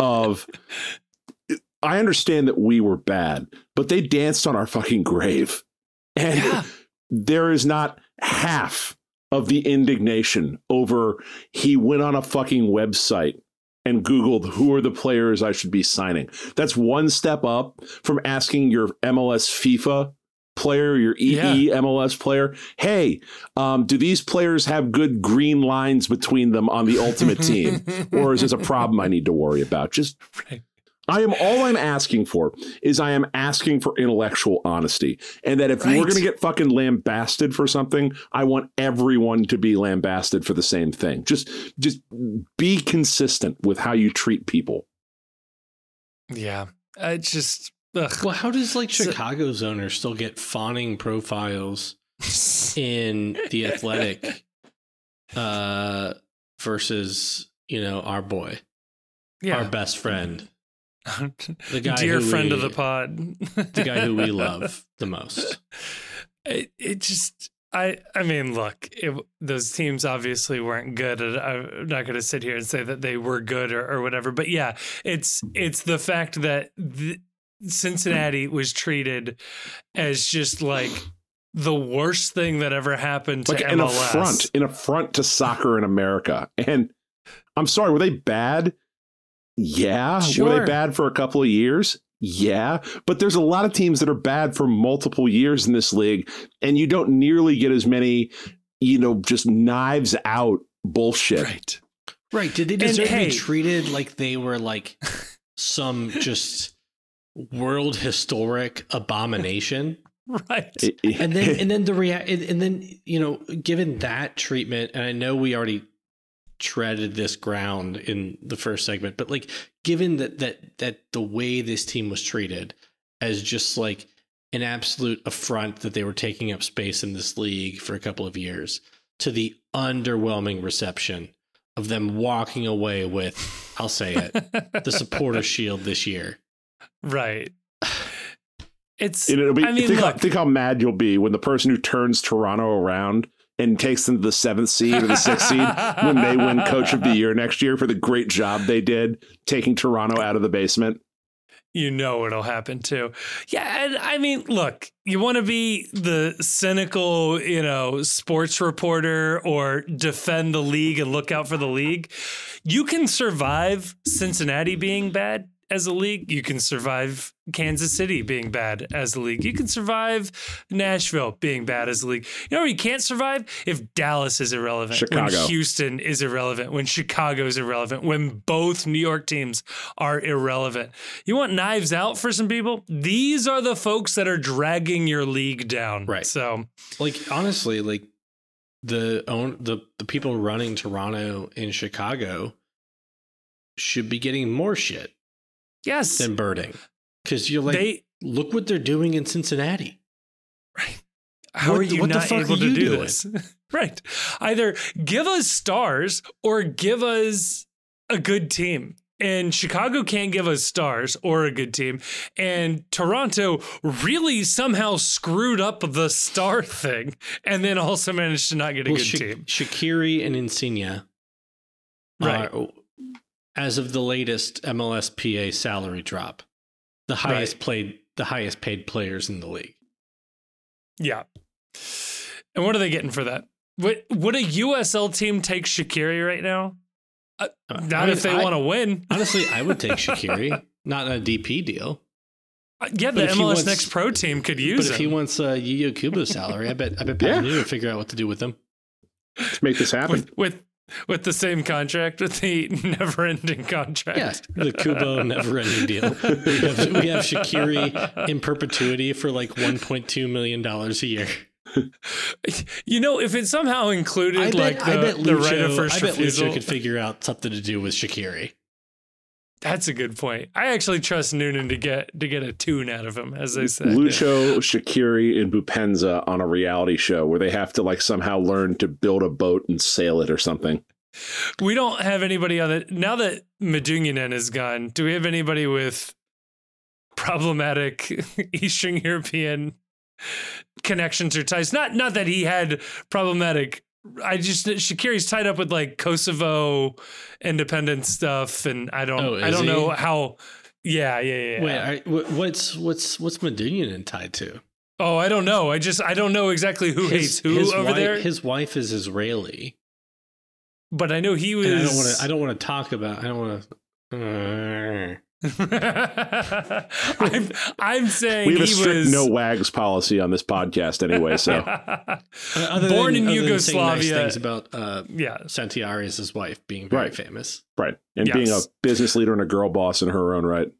of (laughs) I understand that we were bad, but they danced on our fucking grave. And Yeah. there is not half of the indignation over he went on a fucking website and Googled who are the players I should be signing. That's one step up from asking your MLS FIFA player, your EE MLS player, hey, um, do these players have good green lines between them on the ultimate team? (laughs) or is this a problem I need to worry about? Just Right. I am all I'm asking for is I am asking for intellectual honesty. And that if Right. we're gonna get fucking lambasted for something, I want everyone to be lambasted for the same thing. Just just be consistent with how you treat people. yeah, it's just ugh. Well, how does like So- Chicago's owner still get fawning profiles in the athletic (laughs) uh versus you know our boy, Yeah. our best friend, (laughs) the guy Dear friend we, of the pod. the guy who we (laughs) love the most. It, it just, I, I mean, look, it, those teams obviously weren't good. And I'm not going to sit here and say that they were good or, or whatever. But yeah, it's it's the fact that the, Cincinnati was treated as just like the worst thing that ever happened to like MLS. an affront, an affront to soccer in America. And I'm sorry, were they bad? Yeah. Were they bad for a couple of years? Yeah. But there's a lot of teams that are bad for multiple years in this league, and you don't nearly get as many, you know, just knives out bullshit. Right. Right? Did they And deserve to be treated like they were like (laughs) some just world historic abomination? Right. It- it- and then (laughs) and then the rea- and, and then you know given that treatment and i know we already treaded this ground in the first segment but like given that that that the way this team was treated as just like an absolute affront that they were taking up space in this league for a couple of years to the underwhelming reception of them walking away with i'll say it the supporter (laughs) shield this year right. It's. And it'll be, I mean, think, how, look. think how mad you'll be when the person who turns Toronto around and takes them to the seventh seed or the sixth seed (laughs) when they win Coach of the Year next year for the great job they did taking Toronto out of the basement. you know it'll happen too. Yeah, and I mean, look, you want to be the cynical, you know, sports reporter or defend the league and look out for the league. You can survive Cincinnati being bad as a league. You can survive Kansas City being bad as a league. You can survive Nashville being bad as a league. You know you can't survive? If Dallas is irrelevant, when Chicago. Houston is irrelevant, when Chicago is irrelevant, when both New York teams are irrelevant. You want knives out for some people? These are the folks that are dragging your league down. Right. So, like honestly like the own the the people running Toronto in Chicago should be getting more shit yes, than Berding because you're like they. look what they're doing in Cincinnati Right. How what are you what the not fuck able are to do doing? this? (laughs) right. Either give us stars or give us a good team. And Chicago can't give us stars or a good team. And Toronto really somehow screwed up the star (laughs) thing and then also managed to not get a good Sha- team. Shaqiri and Insigne Right. are, as of the latest MLSPA salary drop the highest Right. played the highest paid players in the league Yeah. And what are they getting for that? Would, would a USL team take Shaqiri right now? Uh, Uh, not I mean, if they want to win. (laughs) honestly I would take Shaqiri not in a DP deal Uh, Yeah, the But if he MLS wants- Next Pro team could use. It. But use if he him. wants uh, Yu Kubo's salary I bet I bet Yeah. Pat yeah. would figure out what to do with him to make this happen. with with with the same contract, with the (laughs) never-ending contract. Yeah, the Kubo (laughs) never ending deal. We have, we have Shaqiri in perpetuity for like $1.2 million a year. You know, if it somehow included I bet, like the, I bet the right of Lucho, first I bet refusal, Lucho could figure out something to do with Shaqiri. That's a good point. I actually trust Noonan to get to get a tune out of him, as they say. Lucho, Shaqiri, and Boupendza on a reality show where they have to like somehow learn to build a boat and sail it or something. We don't have anybody on it now that Medunjanin is gone. Do we have anybody with problematic (laughs) Eastern European connections or ties? Not not that he had problematic. I just Shaqiri's tied up with like Kosovo independence stuff, and I don't Oh, I don't know how. Yeah, yeah, yeah. Wait, I, what's what's what's Medunjanin tied to? oh, I don't know. I just I don't know exactly who hates who his over wife, there. His wife is Israeli. but I know he was. And I don't want to. I don't want to talk about. I don't want to. Uh, (laughs) I'm I'm saying We have a he strict was no wags policy on this podcast anyway. So (laughs) Born in Yugoslavia. things about uh, yeah. Santi Arias' wife being very Right. famous. right, and being a business leader and a girl boss in her own right.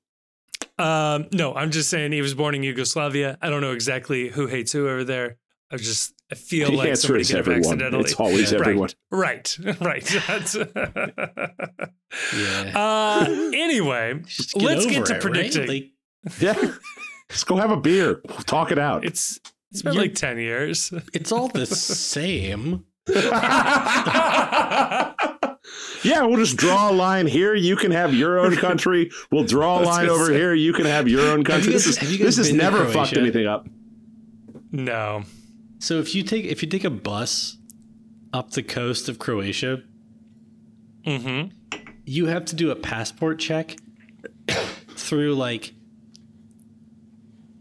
Um, no, I'm just saying he was born in Yugoslavia. I don't know exactly who hates who over there. I just I feel The like answer somebody is everyone. It's always Yeah. everyone. Right, (laughs) right. That's (laughs) Yeah. uh, (laughs) anyway, Just let's get to it, predicting. Right? Like, Yeah, let's go have a beer. We'll talk it out. it's it's been You're- like ten years. it's all the same. Yeah, we'll just draw a line here. You can have your own country. We'll draw a line over say. here. You can have your own country. Guys, this is this has never fucked anything up. No. So if you take if you take a bus up the coast of Croatia, mm-hmm. you have to do a passport check through like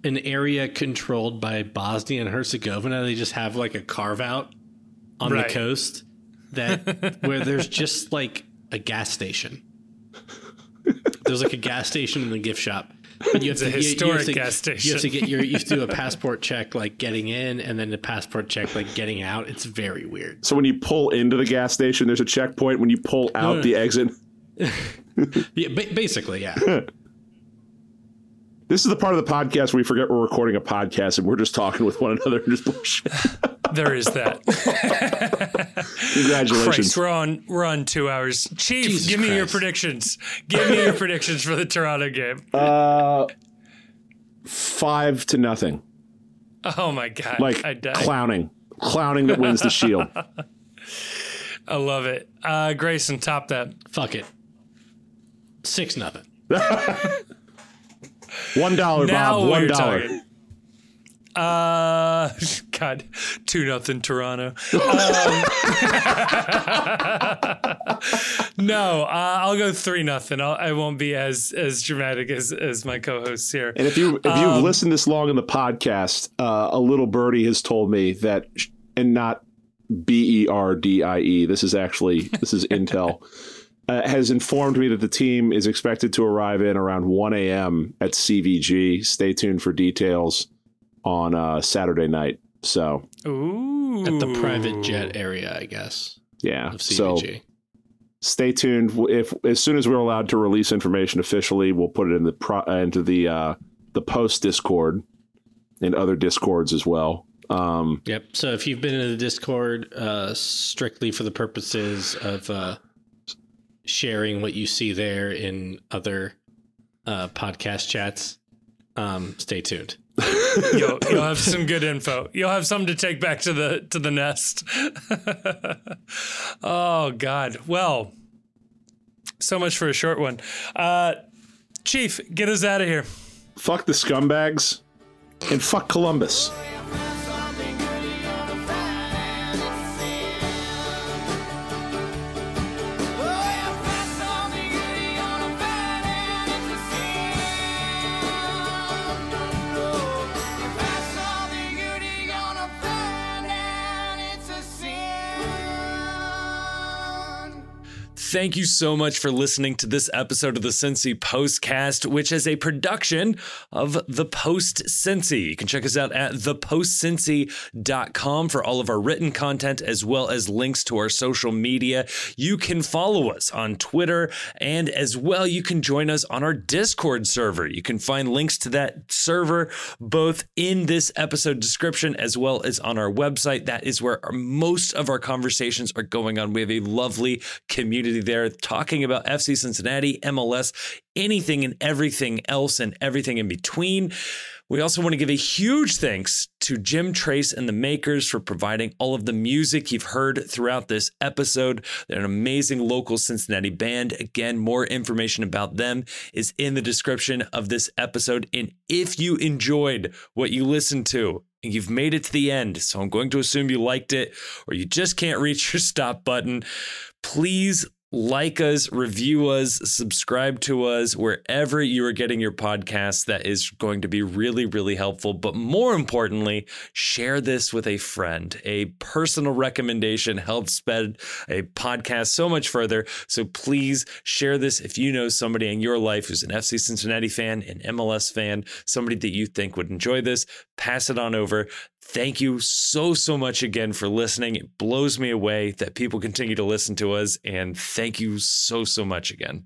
an area controlled by Bosnia and Herzegovina. They just have like a carve out on right. the coast that (laughs) where there's just like a gas station. There's like a gas station in the gift shop. And you have it's to, a historic you, you to, gas station. You have to get your you have to do a (laughs) passport check like getting in and then the passport check like getting out. It's very weird. So when you pull into the gas station, there's a checkpoint. When you pull out no, no. the exit. (laughs) yeah, ba- basically, yeah. (laughs) This is the part of the podcast where we forget we're recording a podcast and we're just talking with one another and just bullshit. There is that. (laughs) Congratulations. Christ, we're on we're on two hours. Chief, Jesus give me Christ. your predictions. Give me your predictions for the Toronto game. Uh five to nothing. Oh my god. Like clowning. Clowning that wins the shield. (laughs) I love it. Uh Grayson, top that. Fuck it. Six nothing. (laughs) One dollar, Bob. One dollar. Uh, (laughs) God, two nothing Toronto. Um, (laughs) no, uh, I'll go three nothing. I won't be as as dramatic as as my co-hosts here. And if you if you've um, listened this long in the podcast, uh, a little birdie has told me that, and not B E R D I E. This is actually this is intel (laughs) uh, has informed me that the team is expected to arrive in around 1 a.m. at CVG. Stay tuned for details on uh, Saturday night. So, Ooh. at the private jet area, I guess. Yeah. So, stay tuned. If as soon as we're allowed to release information officially, we'll put it in the pro, uh, into the uh, the post Discord and other Discords as well. Um, yep. So if you've been in the Discord uh, strictly for the purposes of uh, sharing what you see there in other uh, podcast chats. Um, stay tuned. (laughs) you'll, you'll have some good (laughs) info. You'll have some to take back to the to the nest. (laughs) oh God. Well, so much for a short one. Uh, Chief, get us out of here. Fuck the scumbags and fuck Columbus. Thank you so much for listening to this episode of the Cincy Postcast, which is a production of The Post Cincy. You can check us out at thepostcincy.com for all of our written content as well as links to our social media. You can follow us on Twitter and as well you can join us on our Discord server. You can find links to that server both in this episode description as well as on our website. That is where most of our conversations are going on. We have a lovely community there talking about FC Cincinnati, MLS, anything and everything else and everything in between. We also want to give a huge thanks to Jim Trace and the Makers for providing all of the music you've heard throughout this episode. They're an amazing local Cincinnati band. Again, more information about them is in the description of this episode. And if you enjoyed what you listened to, and you've made it to the end, so I'm going to assume you liked it, or you just can't reach your stop button, please like us, review us, subscribe to us wherever you are getting your podcasts. That is going to be really, really helpful. But more importantly, share this with a friend. A personal recommendation helps spread a podcast so much further. So please share this if you know somebody in your life who's an FC Cincinnati fan, an MLS fan, somebody that you think would enjoy this. Pass it on over. Thank you so, so much again for listening. It blows me away that people continue to listen to us. And thank you so, so much again.